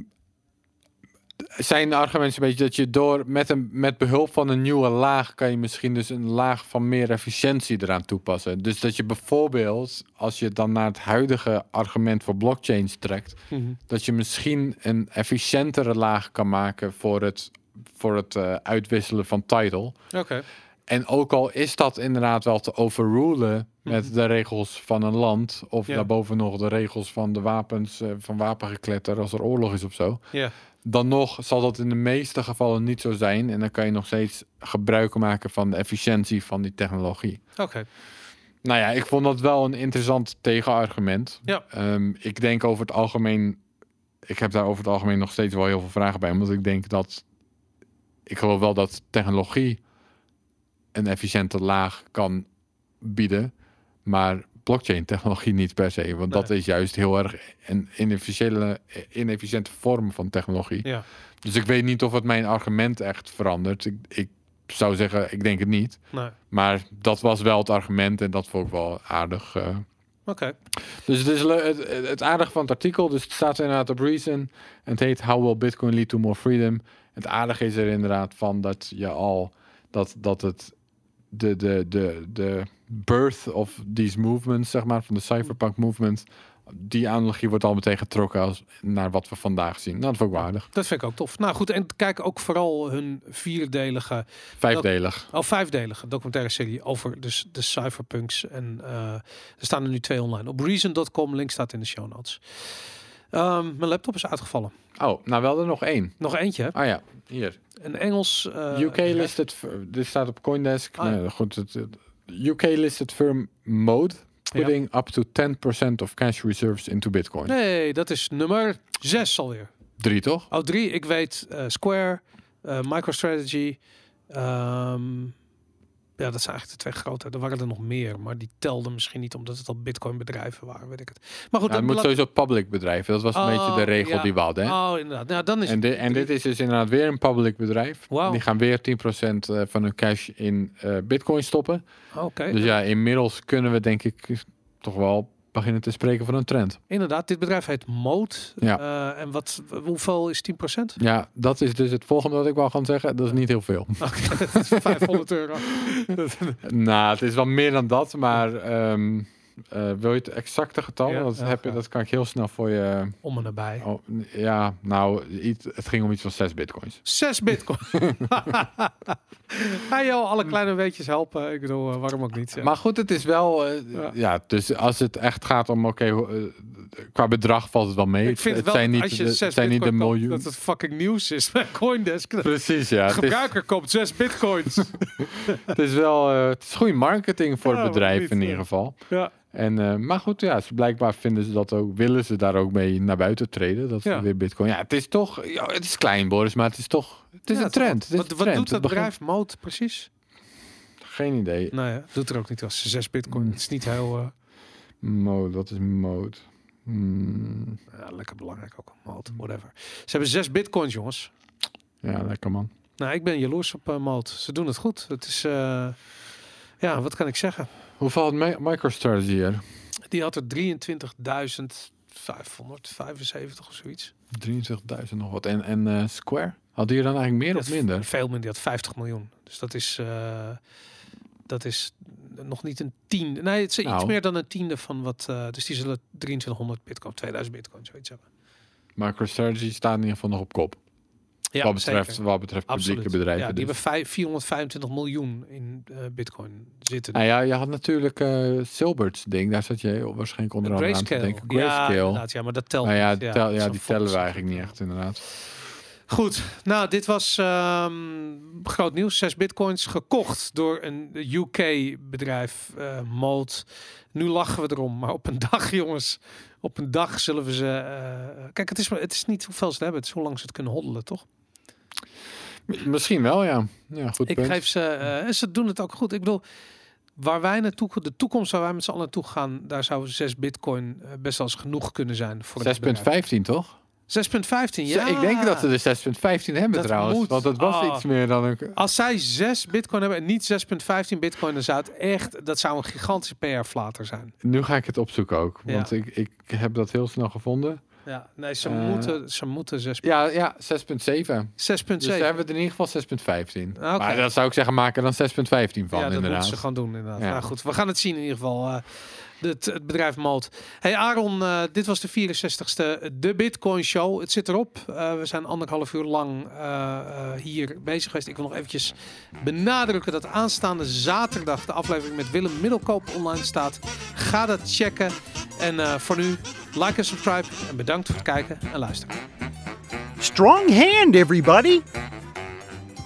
zijn argumenten een beetje dat je door met, een, met behulp van een nieuwe laag kan je misschien dus een laag van meer efficiëntie eraan toepassen. Dus dat je bijvoorbeeld, als je dan naar het huidige argument voor blockchains trekt, Mhm. dat je misschien een efficiëntere laag kan maken voor het, voor het eh, uitwisselen van title. Oké. En ook al is dat inderdaad wel te overrulen met de regels van een land, of Mhm. Ja. daarboven nog de regels van de wapens, eh, van wapengekletter als er oorlog is of zo, Ja. dan nog zal dat in de meeste gevallen niet zo zijn. En dan kan je nog steeds gebruik maken van de efficiëntie van die technologie. Oké. Nou ja, ik vond dat wel een interessant tegenargument. Ja. Ehm, ik denk over het algemeen, ik heb daar over het algemeen nog steeds wel heel veel vragen bij, omdat ik denk dat, ik geloof wel dat technologie een efficiënte laag kan bieden, maar blockchain technologie niet per se, want dat is juist heel erg een inefficiënte, inefficiënte vorm van technologie. Ja. Dus ik weet niet of het mijn argument echt verandert. Ik, ik zou zeggen, ik denk het niet. Nee. Maar dat was wel het argument en dat vond ik wel aardig. eh. Oké. Dus het is le- het, het aardige van het artikel, dus het staat inderdaad op Reason. En het heet How will Bitcoin lead to more freedom? Het aardige is er inderdaad van dat je al dat, dat het de, de, de, de birth of these movements, zeg maar, van de cypherpunk movement, die analogie wordt al meteen getrokken als naar wat we vandaag zien. Nou, dat vond ik wel aardig. Dat vind ik ook tof. Nou goed, en kijk ook vooral hun vierdelige, Vijfdelig. oh vijfdelige documentaire serie over dus de cypherpunks. En eh, er staan er nu twee online. Op reason.com, link staat in de show notes. Ehm, mijn laptop is uitgevallen. Oh, nou wel er nog één. Nog eentje? Ah ja, hier. Een Engels... eh, UK listed, dit staat op Coindesk. Ah, ja. Goed, het, het- UK listed firm Mode putting up to 10% of cash reserves into Bitcoin. Nee, dat is nummer zes alweer. Drie toch? Oh, drie. Ik weet eh, Square, eh, MicroStrategy. ehm, ja, dat zijn eigenlijk de twee grote. Er waren er nog meer, maar die telden misschien niet omdat het al Bitcoin bedrijven waren, weet ik het. Maar goed, Ja, het dat moet sowieso public bedrijf. Dat was een Oh, beetje de regel ja. die we hadden. Hè? Oh, inderdaad. Nou, dan is En, en dit is dus inderdaad weer een public bedrijf. Die gaan weer 10% eh, van hun cash in eh, Bitcoin stoppen. Oké. Dus ja, inmiddels kunnen we denk ik toch wel beginnen te spreken van een trend. Inderdaad, dit bedrijf heet Mode. Ja. Eh, en wat, hoeveel is 10%? Ja, dat is dus het volgende wat ik wou gaan zeggen. Dat is niet heel veel. Oké, dat is 500 euro. Nou, het is wel meer dan dat, maar ehm, eh, wil je het exacte getal? Ja, dat, ja, heb je, dat kan ik heel snel voor je. Om en nabij. Oh, ja, nou, iets, het ging om iets van 6 bitcoins. 6 bitcoin. Ga je al alle kleine weetjes helpen? Ik bedoel, eh, waarom ook niet? Ja. Maar goed, het is wel. eh, Ja. ja. dus als het echt gaat om, oké, qua bedrag valt het wel mee. ik vind het, het wel, zijn niet, als je de- 6 het zijn niet de miljoen. dat het fucking nieuws is bij Coindesk. De Precies, ja. Is, gebruiker koopt 6 bitcoins. het is wel. eh, het is goede marketing voor Ja, het bedrijf niet, in ieder geval. ja. En, eh, maar goed, ja, ze blijkbaar vinden ze dat ook, willen ze daar ook mee naar buiten treden. Dat Ja. we weer Bitcoin. Ja, het is toch, ja, het is klein, Boris, maar het is toch, het is Ja, een trend. Het is Wat, een wat doet dat bedrijf Mode precies? Geen idee. Nou ja, doet er ook niet als 6 bitcoin. Mm. Het is niet heel uh, Mode, wat is mode? Hmm, ja, lekker belangrijk ook. Mode, whatever. Ze hebben 6 bitcoins, jongens. ja, lekker man. Nou, ik ben jaloers op uh. Ze doen het goed. Het is, eh, ja, wat kan ik zeggen? Hoe valt Mi- MicroStrategy hier? Die had er 23.575 of zoiets. 23.000 nog wat. En, en eh, Square? Hadden hier dan eigenlijk meer Dat of minder? Veel minder. Die had 50 miljoen. Dus dat is, eh, dat is nog niet een tiende. Nee, het is iets Nou. meer dan een tiende van wat. eh, dus die zullen 2300 bitcoin, 2000 bitcoin, zoiets hebben. MicroStrategy staat in ieder geval nog op kop. Ja, wat, betreft, zeker. wat betreft publieke Absoluut. bedrijven. Ja, die dus. hebben vijf- 425 miljoen in eh, bitcoin zitten. Nou ja, je had natuurlijk eh Silbert's ding. Daar zat je waarschijnlijk onder andere aan te denken. Ja, Grayscale. inderdaad, ja, maar dat telt nou ja, tel- ja, die tellen we eigenlijk niet echt inderdaad. Goed, nou dit was ehm, groot nieuws. Zes bitcoins gekocht door een UK-bedrijf, eh Mode. Nu lachen we erom, maar op een dag jongens, op een dag zullen we ze... eh, kijk, het is, het is niet hoeveel ze hebben, het is hoe lang ze het kunnen hoddelen, toch? Misschien wel, ja. Ja, goed Ik punt. geef ze, en ze doen het ook goed. Ik bedoel, waar wij naartoe, de toekomst waar wij met z'n allen naartoe gaan, daar zou 6 bitcoin eh, best wel eens genoeg kunnen zijn. voor het bedrijf. 6.15 toch? 6,15, ja. Ik denk dat ze de 6.15 hebben Dat trouwens. moet. Want het was Ah. iets meer dan een... Als zij 6 bitcoin hebben en niet 6,15 bitcoin, dan zou het echt, dat zou een gigantische PR-flater zijn. Nu ga ik het opzoeken ook. Ja. Want ik, ik heb dat heel snel gevonden. Ja, nee, ze Eh. moeten, ze moeten 6, 6,7. Ja, ja 6.7. Dus daar hebben we er in ieder geval 6.15. Oké. Maar dat zou ik zeggen, maken dan 6.15 van ja, dat inderdaad. moeten ze gaan doen inderdaad. Ja. Nou goed, we gaan het zien in ieder geval. Eh, het, het bedrijf Malt. Hey Aaron, eh, dit was de 64ste De Bitcoin Show. Het zit erop. Eh, we zijn anderhalf uur lang eh, eh, hier bezig geweest. Ik wil nog eventjes benadrukken dat aanstaande zaterdag de aflevering met Willem Middelkoop online staat. Ga dat checken. En eh, voor nu, like en subscribe. En bedankt voor het kijken en luisteren. Strong hand, everybody!